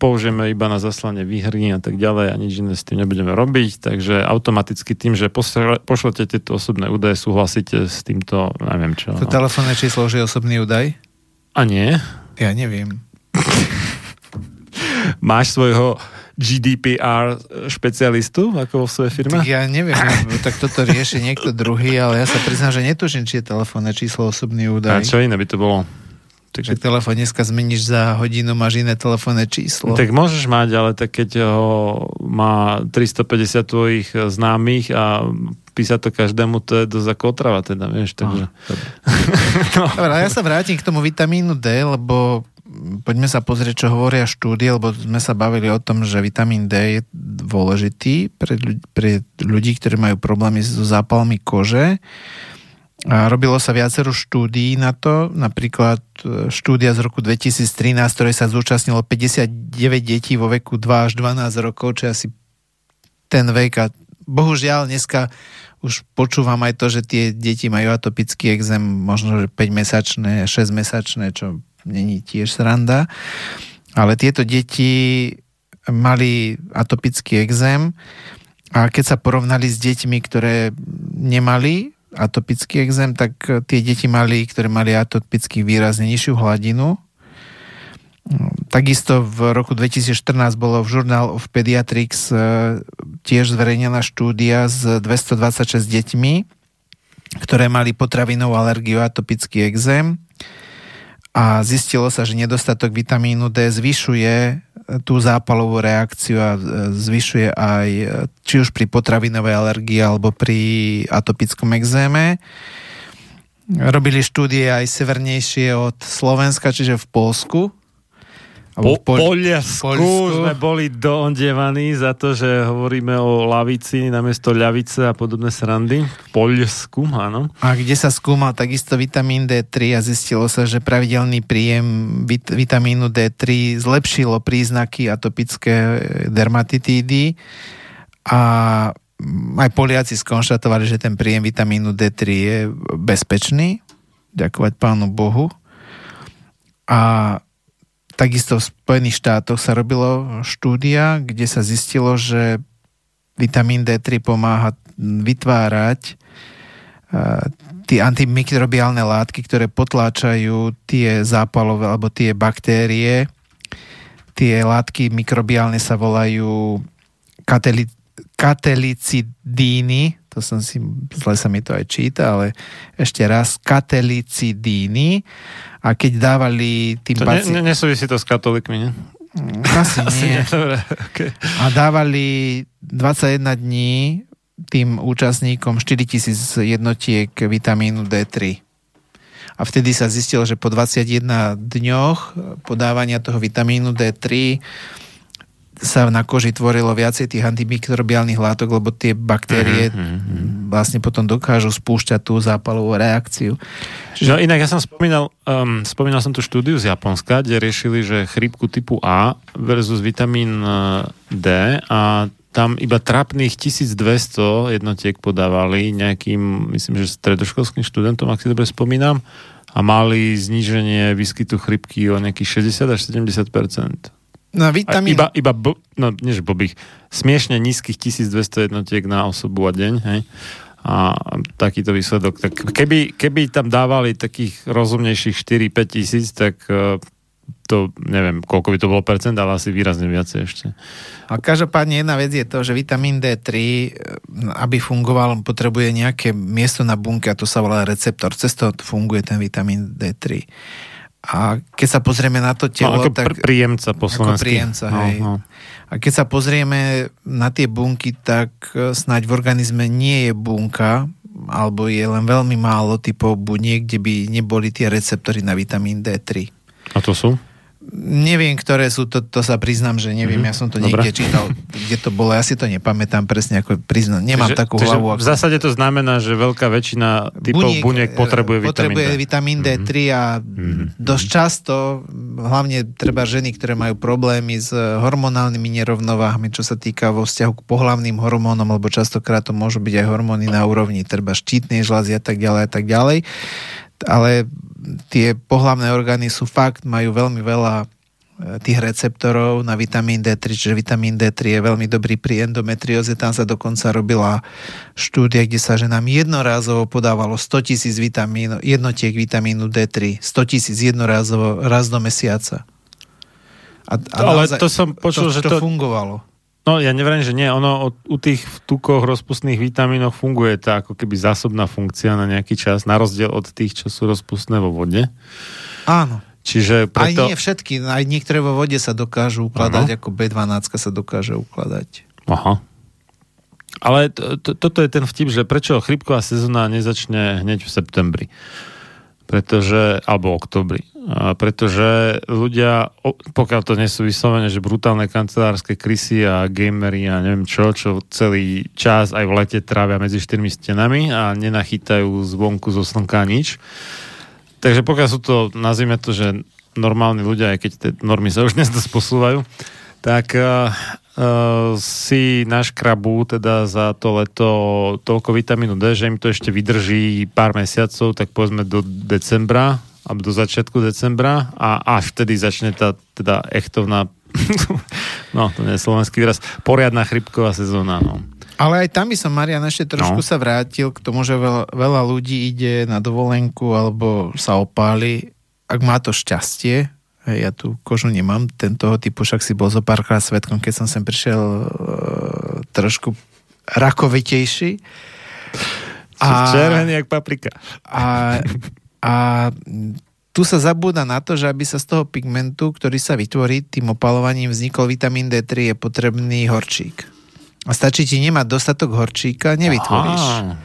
použijeme iba na zaslanie výhry a tak ďalej a nič iné s tým nebudeme robiť, takže automaticky tým, že pošlete tieto osobné údaje, súhlasíte s týmto, neviem čo. To no. telefónne číslo už je osobný údaj? A nie? Ja neviem. Máš svojho GDPR špecialistu ako vo svojej firme? Tak ja neviem, tak toto rieši niekto druhý, ale ja sa priznám, že netuším, či je telefónne číslo osobný údaj. A čo iné by to bolo? Takže telefón dneska zmeníš za hodinu, máš iné telefónne číslo. Tak môžeš mať, ale tak keď ho má 350 tvojich známych a písať to každému, to je dosť ako otrava teda, vieš, takže... no. Dobre, ja sa vrátim k tomu vitamínu D, lebo poďme sa pozrieť, čo hovoria štúdie, lebo sme sa bavili o tom, že vitamín D je dôležitý pre ľudí, pre ľudí ktorí majú problémy so zápalmi kože. A robilo sa viacero štúdií na to, napríklad e, štúdia z roku 2013, ktorej sa zúčastnilo 59 detí vo veku 2 až 12 rokov, čo je asi ten vek a bohužiaľ dneska už počúvam aj to, že tie deti majú atopický exém možno že 5-mesačné, 6-mesačné, čo není tiež sranda. Ale tieto deti mali atopický exém a keď sa porovnali s deťmi, ktoré nemali atopický exém, tak tie deti mali, ktoré mali atopický výrazne nižšiu hladinu. Takisto v roku 2014 bolo v Journal of Pediatrics e, tiež zverejnená štúdia s 226 deťmi, ktoré mali potravinovú alergiu a atopický exém a zistilo sa, že nedostatok vitamínu D zvyšuje tú zápalovú reakciu a zvyšuje aj či už pri potravinovej alergii alebo pri atopickom exéme. Robili štúdie aj severnejšie od Slovenska, čiže v Polsku, po, Pol- Poliasku, Poliasku sme boli doondievaní za to, že hovoríme o lavici namiesto ľavice a podobné srandy. V Poliasku, áno. A kde sa skúmal takisto vitamín D3 a zistilo sa, že pravidelný príjem vit- vitamínu D3 zlepšilo príznaky atopické dermatitídy a aj Poliaci skonštatovali, že ten príjem vitamínu D3 je bezpečný. Ďakovať pánu Bohu. A Takisto v Spojených štátoch sa robilo štúdia, kde sa zistilo, že vitamín D3 pomáha vytvárať tie antimikrobiálne látky, ktoré potláčajú tie zápalové alebo tie baktérie. Tie látky mikrobiálne sa volajú kateli, katelicidíny, to som si, zle sa mi to aj číta, ale ešte raz, katelicidíny a keď dávali tým to paci... ne, ne, nesúvisí to s katolikmi, ne? Mm, asi, Asi nie. nie. Dobre, okay. A dávali 21 dní tým účastníkom 4000 jednotiek vitamínu D3. A vtedy sa zistilo, že po 21 dňoch podávania toho vitamínu D3 sa na koži tvorilo viacej tých antimikrobiálnych látok, lebo tie baktérie mm-hmm. vlastne potom dokážu spúšťať tú zápalovú reakciu. Čiže... No inak ja som spomínal, um, spomínal som tú štúdiu z Japonska, kde riešili, že chrípku typu A versus vitamín uh, D a tam iba trapných 1200 jednotiek podávali nejakým, myslím, že stredoškolským študentom, ak si dobre spomínam, a mali zníženie výskytu chrypky o nejakých 60 až 70 No a vitamín... iba, iba bl, no, nie že blbých, smiešne nízkych 1200 jednotiek na osobu a deň, hej? A takýto výsledok. Tak keby, keby tam dávali takých rozumnejších 4-5 tisíc, tak uh, to, neviem, koľko by to bolo percent, ale asi výrazne viacej ešte. A každopádne jedna vec je to, že vitamín D3, e, aby fungoval, potrebuje nejaké miesto na bunke a to sa volá receptor. Cez to funguje ten vitamín D3. A keď sa pozrieme na to telo, no, ako tak... pr- príjemca po Ako príjemca, no, hej. no. A keď sa pozrieme na tie bunky, tak e, snáď v organizme nie je bunka, alebo je len veľmi málo typov buniek, kde by neboli tie receptory na vitamín D3. A to sú? Neviem, ktoré sú, to, to sa priznám, že neviem, Mhm, ja som to dobre. niekde čítal, kde to bolo, ja si to nepamätám presne, ako priznám, nemám Takže- takú takže hlavu. V zásade to znamená, že veľká väčšina typov buniek, e, potrebuje, potrebuje vitamín D. vitamín D3 a dosť často, hlavne treba ženy, ktoré majú problémy s e, hormonálnymi nerovnováhami, čo sa týka vo vzťahu k pohlavným hormónom, lebo častokrát to môžu byť aj hormóny na úrovni treba štítnej žľazy a tak ďalej a tak ďalej. Ale tie pohlavné orgány sú fakt, majú veľmi veľa e, tých receptorov na vitamín D3, čiže vitamín D3 je veľmi dobrý pri endometrióze. Tam sa dokonca robila štúdia, kde sa ženám jednorázovo podávalo 100 tisíc vitamín, jednotiek vitamínu D3. 100 tisíc jednorázovo raz do mesiaca. A, a Ale to som počul, to, že to to- fungovalo. No ja neverím, že nie. Ono o- u tých tukoch rozpustných vitamínov funguje tá ako keby zásobná funkcia na nejaký čas, na rozdiel od tých, čo sú rozpustné vo vode. Áno. Čiže Preto... Aj nie všetky, aj niektoré vo vode sa dokážu ukladať, ako B12 sa dokáže ukladať. Aha. Ale to, to, toto je ten vtip, že prečo chrypková sezóna nezačne hneď v septembri. Pretože, alebo oktobri. Pretože ľudia, pokiaľ to nie sú vyslovene, že brutálne kancelárske krysy a gamery a neviem čo, čo celý čas aj v lete trávia medzi štyrmi stenami a nenachytajú zvonku zo slnka nič. Takže pokiaľ sú to, nazvime to, že normálni ľudia, aj keď tie normy sa už dnes posúvajú, tak uh, si naškrabú teda za to leto toľko vitamínu D, že im to ešte vydrží pár mesiacov, tak povedzme do decembra, alebo do začiatku decembra a až vtedy začne tá teda echtovná no, to nie je slovenský výraz, poriadna chrypková sezóna, no. Ale aj tam by som, Marian, ešte trošku No. sa vrátil k tomu, že veľa, veľa ľudí ide na dovolenku alebo sa opáli, ak má to šťastie. Ja tu kožu nemám tento typu, však si bol zo párkrát svetkom, keď som sem prišiel e, trošku rakovitejší. A... Červený jak paprika. A, a tu sa zabúda na to, že aby sa z toho pigmentu, ktorý sa vytvorí tým opalovaním, vznikol vitamín D3, je potrebný horčík. A stačí ti nemať dostatok horčíka, nevytvoríš. Aha.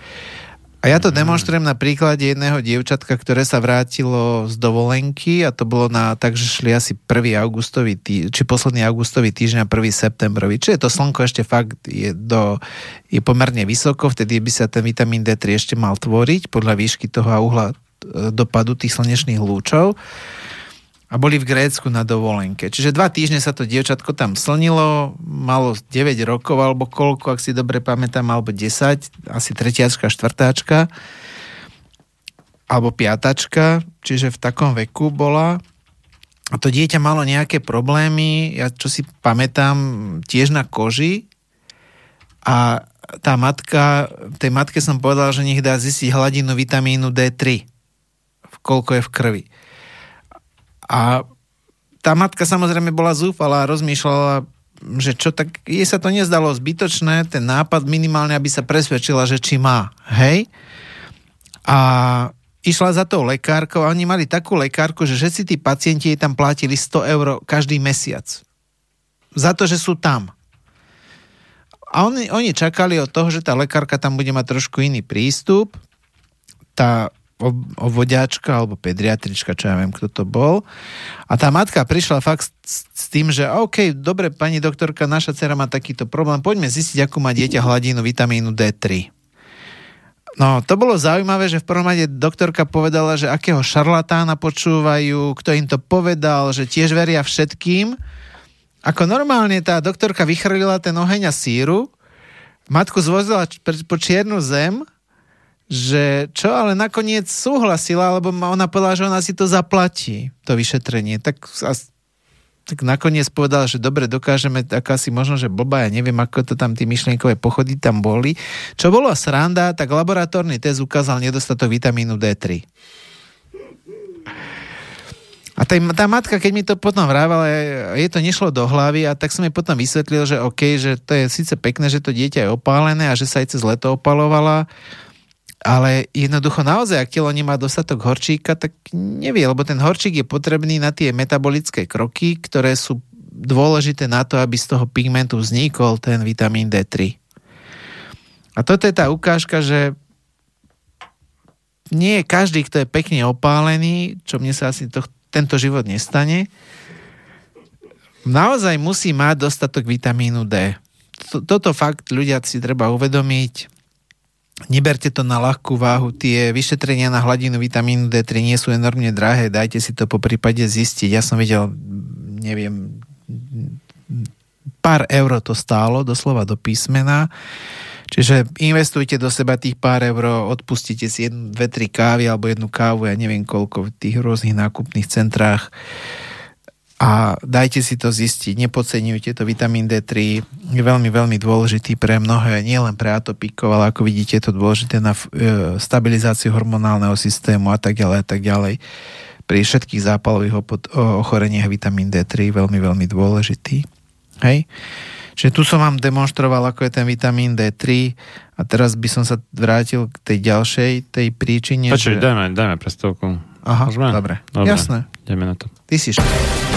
A ja to demonstrujem na príklade jedného dievčatka, ktoré sa vrátilo z dovolenky a to bolo na, takže šli asi 1. augustový tý, či posledný augustový týždeň a 1. septembrový. Čiže to slnko ešte fakt je, do, je pomerne vysoko, vtedy by sa ten vitamín D3 ešte mal tvoriť podľa výšky toho a uhla e, dopadu tých slnečných lúčov a boli v Grécku na dovolenke. Čiže dva týždne sa to dievčatko tam slnilo, malo 9 rokov alebo koľko, ak si dobre pamätám, alebo 10, asi tretiačka, štvrtáčka alebo piatačka, čiže v takom veku bola. A to dieťa malo nejaké problémy, ja čo si pamätám, tiež na koži a tá matka, tej matke som povedal, že nech dá zistiť hladinu vitamínu D3, v koľko je v krvi. A tá matka samozrejme bola zúfalá a rozmýšľala, že čo tak, jej sa to nezdalo zbytočné, ten nápad minimálne, aby sa presvedčila, že či má, hej? A išla za tou lekárkou a oni mali takú lekárku, že všetci tí pacienti jej tam platili 100 eur každý mesiac. Za to, že sú tam. A oni, oni čakali od toho, že tá lekárka tam bude mať trošku iný prístup. Tá obvodiačka alebo pediatrička, čo ja viem, kto to bol. A tá matka prišla fakt s, s tým, že OK, dobre, pani doktorka, naša dcera má takýto problém, poďme zistiť, akú má dieťa hladinu vitamínu D3. No, to bolo zaujímavé, že v prvom rade doktorka povedala, že akého šarlatána počúvajú, kto im to povedal, že tiež veria všetkým. Ako normálne tá doktorka vychrlila ten oheň a síru, matku zvozila po čiernu zem, že čo, ale nakoniec súhlasila, lebo ona povedala, že ona si to zaplatí, to vyšetrenie. Tak, as- tak nakoniec povedala, že dobre, dokážeme, tak asi možno, že blbá, ja neviem, ako to tam tie myšlienkové pochody tam boli. Čo bolo sranda, tak laboratórny test ukázal nedostatok vitamínu D3. A tá, tá matka, keď mi to potom vrávala, jej to nešlo do hlavy a tak som jej potom vysvetlil, že OK, že to je síce pekné, že to dieťa je opálené a že sa aj cez leto opalovala, ale jednoducho naozaj, ak telo nemá dostatok horčíka, tak nevie, lebo ten horčík je potrebný na tie metabolické kroky, ktoré sú dôležité na to, aby z toho pigmentu vznikol ten vitamín D3. A toto je tá ukážka, že nie je každý, kto je pekne opálený, čo mne sa asi to, tento život nestane, naozaj musí mať dostatok vitamínu D. To- Toto fakt ľudia si treba uvedomiť. Neberte to na ľahkú váhu. Tie vyšetrenia na hladinu vitamínu D3 nie sú enormne drahé. Dajte si to po prípade zistiť. Ja som videl, neviem, pár eur to stálo, doslova do písmena. Čiže investujte do seba tých pár eur, odpustite si jednu, dve, tri kávy alebo jednu kávu, ja neviem koľko v tých rôznych nákupných centrách a dajte si to zistiť, nepodceňujte to, vitamín D3 je veľmi, veľmi dôležitý pre mnohé, nielen pre atopikov, ale ako vidíte, je to dôležité na e, stabilizáciu hormonálneho systému a tak ďalej a tak ďalej. Pri všetkých zápalových ochoreniach vitamín D3 je veľmi, veľmi dôležitý. Hej? Čiže tu som vám demonstroval, ako je ten vitamín D3 a teraz by som sa vrátil k tej ďalšej, tej príčine. Počuj, že... dajme, dajme prestávku. Aha, Môžeme? dobre. Dobre. Jasné. Ideme na to. Ty si št-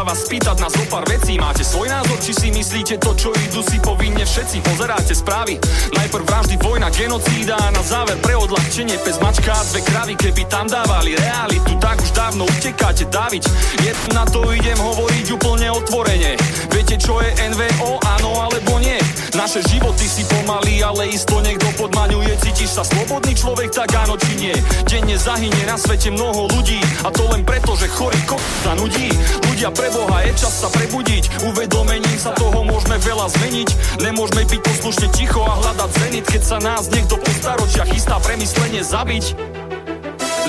Sa vás spýtať na zo pár vecí. Máte svoj názor, či si myslíte to, čo idú si povinne všetci? Pozeráte správy. Najprv vraždy, vojna, genocída a na záver pre odľahčenie pes mačka a dve kravy. Keby tam dávali realitu, tak už dávno utekáte dáviť. Je na to idem hovoriť úplne otvorene. Viete, čo je NVO, áno alebo nie? Naše životy si pomaly, ale isto niekto podmaňuje. Cítiš sa slobodný človek, tak áno či nie? Denne zahynie na svete mnoho ľudí a to len preto, že chorý ko sa nudí. Ľudia pre Boha je čas sa prebudiť. Uvedomením sa toho môžeme veľa zmeniť. Nemôžeme byť poslušne ticho a hľadať zenit, keď sa nás niekto po staročia chystá premyslenie zabiť.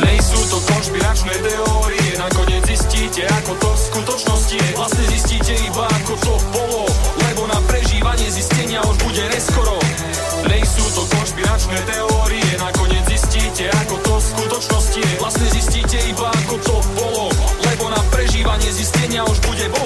Nejsú to konšpiračné teórie, nakoniec zistíte, ako to v skutočnosti je. Vlastne zistíte iba, ako to bolo, lebo na prežívanie zistenia už bude neskoro. Nejsú to konšpiračné teórie, nakoniec zistíte, ako to v skutočnosti je. Vlastne zistenia už bude. Vo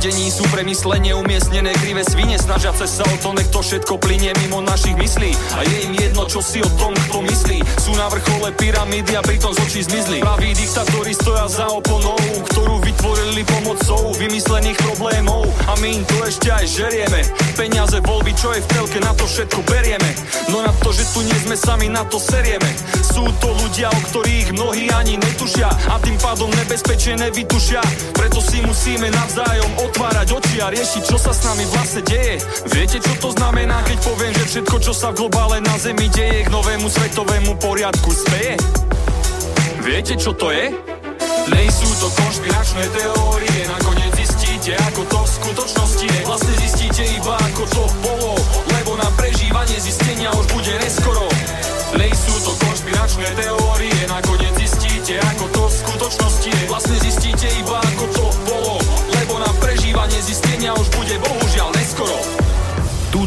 vedení sú premyslenie umiestnené krivé svine, snažiace sa o to, nech to všetko plinie mimo našich myslí. A je im jedno, čo si o tom kto myslí. Sú na vrchole pyramídy a pritom z očí zmizli. Praví diktatóri stoja za oponou, ktorú vytvorili pomocou vymyslených problémov. A my im to ešte aj žerieme. Peniaze, voľby, čo je v telke, na to všetko berieme. No na to, že tu nie sme sami, na to serieme. Sú to ľudia, o ktorých mnohí ani netušia a tým pádom nebezpečie nevytušia. Preto si musíme navzájom otvárať oči a riešiť, čo sa s nami vlastne deje. Viete, čo to znamená, keď poviem, že všetko, čo sa v globále na Zemi deje, k novému svetovému poriadku speje? Viete, čo to je? Nejsú to konšpiračné teórie, nakoniec zistíte, ako to v skutočnosti je. Vlastne zistíte iba, ako to bolo, lebo na prežívanie zistenia už bude neskoro. Nejsú to konšpiračné teórie,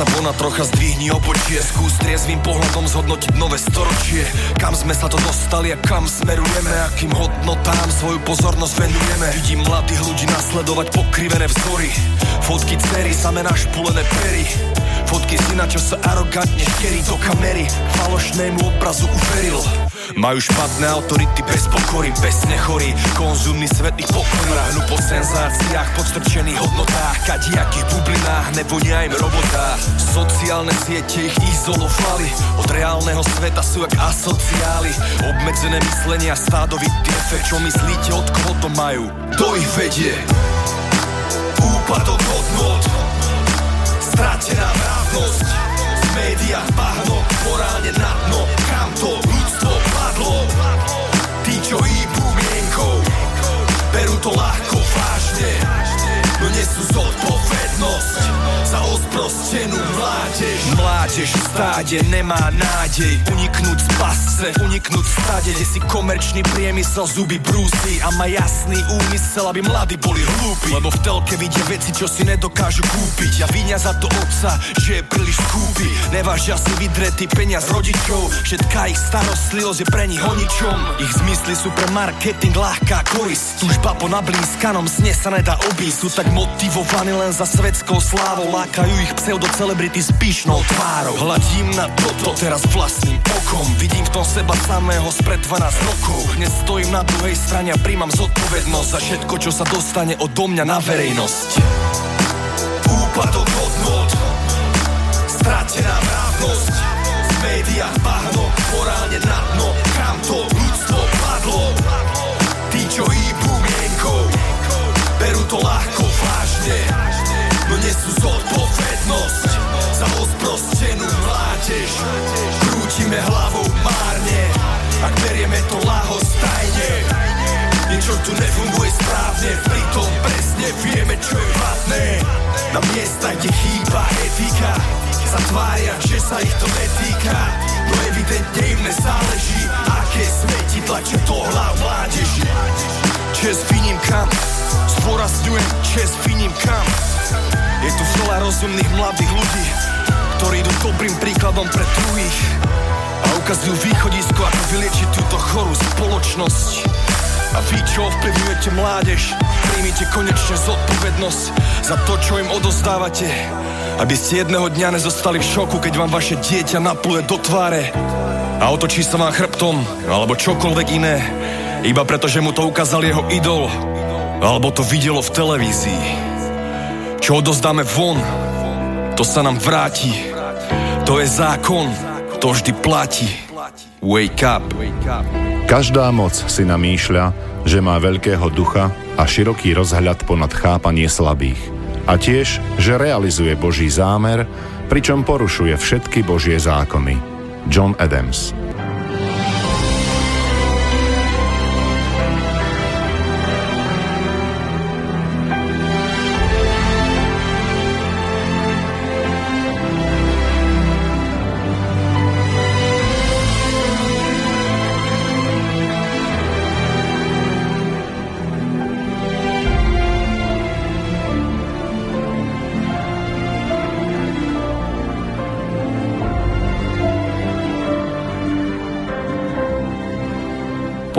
Sa von a trocha zdvihni obočie Skús triezvým pohľadom zhodnotiť nové storočie. Kam sme sa to dostali a kam smerujeme? Akým hodnotám svoju pozornosť venujeme? Vidím mladých ľudí nasledovať pokrivené vzory. Fotky cery, same našpulené pery. Fotky syna, čo sa arogantne škerí do kamery. Falošnému obrazu uveril majú špatné autority bez pokory, bez nechorí Konzumný svet ich pokorí Ráhnu po senzáciách, podstrčených hodnotách. Kadiakých bublinách, nevonia im robotá Sociálne siete ich izolovali. Od reálneho sveta sú jak asociály. Obmedzené myslenie a stádovitý efekt. Čo myslíte, od koho to majú? Kto ich vedie? Úpadok hodnot Stratená mravnosť médiách bahno, morálne na dno. Kam to? Ľudstvo stáde nemá nádej Uniknúť z pasce, uniknúť v stade Kde si komerčný priemysel zuby brúsi A má jasný úmysel, aby mladí boli hlúpi. Lebo v telke vidia veci, čo si nedokážu kúpiť. A vinia za to otca, že je príliš skúpi Nevážia si vydretý peniaz rodičov Všetká ich starostlivosť je pre nich o ničom Ich zmysly sú pre marketing ľahká korist. Tužba po nablískanom sne sa nedá obísť. Sú tak motivovaní len za svetskou slávou Lákajú ich pseudocelebrity s pyšnou tvárou Hladím na toto teraz vlastným okom. Vidím v tom seba samého spred 12 rokov. Dnes stojím na druhej strane a príjmam zodpovednosť Za všetko, čo sa dostane odo mňa na verejnosť. Úpadok hodnot Stratená mravnosť V médiách bahno, morálne na dno. Kam to ľudstvo padlo? Tí, čo hýbu mienkou Berú to ľahko vážne No nesú zodpovednosť Za osprostenú mládež. Krútime hlavou márne Ak berieme to lahostajne. Niečo tu nefunguje správne Pritom presne vieme, čo je platné Na miesta, kde chýba etika Sa tvária, že sa ich to netýka. No evidentne im nezáleží Aké smeti tlačia do hlav mládeži Čes viním kam Zdôrazňujem, čes viním kam Je tu veľa rozumných mladých ľudí Ktorí idú dobrým príkladom pre druhých A ukazujú východisko, ako vyliečiť túto chorú spoločnosť a vy, čo ovplyvňujete mládež, príjmite konečne zodpovednosť za to, čo im odozdávate. Aby ste jedného dňa nezostali v šoku, keď vám vaše dieťa napluje do tváre a otočí sa vám chrbtom, alebo čokoľvek iné, iba preto, že mu to ukázal jeho idol, alebo to videlo v televízii. Čo odozdáme von, to sa nám vráti. To je zákon, to vždy platí. Wake up. Každá moc si namýšľa, že má veľkého ducha a široký rozhľad ponad chápanie slabých. A tiež, že realizuje Boží zámer, pričom porušuje všetky Božie zákony. John Adams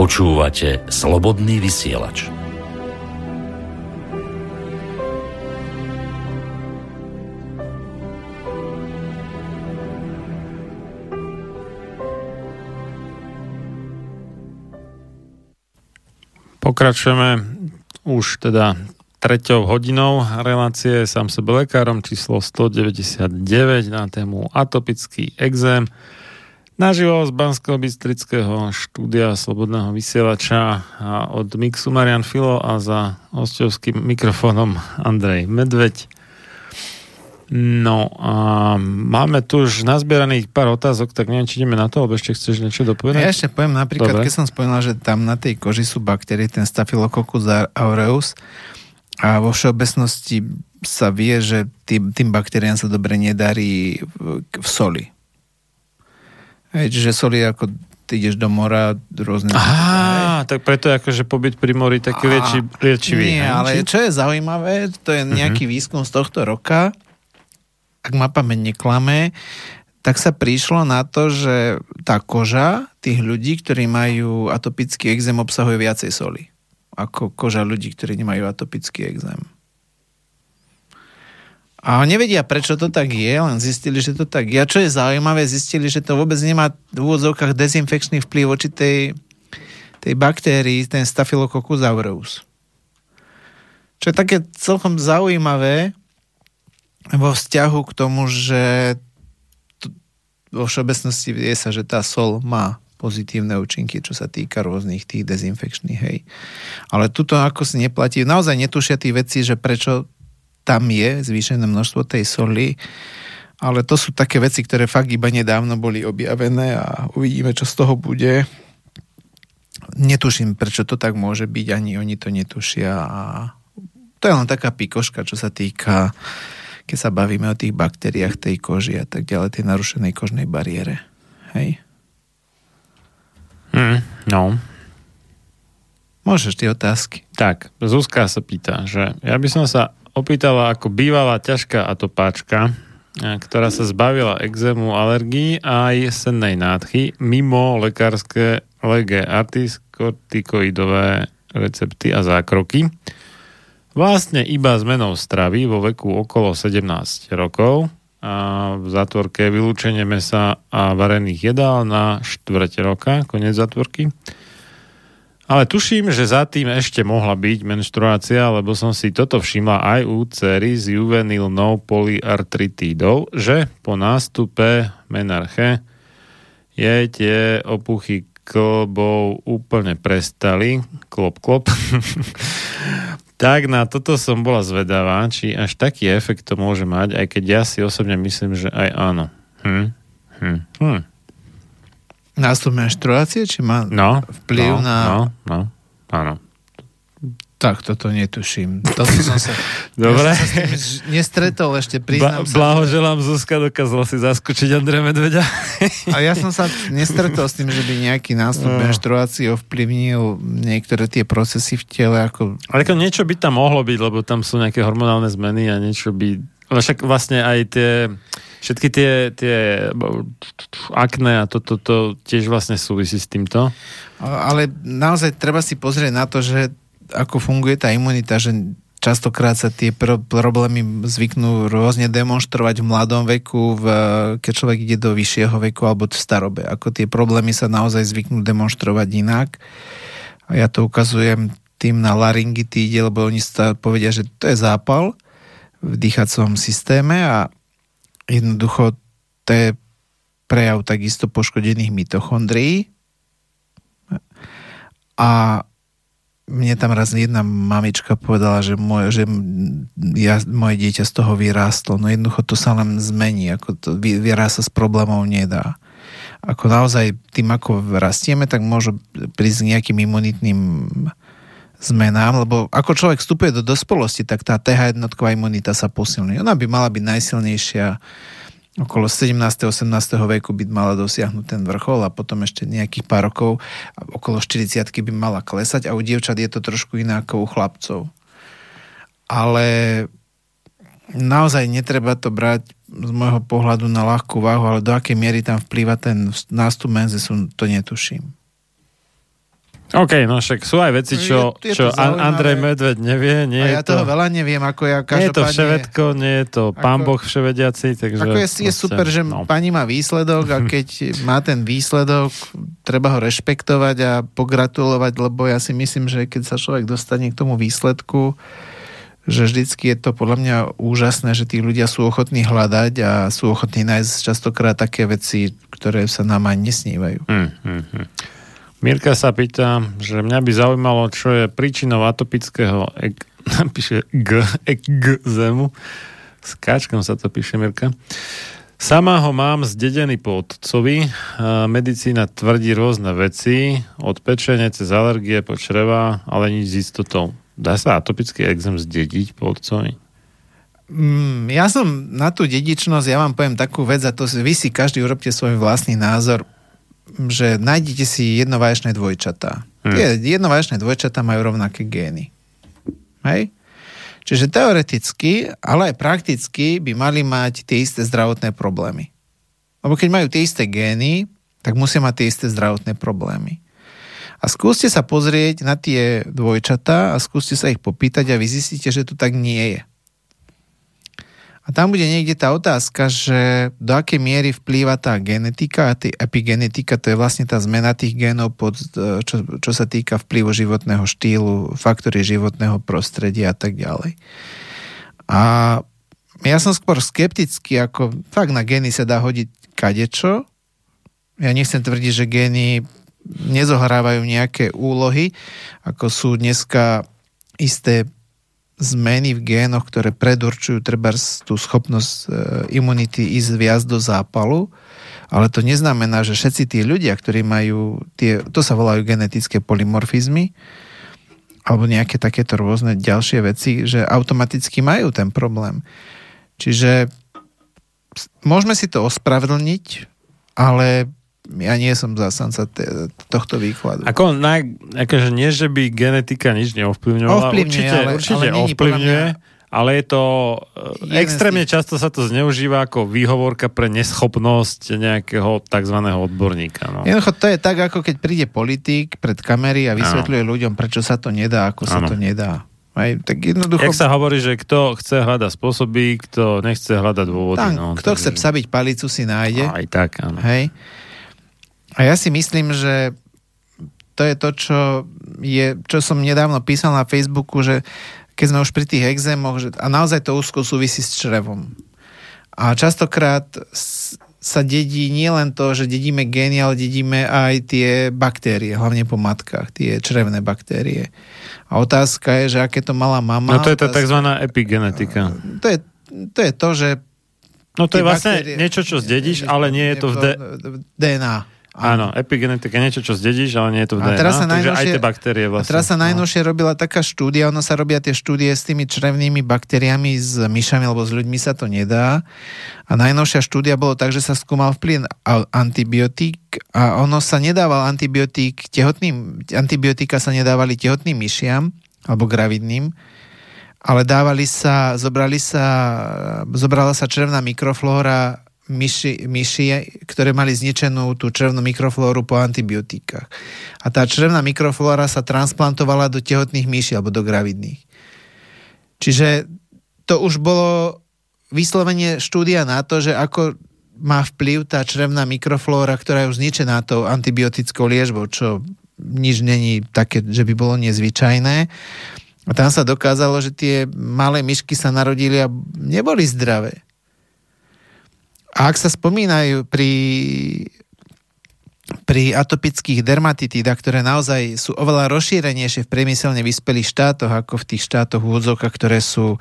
Počúvate slobodný vysielač. Pokračujeme už teda treťou hodinou relácie sám sebe lekárom číslo 199 na tému atopický exém. Naživo z banského bystrického štúdia Slobodného vysielača a od Mixu Marian Filo a za hostovským mikrofónom Andrej Medveď. No a máme tu už nazbieraných pár otázok, tak neviem, či ideme na to, alebo ešte chceš niečo dopovedať? Ja ešte poviem napríklad, Dobre. keď som spomínal, že tam na tej koži sú baktérie, ten Staphylococcus aureus a vo všeobecnosti sa vie, že tým, tým baktériám sa dobre nedarí v soli. Hej, čiže soli ako ty ideš do mora rôzne... Aha, tak preto je akože pobyt pri mori taký A- lieči, liečivý. Nie, ale Či- čo je zaujímavé, to je nejaký výskum z tohto roka, ak ma pamäť neklame, tak sa prišlo na to, že tá koža tých ľudí, ktorí majú atopický exém, obsahuje viacej soli ako koža ľudí, ktorí nemajú atopický exém. A nevedia, prečo to tak je, len zistili, že to tak je. A čo je zaujímavé, zistili, že to vôbec nemá v úvodzovkách dezinfekčný vplyv voči tej, tej baktérii, ten Staphylococcus aureus. Čo je také celkom zaujímavé vo vzťahu k tomu, že t- vo všeobecnosti vie sa, že tá sol má pozitívne účinky, čo sa týka rôznych tých dezinfekčných, hej. Ale tuto ako si neplatí, naozaj netušia tí veci, že prečo tam je zvýšené množstvo tej soli, ale to sú také veci, ktoré fakt iba nedávno boli objavené a uvidíme, čo z toho bude. Netuším, prečo to tak môže byť, ani oni to netušia a to je len taká pikoška, čo sa týka, keď sa bavíme o tých baktériách tej koži a tak ďalej, tej narušenej kožnej bariére. Hej? Hm, no. Môžeš tie otázky. Tak, Zuzka sa pýta, že ja by som sa opýtala ako bývalá ťažká atopáčka, a ktorá sa zbavila exému, alergií a aj sennej nádchy mimo lekárske lege artis, kortikoidové recepty a zákroky. Vlastne iba zmenou stravy vo veku okolo 17 rokov a v zatvorke vylúčenie mesa a varených jedál na štvrť roka, koniec zatvorky. Ale tuším, že za tým ešte mohla byť menštruácia, lebo som si toto všimla aj u cery s juvenilnou polyartritídou, že po nástupe menarche jej tie opuchy klbov úplne prestali. Klop, klop. tak na toto som bola zvedavá, či až taký efekt to môže mať, aj keď ja si osobne myslím, že aj áno. Hm. Hm. Hm. Nástup menštruácie, či má No, vplyv no, na... No, no, áno. Tak, toto netuším. Toto som sa... Dobre. Ja som sa s tým ž- nestretol ešte, Ba- priznám sa. blahoželám Zuzka, dokázala si zaskočiť Andreja Medveďa. A ja som sa nestretol s tým, že by nejaký nástup No. ovplyvnil niektoré tie procesy v tele, ako Ale ako niečo by tam mohlo byť, lebo tam sú nejaké hormonálne zmeny a niečo by... Ale však vlastne aj tie... Všetky tie, tie akné a toto to, to tiež vlastne súvisí s týmto. Ale naozaj treba si pozrieť na to, že ako funguje tá imunita, že častokrát sa tie pro- problémy zvyknú rôzne demonstrovať v mladom veku, v, keď človek ide do vyššieho veku alebo v starobe. Ako tie problémy sa naozaj zvyknú demonstrovať inak. A ja to ukazujem tým na laryngitíde, lebo oni sa povedia, že to je zápal v dýchacom systéme a jednoducho to je prejav takisto poškodených mitochondrií. A mne tam raz jedna mamička povedala, že, moje, že ja, moje dieťa z toho vyrástlo. No jednoducho to sa len zmení, ako to vy- vyrásť sa s problémov nedá. Ako naozaj tým, ako rastieme, tak môžu prísť k nejakým imunitným zmenám, lebo ako človek vstupuje do dospelosti, tak tá TH jednotková imunita sa posilní. Ona by mala byť najsilnejšia okolo 17. 18. veku by mala dosiahnuť ten vrchol a potom ešte nejakých pár rokov okolo 40 by mala klesať a u dievčat je to trošku iné ako u chlapcov. Ale naozaj netreba to brať z môjho pohľadu na ľahkú váhu, ale do akej miery tam vplýva ten nástup menzesu, to netuším. OK, no však sú aj veci, čo, Je- je čo zaujímavé. Andrej Medveď nevie. Nie a ja to, toho veľa neviem, ako ja nie je to každopádne... vševedko, nie je to pán Ako- Boh vševediaci. Takže Ako je, je proste, super, že no. pani má výsledok a keď má ten výsledok, treba ho rešpektovať a pogratulovať, lebo ja si myslím, že keď sa človek dostane k tomu výsledku, že vždycky je to podľa mňa úžasné, že tí ľudia sú ochotní hľadať a sú ochotní nájsť častokrát také veci, ktoré sa nám ani nesnívajú. Hm, hm, hm. Mirka sa pýta, že mňa by zaujímalo, čo je príčinou atopického ek, napíše G, ekzému. S káčkom sa to píše, Mirka. Sama ho mám zdedený po otcovi. Medicína tvrdí rôzne veci, od pečenia cez alergie po čreva, ale nič s istotou. Dá sa atopický exém zdediť po otcovi? Mm, ja som na tú dedičnosť, ja vám poviem takú vec a to vy si každý urobte svoj vlastný názor, že nájdete si jednovaječné dvojčatá. Hm. Tie jednovaječné dvojčatá majú rovnaké gény. Hej? Čiže teoreticky, ale aj prakticky by mali mať tie isté zdravotné problémy. Lebo keď majú tie isté gény, tak musia mať tie isté zdravotné problémy. A skúste sa pozrieť na tie dvojčatá a skúste sa ich popýtať a vy zistíte, že to tak nie je. Tam bude niekde tá otázka, že do akej miery vplýva tá genetika a epigenetika, to je vlastne tá zmena tých génov, pod, e, čo, čo sa týka vplyvu životného štýlu, faktory životného prostredia a tak ďalej. A ja som skôr skeptický, ako fakt na gény sa dá hodiť kadečo. Ja nechcem tvrdiť, že gény nezohrávajú nejaké úlohy, ako sú dneska isté zmeny v génoch, ktoré predurčujú treba tú schopnosť e, imunity ísť viac do zápalu, ale to neznamená, že všetci tí ľudia, ktorí majú tie, to sa volajú genetické polymorfizmy, alebo nejaké takéto rôzne ďalšie veci, že automaticky majú ten problém. Čiže môžeme si to ospravedlniť, ale ja nie som zásanca te- tohto výkladu. Ako, na, akože nie, že by genetika nič neovplyvňovala. Ovplyvňuje, určite ale- určite ale ovplyvňuje, ale je to... Jeden e, Extrémne tých- často sa to zneužíva ako výhovorka pre neschopnosť nejakého tzv. odborníka. No. Jednoducho to je tak, ako keď príde politik pred kamery a vysvetľuje ľuďom, prečo sa to nedá, ako sa Áno. to nedá. Aj, tak jednoducho... Jak sa hovorí, že kto chce hľadať spôsoby, kto nechce hľadať dôvody. tam, no, kto takže- chce psa byť palicu, si nájde. Aj tak, áno. Hej. A ja si myslím, že to je to, čo, je, čo som nedávno písal na Facebooku, že keď sme už pri tých exémoch, že, a naozaj to úzko súvisí s črevom. A častokrát sa dedí nie len to, že dedíme gény, ale dedíme aj tie baktérie, hlavne po matkách, tie črevné baktérie. A otázka je, že aké to mala mama. No to je tá otázka- tzv. epigenetika. to je, to je to, že No to je vlastne baktérie- niečo, čo zdedíš, ale nie je to v... D- v DNA. Áno, epigenetika je niečo, čo zdedíš, ale nie je to v A DNA. teraz sa takže aj tie baktérie A vlastne. teraz sa no. najnovšie robila taká štúdia, ono sa robia tie štúdie s tými črevnými baktériami, s myšami, lebo s ľuďmi sa to nedá. A najnovšia štúdia bolo tak, že sa skúmal vplyv a- antibiotík a ono sa nedával antibiotík tehotným, antibiotika sa nedávali tehotným myšiam alebo gravidným, ale dávali sa, zobrali sa, zobrala sa črevná mikroflóra myši, myši, ktoré mali zničenú tú črevnú mikroflóru po antibiotikách. A tá črevná mikroflóra sa transplantovala do tehotných myší alebo do gravidných. Čiže to už bolo vyslovene štúdia na to, že ako má vplyv tá črevná mikroflóra, ktorá je už zničená tou antibiotickou liežbou, čo nič není také, že by bolo nezvyčajné. A tam sa dokázalo, že tie malé myšky sa narodili a neboli zdravé. A ak sa spomínajú pri, pri atopických dermatitídach, ktoré naozaj sú oveľa rozšírenejšie v priemyselne vyspelých štátoch, ako v tých štátoch úvodzovkách, ktoré sú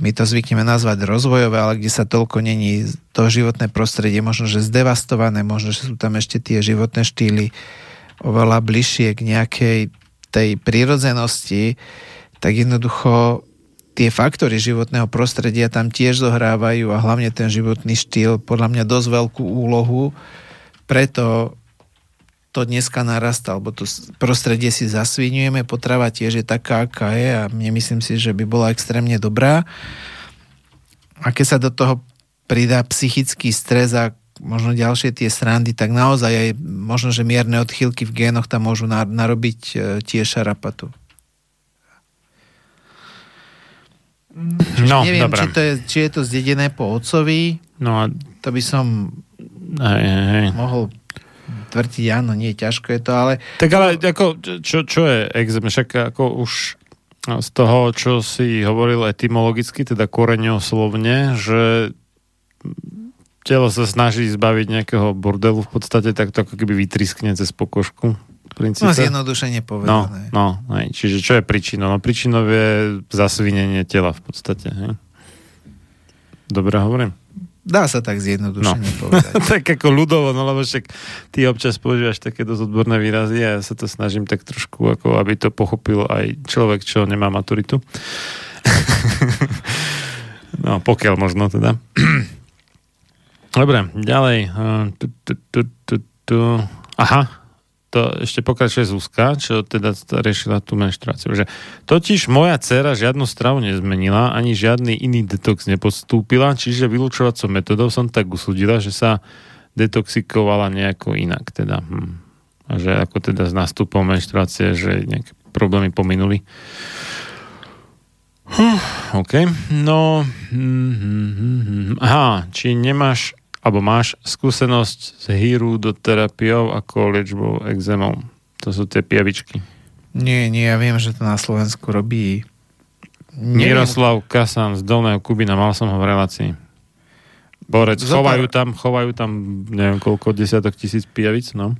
my to zvykneme nazvať rozvojové, ale kde sa toľko není to životné prostredie, možno, že zdevastované, možno, že sú tam ešte tie životné štýly oveľa bližšie k nejakej tej prírodzenosti, tak jednoducho tie faktory životného prostredia tam tiež zohrávajú a hlavne ten životný štýl podľa mňa dosť veľkú úlohu. Preto to dneska narastá, alebo to prostredie si zasvinujeme, potrava tiež je taká, aká je a nemyslím si, že by bola extrémne dobrá. A keď sa do toho pridá psychický stres a možno ďalšie tie srandy, tak naozaj aj možno, že mierne odchýlky v génoch tam môžu na- narobiť e, tiež No, Neviem, dobré. či, to je, či je to zdedené po otcovi, No a to by som hej, hej, mohol tvrdiť áno, nie, ťažko je to, ale Tak ale ako, čo, čo je exém? Však ako už z toho, čo si hovoril etymologicky, teda koreňoslovne, že telo sa snaží zbaviť nejakého bordelu v podstate, tak to ako keby vytriskne cez pokožku. Princípe. No zjednodušene No, povedané. no, hej. čiže čo je príčinou? No príčinou je zasvinenie tela v podstate. Hej. Dobre hovorím? Dá sa tak zjednodušene No. povedať. tak ako ľudovo, no lebo však ty občas používaš také dosť odborné výrazy a ja sa to snažím tak trošku, ako aby to pochopil aj človek, čo nemá maturitu. no, pokiaľ možno teda. Dobre, ďalej. Aha, to ešte pokračuje Zuzka, čo teda riešila tú menštruáciu. Že totiž moja dcera žiadnu stravu nezmenila, ani žiadny iný detox nepostúpila, čiže vylúčovacou metodou som tak usúdila, že sa detoxikovala nejako inak. Teda. Hm. A že ako teda s nástupom menštruácie, že nejaké problémy pominuli. Hm, OK. No, hm, hm, hm. aha, či nemáš alebo máš skúsenosť s hýrudoterapiou ako liečbou exémov. To sú tie pijavičky. Nie, nie, ja viem, že to na Slovensku robí... Neviem, Miroslav Kasan z Dolného Kubina, mal som ho v relácii. Borec, Zopár- chovajú tam, chovajú tam neviem koľko, desiatok tisíc pijavic, no.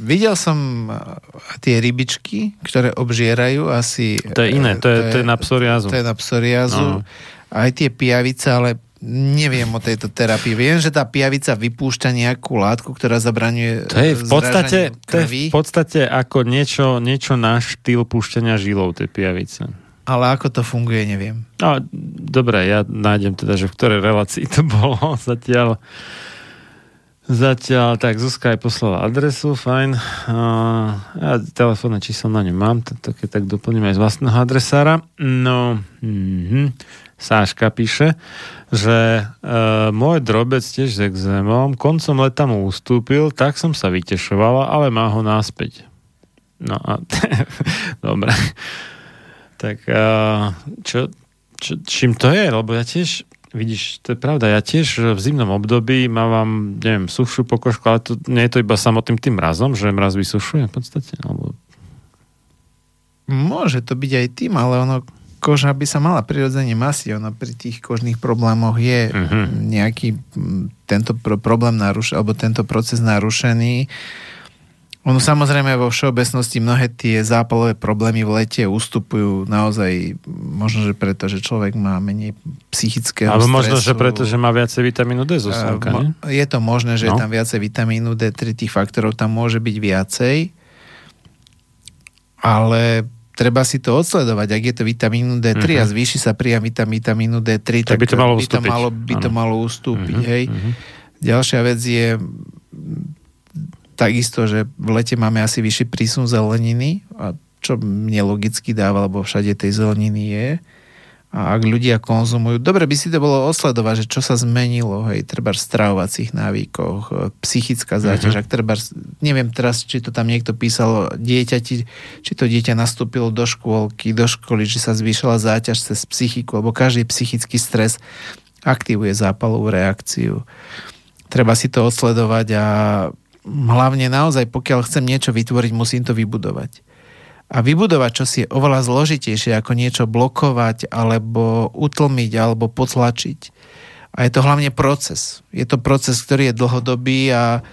Videl som uh, tie rybičky, ktoré obžierajú asi... To je iné, to je, to je na psoriázu. To je na psoriázu. No. Aj tie pijavice, ale neviem o tejto terapii. Viem, že tá pijavica vypúšťa nejakú látku, ktorá zabraňuje To je v podstate, zrážaniu to je v podstate ako niečo, niečo na štýl púšťania žilov, tie pijavice. ale ako to funguje, neviem. No, dobre, ja nájdem teda, že v ktorej relácii to bolo zatiaľ. Zatiaľ, tak Zuzka aj poslala adresu, fajn. Uh, ja telefónne číslo na ňu mám, keď tak doplním aj z vlastného adresára. No, mm-hmm. Sáška píše, že uh, môj drobec tiež s exémom koncom leta mu ustúpil, tak som sa vytešovala, ale má ho náspäť. No a dobre. Tak uh, čo, čo, čím to je? Lebo ja tiež, vidíš, to je pravda, ja tiež v zimnom období mávam, neviem, sušiu pokožku, ale to, nie je to iba samotným tým mrazom, že mraz vysušuje v podstate? Alebo... Môže to byť aj tým, ale ono koža by sa mala prirodzene masiť. Ono pri tých kožných problémoch je Mhm. nejaký tento pro- problém narušený, alebo tento proces narušený. Ono samozrejme vo všeobecnosti mnohé tie zápalové problémy v lete ustupujú naozaj, možno, že preto, že človek má menej psychického Alebo stresu. možno, že preto, že má viacej vitamínu D zo slnka, mo-? Je to možné, že No. je tam viacej vitamínu D3, tých faktorov tam môže byť viacej, ale treba si to odsledovať. Ak je to vitamínu D3 Mhm. a zvýši sa príjem vitam- vitamínu D3, Tak tak, by to malo by to ustúpiť. malo, by to malo ustúpiť. Mhm, Hej. mhm. Ďalšia vec je takisto, že v lete máme asi vyšší prísun zeleniny, a čo mne logicky dáva, lebo všade tej zeleniny je. A ak ľudia konzumujú, dobre by si to bolo osledovať, že čo sa zmenilo, hej, treba v stravovacích návykoch, e, psychická záťaž, Mhm. ak treba, neviem teraz, či to tam niekto písal, dieťa, ti, či to dieťa nastúpilo do škôlky, do školy, či sa zvýšila záťaž cez psychiku, lebo každý psychický stres aktivuje zápalovú reakciu. Treba si to odsledovať a hlavne naozaj, pokiaľ chcem niečo vytvoriť, musím to vybudovať. A vybudovať čosi je oveľa zložitejšie ako niečo blokovať alebo utlmiť alebo potlačiť. A je to hlavne proces. Je to proces, ktorý je dlhodobý a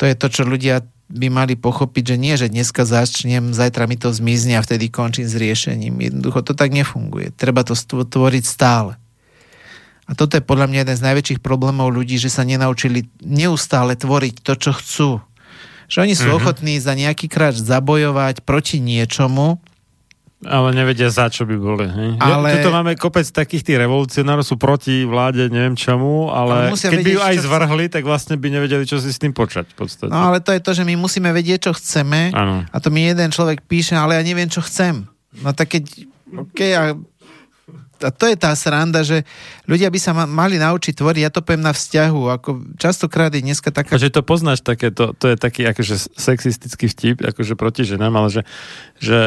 to je to, čo ľudia by mali pochopiť, že nie, že dneska začnem, zajtra mi to zmizne a vtedy končím s riešením. Jednoducho to tak nefunguje. Treba to tvoriť stále. A toto je podľa mňa jeden z najväčších problémov ľudí, že sa nenaučili neustále tvoriť to, čo chcú. Že oni sú Mhm. mm-hmm. ochotní za nejaký kráč zabojovať proti niečomu, Ale nevedia za čo by boli. Hej? Ale-. Tuto máme kopec takých tých revolucionárov, sú proti vláde, neviem čomu, Ale ale, keď by vedieť, ju aj zvrhli, tak vlastne by nevedeli, čo si s tým počať. V podstate. No ale to je to, že my musíme vedieť, čo chceme Áno. a to mi jeden človek píše, ale ja neviem, čo chcem. No tak keď... Okay, a, a to je tá sranda, že ľudia by sa ma, mali naučiť tvoriť, ja to poviem na vzťahu, ako častokrát je dneska taká... Že to poznáš také, to, to je taký akože sexistický vtip, akože proti ženám, ale že, že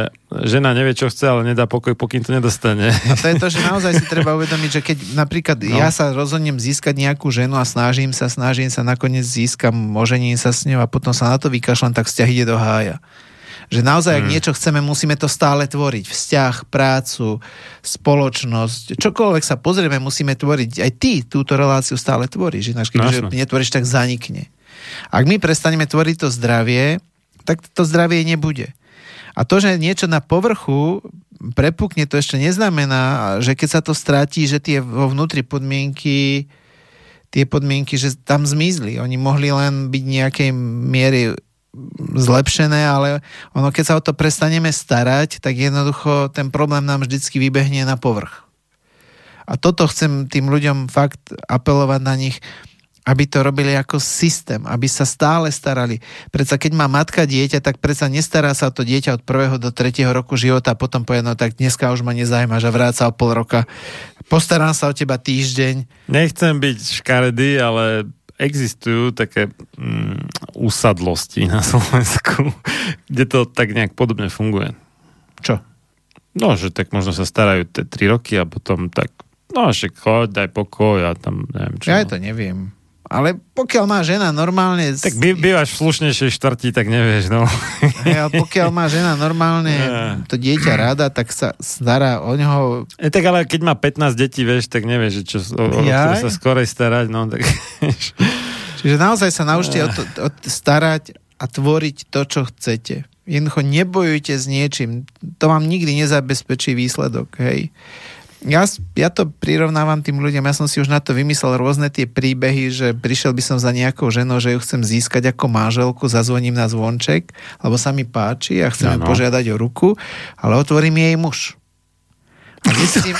žena nevie, čo chce, ale nedá pokoj, pokým to nedostane. A to je to, že naozaj si treba uvedomiť, že keď napríklad no. ja sa rozhodnem získať nejakú ženu a snažím sa, snažím sa, nakoniec získam, ožením sa s ňou a potom sa na to vykašľam, tak vzťah ide do hája. Že naozaj, ak niečo chceme, musíme to stále tvoriť. Vzťah, prácu, spoločnosť, čokoľvek sa pozrieme, musíme tvoriť. Aj ty túto reláciu stále tvoríš. Ináč, keď Jasné. netvoríš, tak zanikne. Ak my prestaneme tvoriť to zdravie, tak to zdravie nebude. A to, že niečo na povrchu prepukne, to ešte neznamená, že keď sa to stratí, že tie vo vnútri podmienky tie podmienky, že tam zmizli. Oni mohli len byť nejakej miery zlepšené, ale ono, keď sa o to prestaneme starať, tak jednoducho ten problém nám vždycky vybehne na povrch. A toto chcem tým ľuďom fakt apelovať na nich, aby to robili ako systém, aby sa stále starali. Predsa keď má matka dieťa, tak predsa nestará sa to dieťa od prvého do tretieho roku života a potom povie, no tak dneska už ma nezajímaš a vráca o pol roka. Postarám sa o teba týždeň. Nechcem byť škaredý, ale existujú také mm, usadlosti na Slovensku, kde to tak nejak podobne funguje. Čo? No, že tak možno sa starajú tie 3 roky a potom tak, no však choď, daj pokoj a tam neviem čo. Ja to neviem. Ale pokiaľ má žena normálne... Tak by, bývaš v slušnejšej štvrti, tak nevieš, no. Hej, ale pokiaľ má žena normálne to dieťa rada, tak sa stará o neho... E, tak ale keď má 15 detí, vieš, tak nevieš, že čo, o, o ktoré sa skorej starať, no tak... Čiže naozaj sa naučte o to, o starať a tvoriť to, čo chcete. Jednoducho nebojujte s niečím. To vám nikdy nezabezpečí výsledok. Hej. Ja, ja to prirovnávam tým ľuďom, ja som si už na to vymyslel rôzne tie príbehy, že prišiel by som za nejakou ženou, že ju chcem získať ako manželku, zazvoním na zvonček, lebo sa mi páči a chcem Áno. požiadať o ruku, ale otvorím jej muž. A zistím,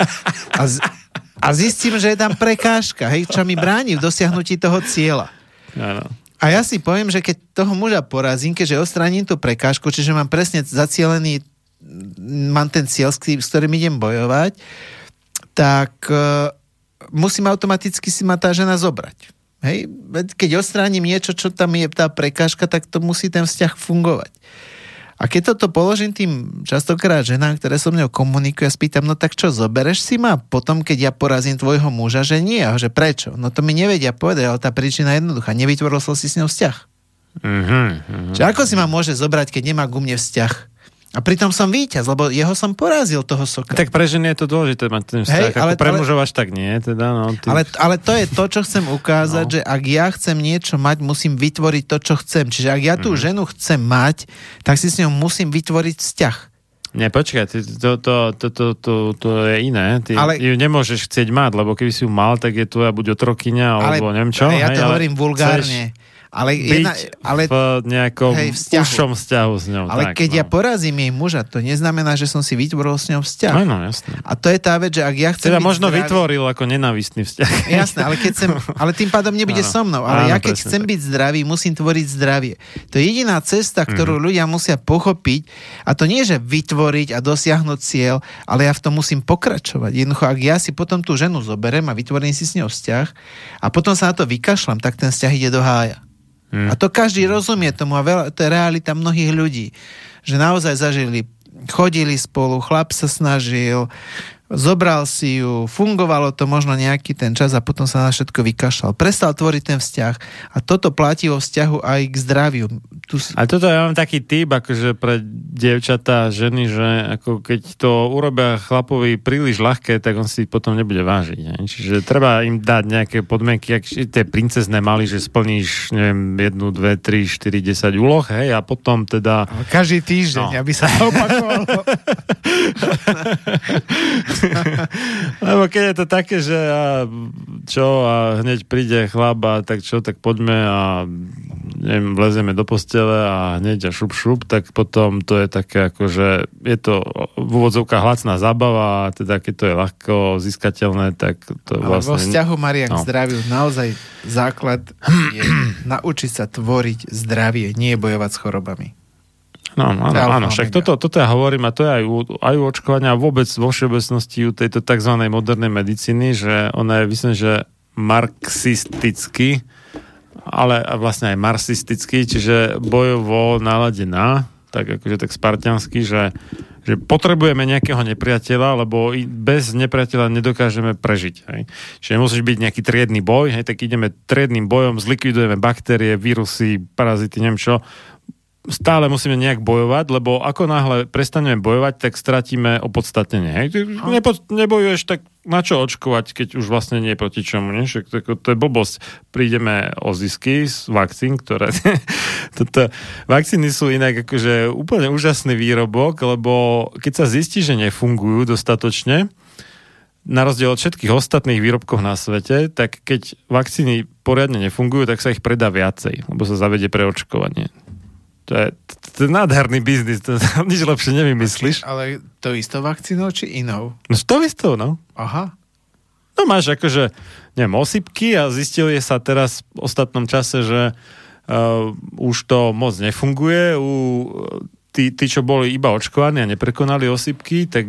a, z, a zistím, že je tam prekážka, hej, čo mi bráni v dosiahnutí toho cieľa. Áno. A ja si poviem, že keď toho muža porazím, keďže odstraním tú prekážku, čiže mám presne zacielený, mám ten cieľ, s ktorým- s ktorým idem bojovať, tak uh, musím automaticky si ma tá žena zobrať. Hej? Keď odstránim niečo, čo tam je tá prekážka, tak to musí ten vzťah fungovať. A keď toto položím tým častokrát ženám, ktoré so mnou komunikujú a spýtam, no tak čo, zobereš si ma potom, keď ja porazím tvojho muža, že nie, a že prečo? No to mi nevedia povedať, ale tá príčina je jednoduchá. Nevytvoril som si s ňou vzťah. Mhm, mhm. Čiže ako si ma môže zobrať, keď nemá ku mne vzťah? A pritom som víťaz, lebo jeho som porazil toho soka. Tak pre ženy je to dôležité mať ten vzťah, Hej, Hej, ale- pre mužov až tak nie, teda, no. Ty... Ale, ale to je to, čo chcem ukázať, No. že ak ja chcem niečo mať, musím vytvoriť to, čo chcem. Čiže ak ja tú ženu chcem mať, tak si s ňou musím vytvoriť vzťah. Nie, počkaj, ty, to, to, to, to, to, to je iné. Ty Ale- ju nemôžeš chcieť mať, lebo keby si ju mal, tak je tvoja buď otrokyňa, alebo neviem čo. ja hej, to ale hovorím vulgárne. Ale, jedna, ale, v nejakom hej, vzťahu. užšom vzťahu s ňou. ale tak, keď no. ja porazím jej muža, to neznamená, že som si vytvoril s ňou vzťah. Áno, jasné. A to je tá vec, že ak ja chcem Teda možno zdravý, vytvoril ako nenávistný vzťah. Jasné, ale keď chcem, ale tým pádom nebude Áno. so mnou. Ale Áno, ja keď presne chcem tak. byť zdravý, musím tvoriť zdravie. To je jediná cesta, ktorú Mhm. ľudia musia pochopiť. A to nie, že vytvoriť a dosiahnuť cieľ, ale ja v tom musím pokračovať. Jednoducho, ak ja si potom tú ženu zoberem a vytvorím si s ňou vzťah a potom sa na to vykašľam, tak ten vzťah ide do hája. Hm. A to každý rozumie tomu a veľa, to je realita mnohých ľudí, že naozaj zažili, chodili spolu, chlap sa snažil, zobral si ju, fungovalo to možno nejaký ten čas a potom sa na všetko vykašľal. Prestal tvoriť ten vzťah a toto platí vo vzťahu aj k zdraviu. Tu si... A toto ja mám taký typ, akože pre dievčatá, ženy, že ako keď to urobia chlapovi príliš ľahké, tak on si potom nebude vážiť. Ne? Čiže treba im dať nejaké podmienky, ak tie princezné mali, že splníš, neviem, jednu, dve, tri, štyri, desať úloh, hej, a potom teda... Každý týždeň, No. aby sa opakovalo. Lebo keď je to také, že a, čo a hneď príde chlap a tak čo, tak poďme a neviem, vlezieme do postele a hneď a šup šup, tak potom to je také ako, že je to v úvodzovkách lacná zábava a teda keď to je ľahko získateľné, tak to Ale vlastne... vo vzťahu Maria k No. zdraviu naozaj základ je naučiť sa tvoriť zdravie, nie bojovať s chorobami. No, áno, Alfa áno, však toto, toto ja hovorím a to je aj u, aj u očkovania a vôbec vo všeobecnosti u tejto tzv. modernej medicíny, že ona je, myslím, že marxisticky, ale vlastne aj marxisticky, čiže bojovo naladená, tak akože tak spartiansky, že, že potrebujeme nejakého nepriateľa, lebo bez nepriateľa nedokážeme prežiť. Hej. Čiže musíš byť nejaký triedny boj, hej, tak ideme triedným bojom, zlikvidujeme baktérie, vírusy, parazity, neviem čo, stále musíme nejak bojovať, lebo ako náhle prestaneme bojovať, tak stratíme opodstatnenie. Hej? Ty nepo, nebojuješ, tak na čo očkovať, keď už vlastne nie proti čomu. Nie? Však to, to je blbosť. Prídeme o zisky z vakcín, ktoré... toto, vakcíny sú inak akože úplne úžasný výrobok, lebo keď sa zistí, že nefungujú dostatočne, na rozdiel od všetkých ostatných výrobkov na svete, tak keď vakcíny poriadne nefungujú, tak sa ich predá viacej, lebo sa zavedie pre očkovanie. To je, to je nádherný biznis, to nič lepšie nevymyslíš. Ale to istou vakcínou či inou? No to istou, no. Aha. No máš akože, neviem, osypky a zistili sa teraz v ostatnom čase, že uh, už to moc nefunguje. U, tí, tí, čo boli iba očkovaní a neprekonali osypky, tak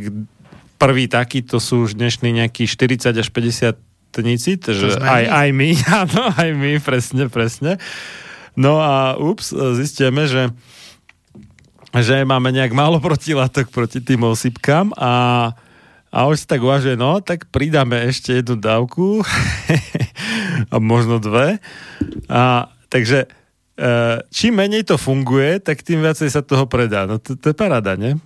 prvý taký, to sú už dnešní nejakí 40 až 50 tníci, takže aj, aj my, áno, aj my, presne, presne. No a ups, zistíme, že že máme nejak málo protilátok proti tým osypkám a, a už si tak uvažuje, no, tak pridáme ešte jednu dávku a možno dve. A, takže e, čím menej to funguje, tak tým viacej sa toho predá. No to, to je paráda, nie?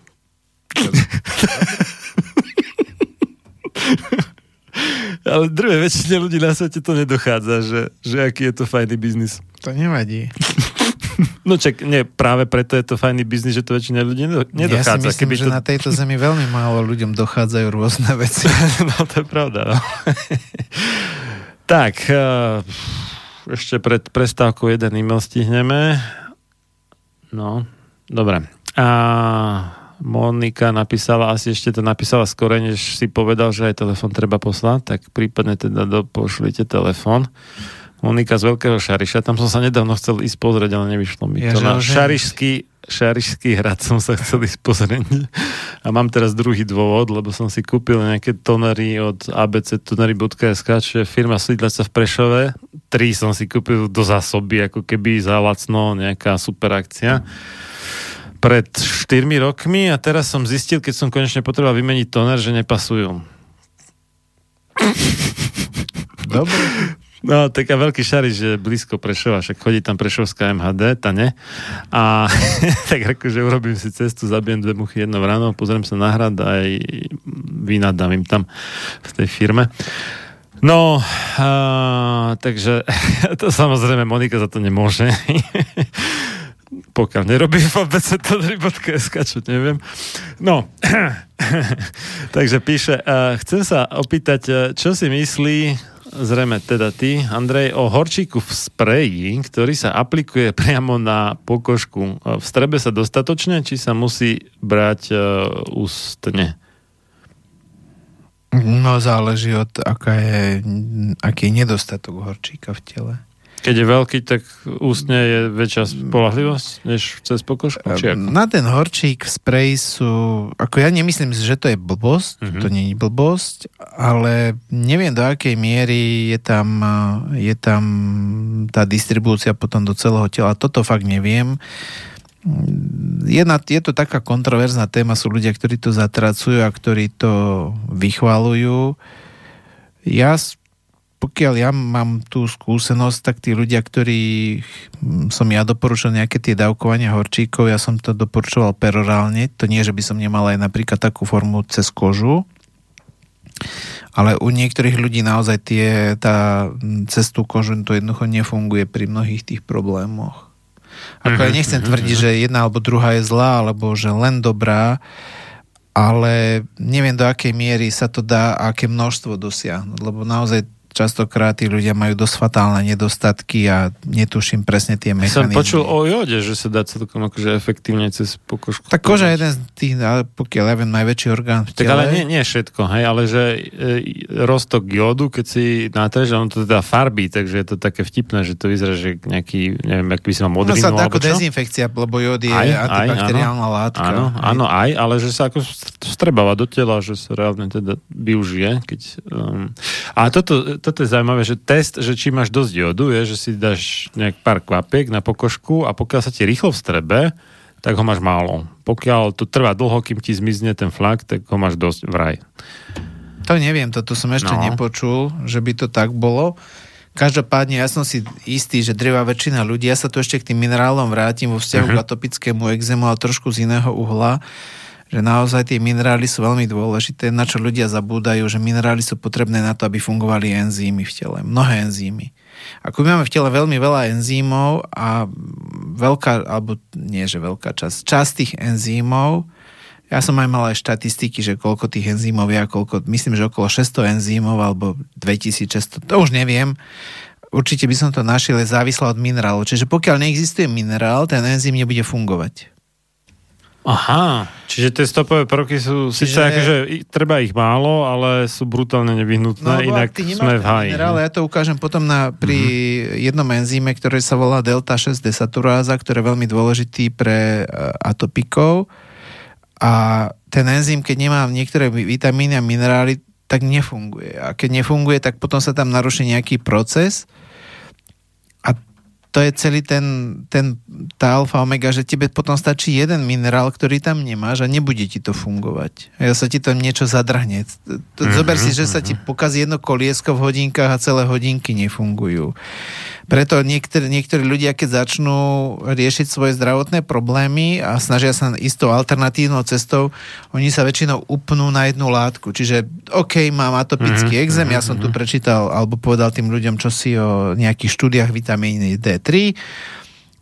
Ale druhé väčšine ľudí na svete to nedochádza, že, že aký je to fajný biznis. To nevadí. No čak, nie, práve preto je to fajný biznis, že to väčšina ľudí nedochádza. Ja si myslím, Keby že to... na tejto zemi veľmi málo ľuďom dochádzajú rôzne veci. no to je pravda, no. tak, uh, ešte pred prestávkou jeden e-mail stihneme. No, dobre. A Monika napísala, asi ešte to napísala skore, než si povedal, že aj telefon treba poslať, tak prípadne teda do, pošlite telefon. Monika z Veľkého Šariša, tam som sa nedávno chcel ísť pozrieť, ale nevyšlo mi ja, to. Na Šarišský, Šarišský hrad som sa chcel ísť pozrieť. A mám teraz druhý dôvod, lebo som si kúpil nejaké tonery od abctonery.sk, čo je firma sídleca v Prešove. Tri som si kúpil do zásoby, ako keby za lacno, nejaká super akcia pred 4 rokmi a teraz som zistil, keď som konečne potreboval vymeniť toner, že nepasujú. Dobre. No, taká veľký šariš, že blízko Prešova, však chodí tam Prešovská MHD, ta ne. A tak akože urobím si cestu, zabijem dve muchy jedno ráno, pozriem sa na hrad a aj vynadám im tam v tej firme. No, a, takže to samozrejme Monika za to nemôže pokiaľ nerobí v abc.sk, čo neviem. No, takže píše, uh, chcem sa opýtať, uh, čo si myslí, zrejme teda ty, Andrej, o horčíku v spreji, ktorý sa aplikuje priamo na pokožku. Uh, strebe sa dostatočne, či sa musí brať uh, ústne? No záleží od, aká je, aký je nedostatok horčíka v tele. Keď je veľký, tak ústne je väčšia spolahlivosť než cez pokožku? Či ako? Na ten horčík v spreji sú... Ako ja nemyslím, že to je blbosť, mm-hmm. to nie je blbosť, ale neviem do akej miery je tam, je tam tá distribúcia potom do celého tela. Toto fakt neviem. Jedna, je to taká kontroverzná téma, sú ľudia, ktorí to zatracujú a ktorí to vychvalujú. Ja pokiaľ ja mám tú skúsenosť, tak tí ľudia, ktorí som ja doporučil nejaké tie dávkovania horčíkov, ja som to doporučoval perorálne. To nie, že by som nemal aj napríklad takú formu cez kožu, ale u niektorých ľudí naozaj tie, tá cez tú kožu to jednoducho nefunguje pri mnohých tých problémoch. Ako ja mhm, nechcem mhm, tvrdiť, mhm. že jedna alebo druhá je zlá, alebo že len dobrá, ale neviem do akej miery sa to dá a aké množstvo dosiahnuť, lebo naozaj častokrát tí ľudia majú dosť fatálne nedostatky a netuším presne tie mechanizmy. Som počul o jode, že sa dá celkom akože efektívne cez pokožku. Tak koža je jeden z tých, pokiaľ ja viem, najväčší orgán v tele. Tak ale nie, nie všetko, hej, ale že e, roztok jodu, keď si natreš, on to teda farbí, takže je to také vtipné, že to vyzerá, že nejaký, neviem, ak by si mal modrinu, no sa dá ako dezinfekcia, lebo jod je aj, antibakteriálna áno, látka. Áno, áno, aj, ale že sa ako strebáva do tela, že sa reálne teda využije. Keď, um, a toto, toto je zaujímavé, že test, že či máš dosť jodu, je, že si dáš nejak pár kvapiek na pokožku a pokiaľ sa ti rýchlo vstrebe, tak ho máš málo. Pokiaľ to trvá dlho, kým ti zmizne ten flak, tak ho máš dosť vraj. To neviem, toto som ešte no. nepočul, že by to tak bolo. Každopádne ja som si istý, že drevá väčšina ľudí, ja sa tu ešte k tým minerálom vrátim vo vzťahu uh-huh. k atopickému exému, ale trošku z iného uhla, že naozaj tie minerály sú veľmi dôležité, na čo ľudia zabúdajú, že minerály sú potrebné na to, aby fungovali enzymy v tele. Mnohé enzymy. Ako my máme v tele veľmi veľa enzýmov a veľká, alebo nie, že veľká časť, časť tých enzýmov ja som aj mal aj štatistiky, že koľko tých enzýmov je a koľko, myslím, že okolo 600 enzýmov alebo 2600, to už neviem. Určite by som to našiel, je závislá od minerálu. Čiže pokiaľ neexistuje minerál, ten enzym nebude fungovať. Aha, čiže tie stopové prvky sú, čiže... síce akože treba ich málo, ale sú brutálne nevyhnutné, no, inak sme v háji. Minerál, ja to ukážem potom na, pri mm-hmm. jednom enzyme, ktorý sa volá delta 6 desaturáza, ktorý je veľmi dôležitý pre uh, atopikov a ten enzym, keď nemá niektoré vitamíny a minerály, tak nefunguje. A keď nefunguje, tak potom sa tam naruší nejaký proces a to je celý ten, ten tá alfa omega, že tebe potom stačí jeden minerál, ktorý tam nemáš a nebude ti to fungovať. Ja sa ti to niečo zadrhne. Mm-hmm, Zober si, že sa ti mhm. pokazí jedno koliesko v hodinkách a celé hodinky nefungujú. Preto niektorí, niektorí ľudia, keď začnú riešiť svoje zdravotné problémy a snažia sa istou alternatívnou cestou, oni sa väčšinou upnú na jednu látku. Čiže OK, mám atopický mm-hmm. exém, ja som tu mhm. prečítal alebo povedal tým ľuďom čo si o nejakých štúdiách vitamíny D3,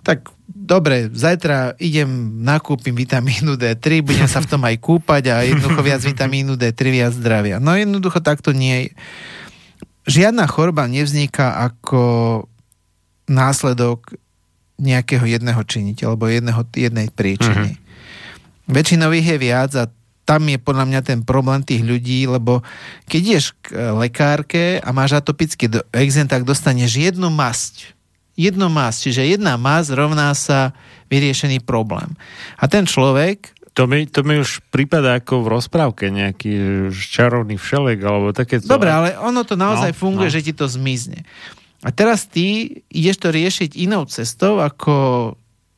tak dobre, zajtra idem, nakúpim vitamínu D3, budem sa v tom aj kúpať a jednoducho viac vitamínu D3, viac zdravia. No jednoducho takto nie je. Žiadna choroba nevzniká ako následok nejakého jedného činiteľa alebo jedného, jednej príčiny. Mm-hmm. Väčšinou ich je viac a tam je podľa mňa ten problém tých ľudí, lebo keď ideš k lekárke a máš atopický exém, tak dostaneš jednu masť. Jednu masť, čiže jedna masť rovná sa vyriešený problém. A ten človek to mi, to mi už prípada ako v rozprávke nejaký čarovný všelek alebo také... Dobre, ale ono to naozaj no, funguje, no. že ti to zmizne. A teraz ty ideš to riešiť inou cestou, ako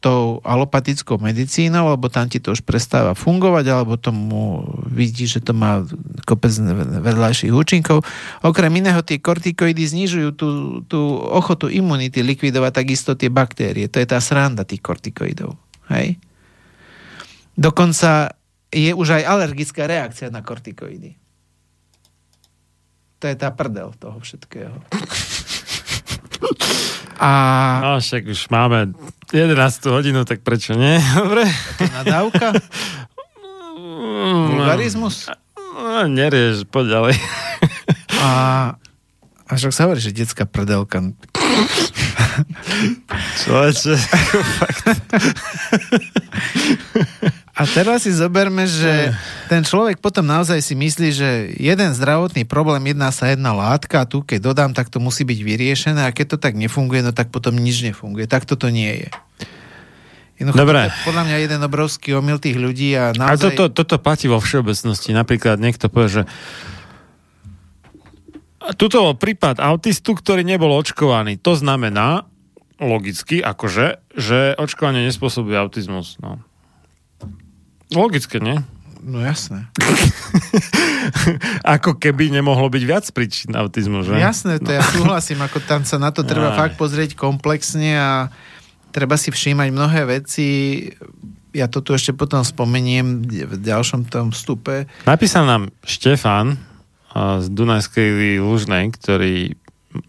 tou alopatickou medicínou, alebo tam ti to už prestáva fungovať, alebo tomu vidíš, že to má kopec vedľajších účinkov. Okrem iného tie kortikoidy znižujú tú, tú ochotu imunity likvidovať takisto tie baktérie. To je tá sranda tých kortikoidov. Hej? Dokonca je už aj alergická reakcia na kortikoidy. To je tá prdel toho všetkého. A... No však už máme 11 hodinu, tak prečo nie? Dobre. Nadávka? Vulgarizmus? No, nerieš, poď ďalej. A, a však sa hovorí, že detská prdelka. Človeče, fakt. A teraz si zoberme, že ten človek potom naozaj si myslí, že jeden zdravotný problém jedná sa jedna látka a tu keď dodám, tak to musí byť vyriešené a keď to tak nefunguje, no tak potom nič nefunguje. Tak toto nie je. Jednoducho, Dobre. To je podľa mňa jeden obrovský omyl tých ľudí a naozaj... A toto, toto platí vo všeobecnosti. Napríklad niekto povie, že tuto bol prípad autistu, ktorý nebol očkovaný. To znamená, logicky, akože, že očkovanie nespôsobuje autizmus. No. Logické, nie? No jasné. ako keby nemohlo byť viac príčin autizmu, že? Jasné, to no. ja súhlasím, ako tam sa na to treba Aj. fakt pozrieť komplexne a treba si všímať mnohé veci. Ja to tu ešte potom spomeniem v ďalšom tom vstupe. Napísal nám Štefan z Dunajskej Lužnej, ktorý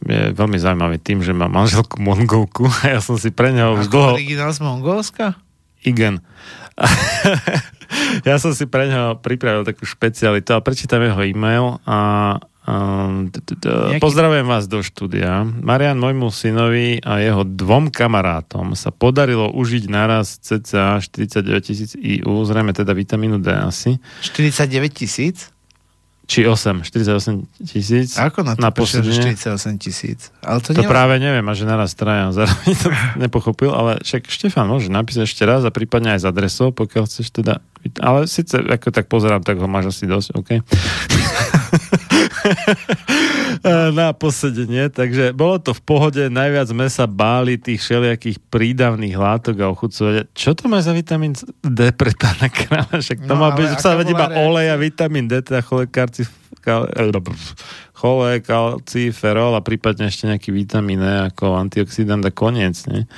je veľmi zaujímavý tým, že má manželku Mongolku a ja som si pre neho už dlho... originál z Mongolska? Igen. ja som si pre neho pripravil takú špecialitu a prečítam jeho e-mail a Pozdravujem vás do štúdia. Marian, môjmu synovi a jeho dvom kamarátom sa podarilo užiť naraz cca 49 tisíc IU, zrejme teda vitamínu D asi. 49 tisíc? Či 8, 48 tisíc. Ako na to na 48 tisíc? Ale to, to práve neviem, a že naraz traja. Zároveň to nepochopil, ale však Štefan môže napísať ešte raz a prípadne aj s adresou, pokiaľ chceš teda. Ale síce, ako tak pozerám, tak ho máš asi dosť, OK? na posedenie, takže bolo to v pohode, najviac sme sa báli tých všelijakých prídavných látok a ochucovania. Čo to má za vitamín D pre pána kráľa? Však to no, má byť, sa vedieť iba olej a vitamín D, teda cholekarci kal, eh, cholé, kalci, ferol a prípadne ešte nejaký vitamín E ako antioxidant a koniec. Nie?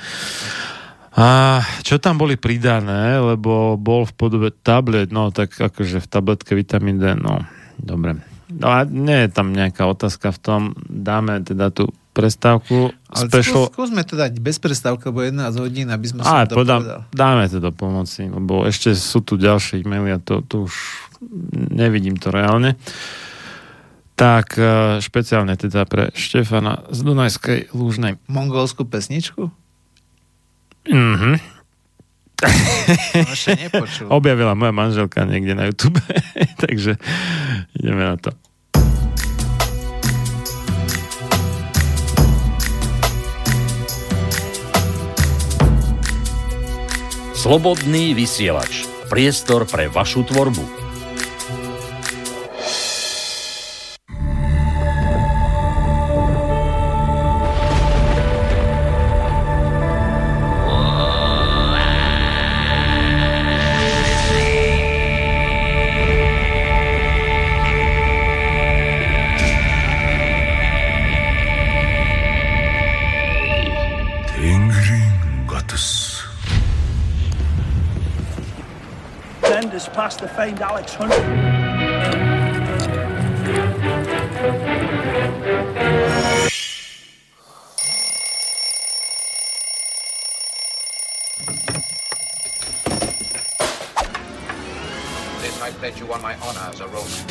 A čo tam boli pridané, lebo bol v podobe tablet, no tak akože v tabletke vitamín D, no dobre. No a nie je tam nejaká otázka v tom, dáme teda tú prestávku. Ale special... skús, skúsme to dať bez prestávky, lebo 11 hodín, aby sme sa to podám, dáme to do pomoci, lebo ešte sú tu ďalšie e-maily a to, to už nevidím to reálne. Tak e, špeciálne teda pre Štefana z Dunajskej Lúžnej. Mongolskú pesničku? Mhm. Som ešte nepočul. Objavila moja manželka niekde na YouTube, takže ideme na to. Slobodný vysielač. Priestor pre vašu tvorbu. Famed Alex. This I pledge you on my honor as a Roman.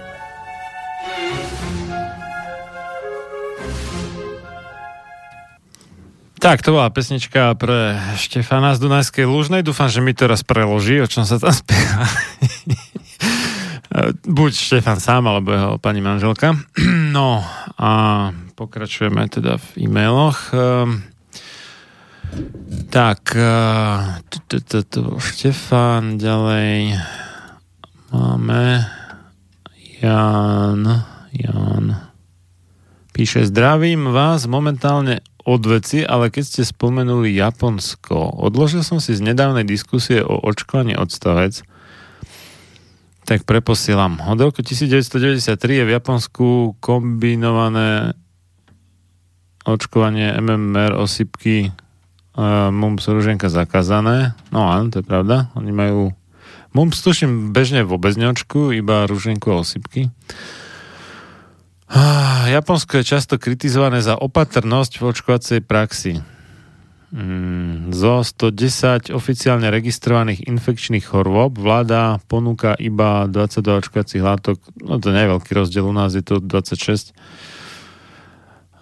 Tak, to bola pesnička pre Štefana z Dunajskej Lúžnej. Dúfam, že mi to raz preloží, o čom sa tam spieva. Buď Štefan sám, alebo jeho pani manželka. No a pokračujeme teda v e-mailoch. Ehm, tak, e, Štefan, ďalej máme Jan, Jan píše, zdravím vás momentálne od veci, ale keď ste spomenuli Japonsko, odložil som si z nedávnej diskusie o očkovaní odstavec, tak preposielam. Od roku 1993 je v Japonsku kombinované očkovanie MMR osypky uh, mumps ruženka zakázané. No áno, to je pravda. Oni majú mumps tuším bežne vôbec neočkujú, iba ruženku a osypky. Japonsko je často kritizované za opatrnosť v očkovacej praxi. Mm, zo 110 oficiálne registrovaných infekčných chorôb vláda ponúka iba 22 očkovacích látok. No to nie je veľký rozdiel, u nás je to 26.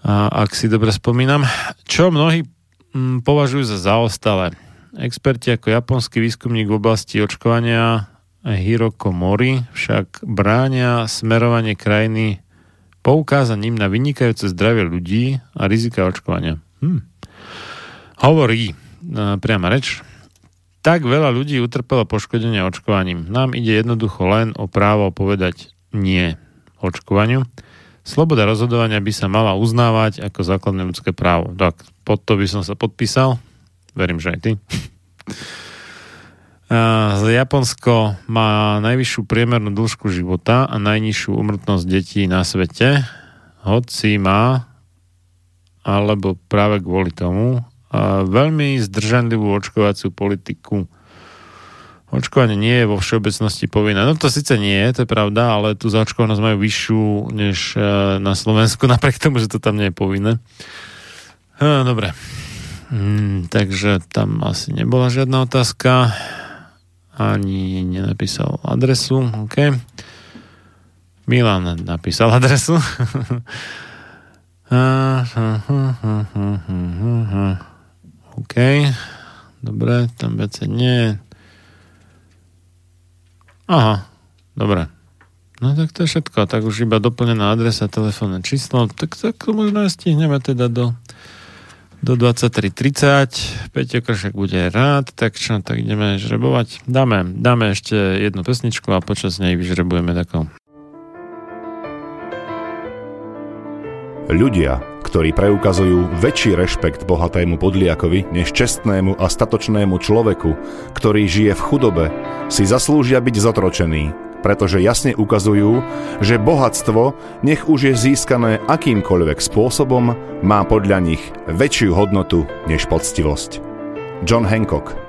A, ak si dobre spomínam. Čo mnohí mm, považujú za zaostalé. Experti ako japonský výskumník v oblasti očkovania Hiroko Mori však bránia smerovanie krajiny poukázaním na vynikajúce zdravie ľudí a rizika očkovania. Hm. Hovorí, e, priama reč, tak veľa ľudí utrpelo poškodenie očkovaním. Nám ide jednoducho len o právo povedať nie očkovaniu. Sloboda rozhodovania by sa mala uznávať ako základné ľudské právo. Tak, pod to by som sa podpísal. Verím, že aj ty. Japonsko má najvyššiu priemernú dĺžku života a najnižšiu umrtnosť detí na svete, hoci má, alebo práve kvôli tomu, veľmi zdržanlivú očkovaciu politiku. Očkovanie nie je vo všeobecnosti povinné. No to síce nie je, to je pravda, ale tú zaočkovanosť majú vyššiu než e, na Slovensku, napriek tomu, že to tam nie je povinné. Dobre. Hmm, takže tam asi nebola žiadna otázka ani nenapísal adresu. OK. Milan napísal adresu. OK. Dobre, tam vece nie. Aha, dobre. No tak to je všetko. Tak už iba doplnená adresa, telefónne číslo. Tak, tak to možno stihneme teda do do 23.30. Peťo Kršek bude rád, tak čo, tak ideme žrebovať. Dáme, dáme ešte jednu pesničku a počas nej vyžrebujeme takou. Ľudia, ktorí preukazujú väčší rešpekt bohatému podliakovi než čestnému a statočnému človeku, ktorý žije v chudobe, si zaslúžia byť zotročení, pretože jasne ukazujú, že bohatstvo, nech už je získané akýmkoľvek spôsobom, má podľa nich väčšiu hodnotu než poctivosť. John Hancock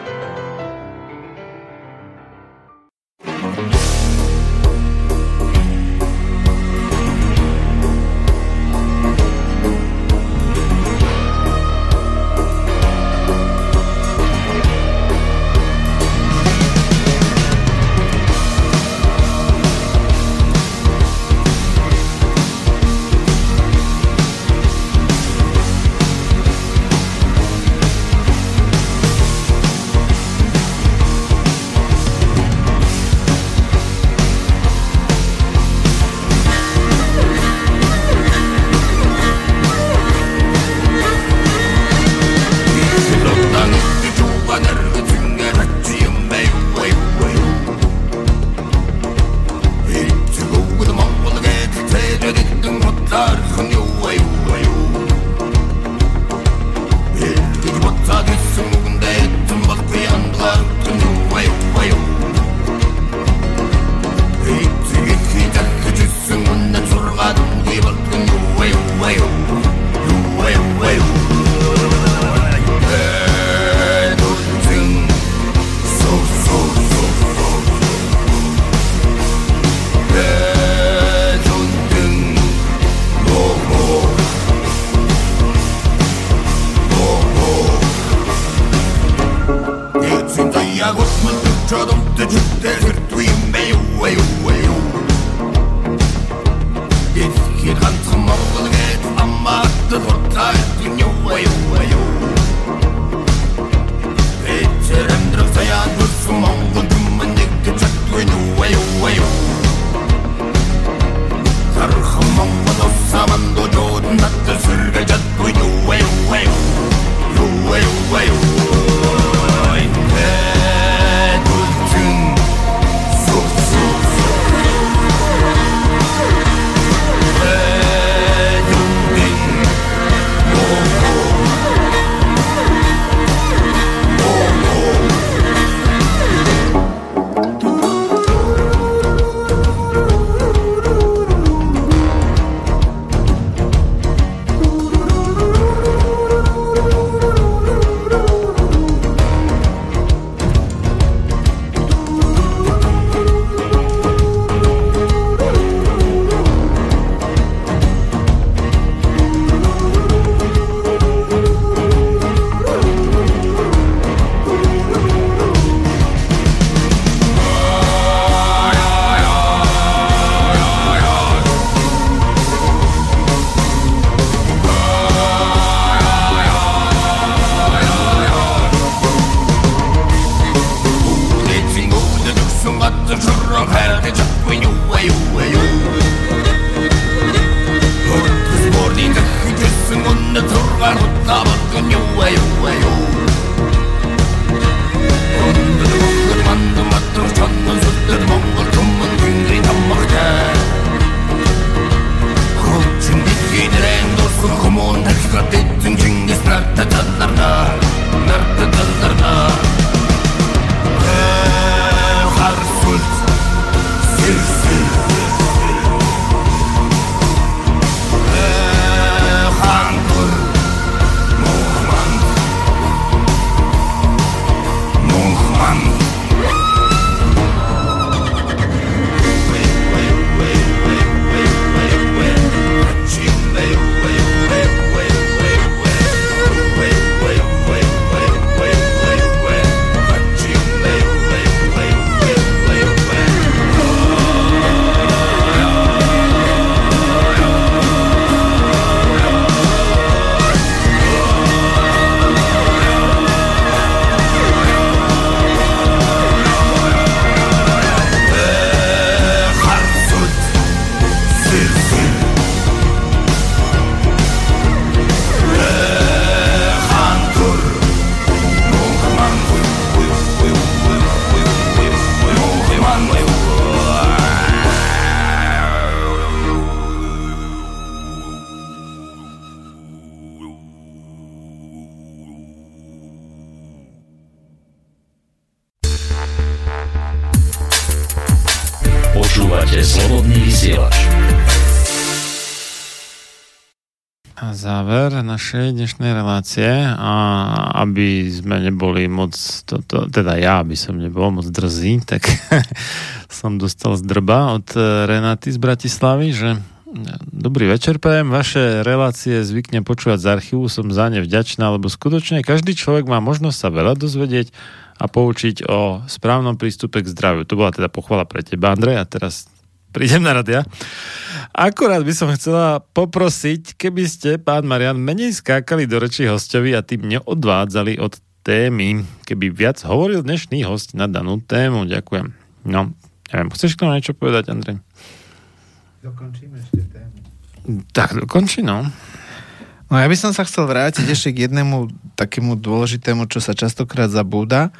Našej dnešnej relácie a aby sme neboli moc, toto, teda ja by som nebol moc drzý, tak som dostal z drba od eh, Renaty z Bratislavy, že eh, Dobrý večer, PM. Vaše relácie zvykne počúvať z archívu, som za ne vďačná, lebo skutočne každý človek má možnosť sa veľa dozvedieť a poučiť o správnom prístupe k zdraviu. To bola teda pochvala pre teba, Andrej, a teraz prídem na rad ja. Akurát by som chcela poprosiť, keby ste, pán Marian, menej skákali do rečí hostovi a tým neodvádzali od témy, keby viac hovoril dnešný host na danú tému. Ďakujem. No, neviem, chceš k tomu niečo povedať, Andrej? Dokončíme ešte tému. Tak, dokonči, no. No ja by som sa chcel vrátiť ešte k jednému takému dôležitému, čo sa častokrát zabúda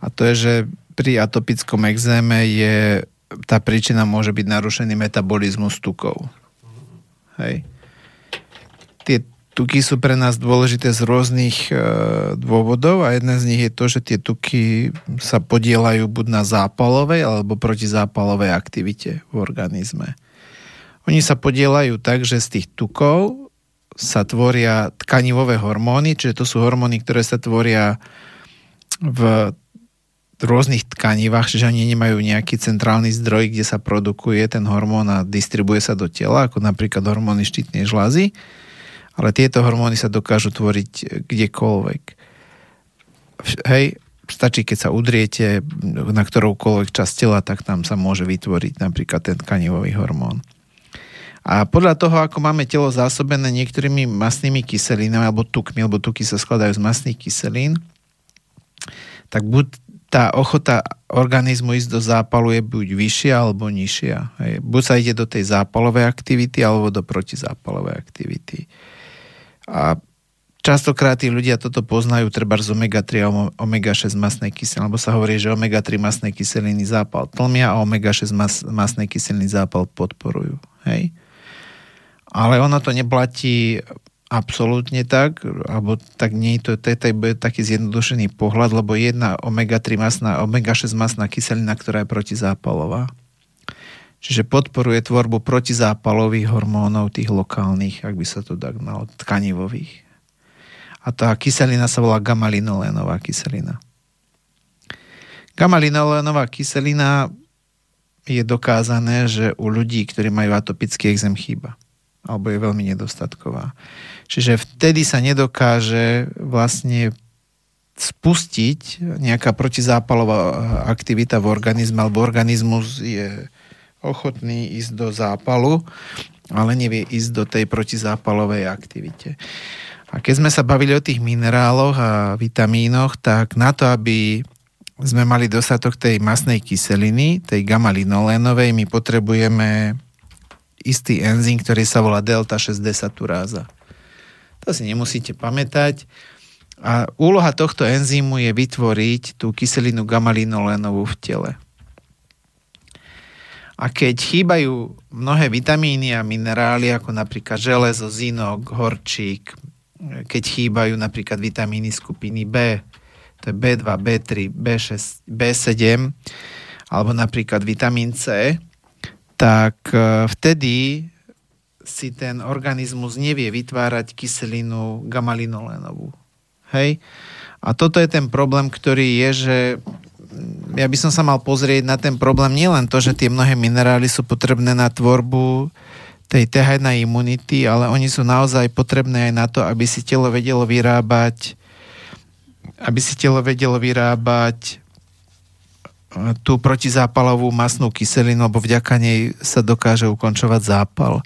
a to je, že pri atopickom exéme je tá príčina môže byť narušený metabolizmus tukov. Hej. Tie tuky sú pre nás dôležité z rôznych e, dôvodov a jeden z nich je to, že tie tuky sa podielajú buď na zápalovej alebo protizápalovej aktivite v organizme. Oni sa podielajú tak, že z tých tukov sa tvoria tkanivové hormóny, čiže to sú hormóny, ktoré sa tvoria v rôznych tkanivách, čiže oni nemajú nejaký centrálny zdroj, kde sa produkuje ten hormón a distribuje sa do tela, ako napríklad hormóny štítnej žlázy, ale tieto hormóny sa dokážu tvoriť kdekoľvek. Hej, stačí, keď sa udriete na ktoroukoľvek časť tela, tak tam sa môže vytvoriť napríklad ten tkanivový hormón. A podľa toho, ako máme telo zásobené niektorými masnými kyselinami alebo tukmi, lebo tuky sa skladajú z masných kyselín, tak buď tá ochota organizmu ísť do zápalu je buď vyššia alebo nižšia. Hej. Buď sa ide do tej zápalovej aktivity alebo do protizápalovej aktivity. A častokrát tí ľudia toto poznajú treba z omega-3 a omega-6 masnej kyseliny, lebo sa hovorí, že omega-3 masnej kyseliny zápal tlmia a omega-6 mas, masnej kyseliny zápal podporujú. Hej. Ale ono to neplatí absolútne tak, alebo tak nie to, to, to je taký zjednodušený pohľad, lebo jedna omega-3 masná, omega-6 masná kyselina, ktorá je protizápalová. Čiže podporuje tvorbu protizápalových hormónov, tých lokálnych, ak by sa to tak malo, tkanivových. A tá kyselina sa volá gamma-linolénová kyselina. Gamma-linolénová kyselina je dokázané, že u ľudí, ktorí majú atopický exém chýba alebo je veľmi nedostatková. Čiže vtedy sa nedokáže vlastne spustiť nejaká protizápalová aktivita v organizme, alebo organizmus je ochotný ísť do zápalu, ale nevie ísť do tej protizápalovej aktivite. A keď sme sa bavili o tých mineráloch a vitamínoch, tak na to, aby sme mali dostatok tej masnej kyseliny, tej gamma-linolénovej, my potrebujeme istý enzym, ktorý sa volá delta 6 desaturáza. To si nemusíte pamätať. A úloha tohto enzymu je vytvoriť tú kyselinu gamma-linolénovú v tele. A keď chýbajú mnohé vitamíny a minerály, ako napríklad železo, zinok, horčík, keď chýbajú napríklad vitamíny skupiny B, to je B2, B3, B6, B7, alebo napríklad vitamín C, tak e, vtedy si ten organizmus nevie vytvárať kyselinu gamalinolénovú. Hej? A toto je ten problém, ktorý je, že ja by som sa mal pozrieť na ten problém nielen to, že tie mnohé minerály sú potrebné na tvorbu tej TH1 imunity, ale oni sú naozaj potrebné aj na to, aby si telo vedelo vyrábať aby si telo vedelo vyrábať tú protizápalovú masnú kyselinu, lebo vďaka nej sa dokáže ukončovať zápal.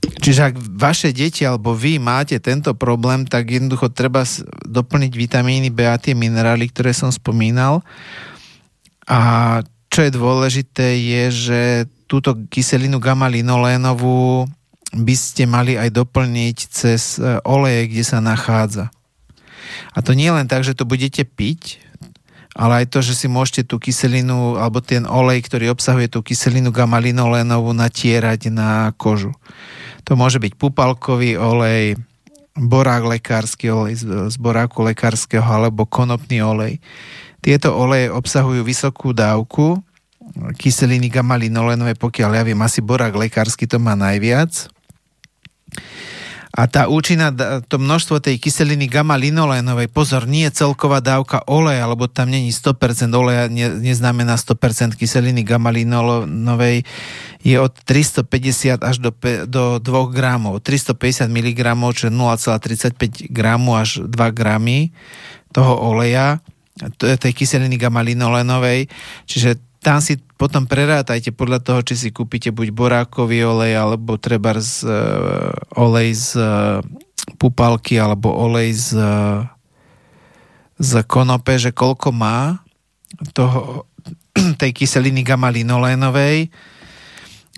Čiže ak vaše deti alebo vy máte tento problém, tak jednoducho treba doplniť vitamíny B a tie minerály, ktoré som spomínal. A čo je dôležité je, že túto kyselinu gamma-linolénovú by ste mali aj doplniť cez e, oleje, kde sa nachádza. A to nie len tak, že to budete piť, ale aj to, že si môžete tú kyselinu alebo ten olej, ktorý obsahuje tú kyselinu gamma-linolénovú natierať na kožu. To môže byť pupalkový olej, borák lekársky olej z boráku lekárskeho alebo konopný olej. Tieto oleje obsahujú vysokú dávku kyseliny gamma-linolénovej, pokiaľ ja viem, asi borák lekársky to má najviac a tá účinná, to množstvo tej kyseliny gamma-linolénovej, pozor, nie je celková dávka oleja, alebo tam není 100% oleja, ne, neznamená 100% kyseliny gamma-linolénovej, je od 350 až do, do 2 gramov. 350 mg, čo je 0,35 gramu až 2 gramy toho oleja, tej kyseliny gamma-linolénovej, čiže tam si potom prerátajte podľa toho, či si kúpite buď borákový olej, alebo treba z, uh, olej z uh, pupalky, alebo olej z, uh, z konope, že koľko má toho, tej kyseliny gamma-linolénovej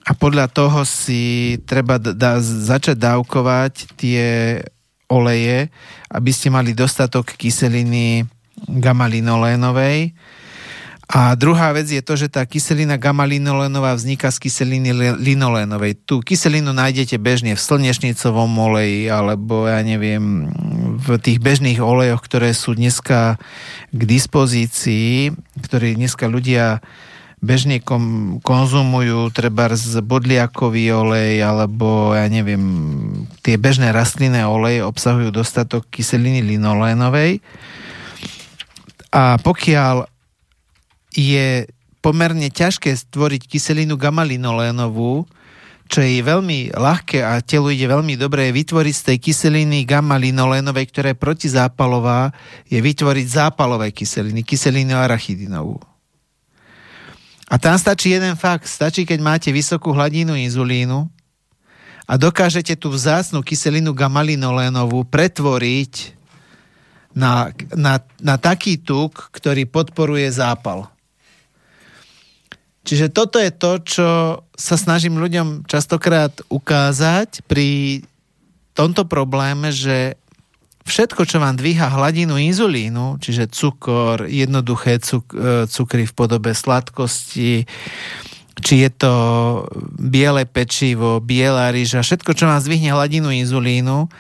a podľa toho si treba da, začať dávkovať tie oleje, aby ste mali dostatok kyseliny gamma-linolénovej a druhá vec je to, že tá kyselina gamma-linolénová vzniká z kyseliny linolénovej. Tú kyselinu nájdete bežne v slnečnicovom oleji alebo ja neviem, v tých bežných olejoch, ktoré sú dneska k dispozícii, ktoré dneska ľudia bežne kom, konzumujú, treba z bodliakový olej alebo ja neviem, tie bežné rastlinné oleje obsahujú dostatok kyseliny linolénovej. A pokiaľ je pomerne ťažké stvoriť kyselinu gamma-linolénovú, čo je veľmi ľahké a telu ide veľmi dobre, vytvoriť z tej kyseliny gamma-linolénovej, ktorá je protizápalová, je vytvoriť zápalové kyseliny, kyselinu arachidinovú. A tam stačí jeden fakt. Stačí, keď máte vysokú hladinu inzulínu a dokážete tú vzácnú kyselinu gamma-linolénovú pretvoriť na, na, na taký tuk, ktorý podporuje zápal. Čiže toto je to, čo sa snažím ľuďom častokrát ukázať pri tomto probléme, že všetko, čo vám dvíha hladinu inzulínu, čiže cukor, jednoduché cuk- e, cukry v podobe sladkosti, či je to biele pečivo, biela ryža, všetko, čo vám zdvihne hladinu inzulínu,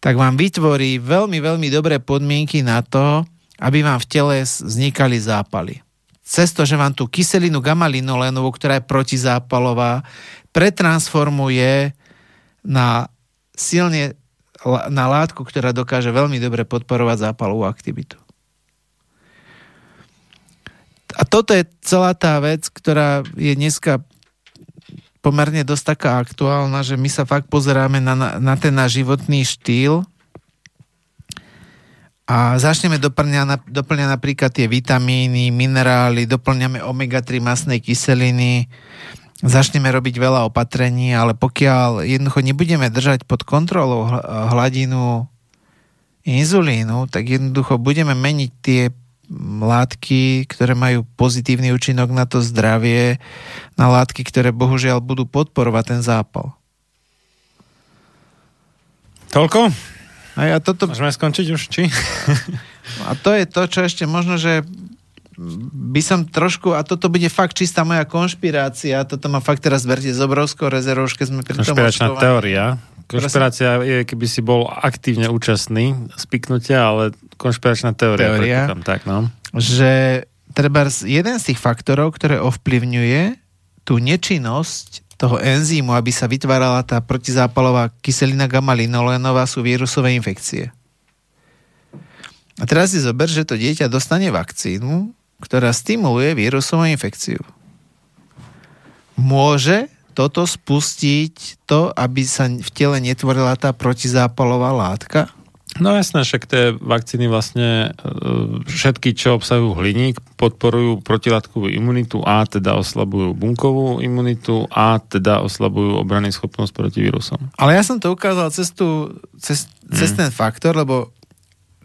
tak vám vytvorí veľmi, veľmi dobré podmienky na to, aby vám v tele vznikali zápaly cez to, že vám tú kyselinu gamma-linolénovú, ktorá je protizápalová, pretransformuje na silne na látku, ktorá dokáže veľmi dobre podporovať zápalovú aktivitu. A toto je celá tá vec, ktorá je dneska pomerne dosť taká aktuálna, že my sa fakt pozeráme na, na ten náš životný štýl a začneme doplňať, napríklad tie vitamíny, minerály, doplňame omega-3 masnej kyseliny, začneme robiť veľa opatrení, ale pokiaľ jednoducho nebudeme držať pod kontrolou hladinu inzulínu, tak jednoducho budeme meniť tie látky, ktoré majú pozitívny účinok na to zdravie, na látky, ktoré bohužiaľ budú podporovať ten zápal. Toľko? A ja toto... Môžeme skončiť už, či? A to je to, čo ešte možno, že by som trošku, a toto bude fakt čistá moja konšpirácia, toto ma fakt teraz verte z obrovskou rezervou, keď sme pri tom Konšpiračná teória. Konšpirácia je, keby si bol aktívne účastný spiknutia, ale konšpiračná teória. Teória. predpokladám, Tak, no. že treba jeden z tých faktorov, ktoré ovplyvňuje tú nečinnosť toho enzýmu, aby sa vytvárala tá protizápalová kyselina gamma-linolénová sú vírusové infekcie. A teraz si zober, že to dieťa dostane vakcínu, ktorá stimuluje vírusovú infekciu. Môže toto spustiť to, aby sa v tele netvorila tá protizápalová látka? No jasné, však tie vakcíny vlastne e, všetky, čo obsahujú hliník, podporujú protilátkovú imunitu a teda oslabujú bunkovú imunitu a teda oslabujú obrany schopnosť proti vírusom. Ale ja som to ukázal cez, tú, cez, cez ten faktor, lebo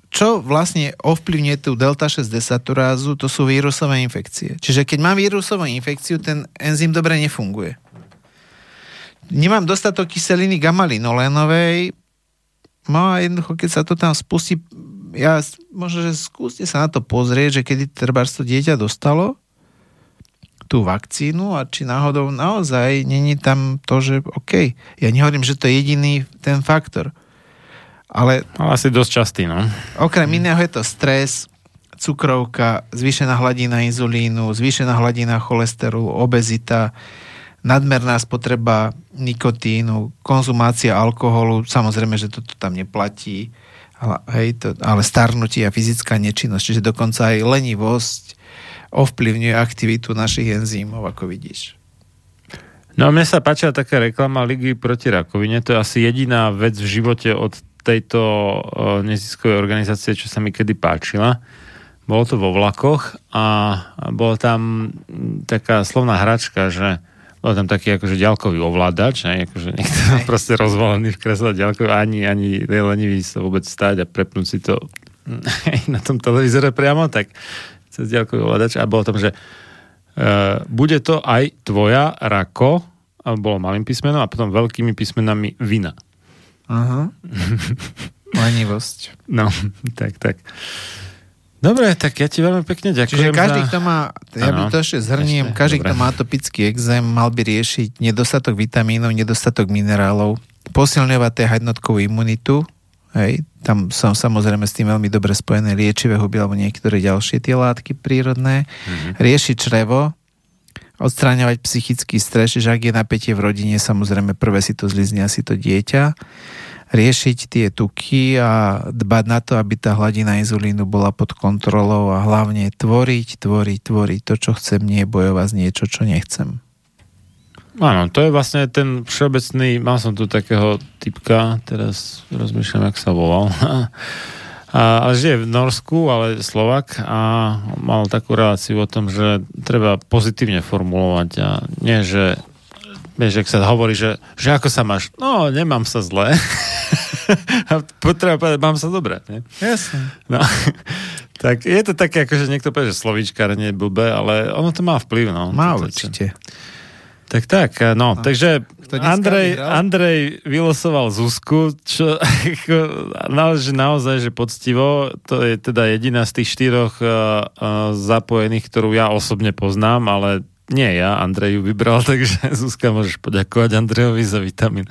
čo vlastne ovplyvňuje tú delta 6 desaturázu, to sú vírusové infekcie. Čiže keď mám vírusovú infekciu, ten enzym dobre nefunguje. Nemám dostatok kyseliny gamma-linolénovej, no a jednoducho, keď sa to tam spustí, ja, možno, že skúste sa na to pozrieť, že kedy treba to dieťa dostalo tú vakcínu a či náhodou naozaj není tam to, že OK, ja nehovorím, že to je jediný ten faktor, ale Ale asi dosť častý, no. Okrem iného je to stres, cukrovka, zvýšená hladina inzulínu, zvýšená hladina cholesterolu, obezita, nadmerná spotreba nikotínu, konzumácia alkoholu, samozrejme, že toto tam neplatí, ale, hej, to, ale starnutie a fyzická nečinnosť, čiže dokonca aj lenivosť ovplyvňuje aktivitu našich enzýmov, ako vidíš. No mne sa páčila taká reklama Ligy proti rakovine. To je asi jediná vec v živote od tejto uh, neziskovej organizácie, čo sa mi kedy páčila. Bolo to vo vlakoch a bola tam taká slovná hračka, že bol tam taký akože ďalkový ovládač, ne? akože niekto proste rozvolený v kresle ďalkový, ani, ani lenivý sa vôbec stáť a prepnúť si to na tom televízore priamo, tak cez ďalkový ovládač a bolo tam, že uh, bude to aj tvoja rako, a bolo malým písmenom a potom veľkými písmenami vina. Aha. Lenivosť. No, tak, tak. Dobre, tak ja ti veľmi pekne ďakujem Čiže každý, za... kto má, ja by Áno, to ešte zhrniem, ešte, každý, dobre. kto má atopický exém, mal by riešiť nedostatok vitamínov, nedostatok minerálov, posilňovať tej jednotkovú imunitu, hej, tam sú samozrejme s tým veľmi dobre spojené liečivé huby alebo niektoré ďalšie tie látky prírodné, Mhm. riešiť črevo, odstráňovať psychický stres, že ak je napätie v rodine, samozrejme prvé si to zlizne asi to dieťa, riešiť tie tuky a dbať na to, aby tá hladina inzulínu bola pod kontrolou a hlavne tvoriť, tvoriť, tvoriť to, čo chcem, nie bojovať z niečo, čo nechcem. Áno, to je vlastne ten všeobecný, mal som tu takého typka, teraz rozmýšľam, jak sa volal. A, ale žije v Norsku, ale Slovak a mal takú reláciu o tom, že treba pozitívne formulovať a nie, že vieš, ak sa hovorí, že, že ako sa máš? No, nemám sa zle. a potreba povedať, mám sa dobre. Nie? Jasne. No, tak je to také, ako že niekto povie, že slovíčkárne je blbé, ale ono to má vplyv. No, Má To- určite. tak, tak, no, takže Kto dneska Andrej, vyhral? Andrej vylosoval Zuzku, čo naozaj, naozaj, že poctivo, to je teda jediná z tých štyroch uh, uh, zapojených, ktorú ja osobne poznám, ale nie ja, Andrej ju vybral, takže Zuzka môžeš poďakovať Andrejovi za vitamín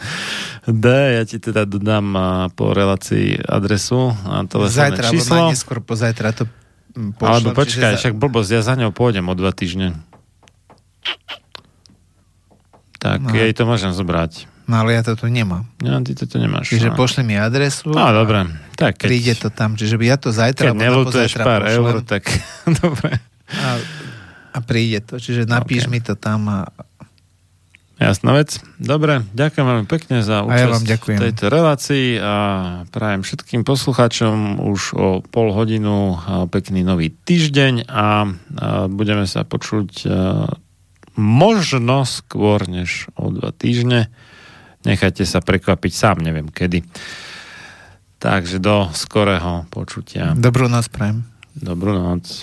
D. Ja ti teda dodám po relácii adresu a telefónne Zajtra, číslo. najneskôr pozajtra to mm, pošlem. Alebo počkaj, čiže však blbosť, ja za ňou pôjdem o dva týždne. Tak No. jej to môžem zobrať. No ale ja to tu nemám. No, ty to tu nemáš. Čiže no. pošli mi adresu. No, dobre. Tak, keď, Príde to tam. Čiže ja to zajtra keď nelutuješ pár pošlem. eur, tak dobre. A, a príde to. Čiže napíš Ok. mi to tam a Jasná vec. Dobre, ďakujem veľmi pekne za A účasť ja vám ďakujem. v tejto relácii a prajem všetkým poslucháčom už o pol hodinu a pekný nový týždeň a, a budeme sa počuť a, možno skôr než o dva týždne. Nechajte sa prekvapiť sám, neviem kedy. Takže do skorého počutia. dobrú noc prajem. Dobrú noc.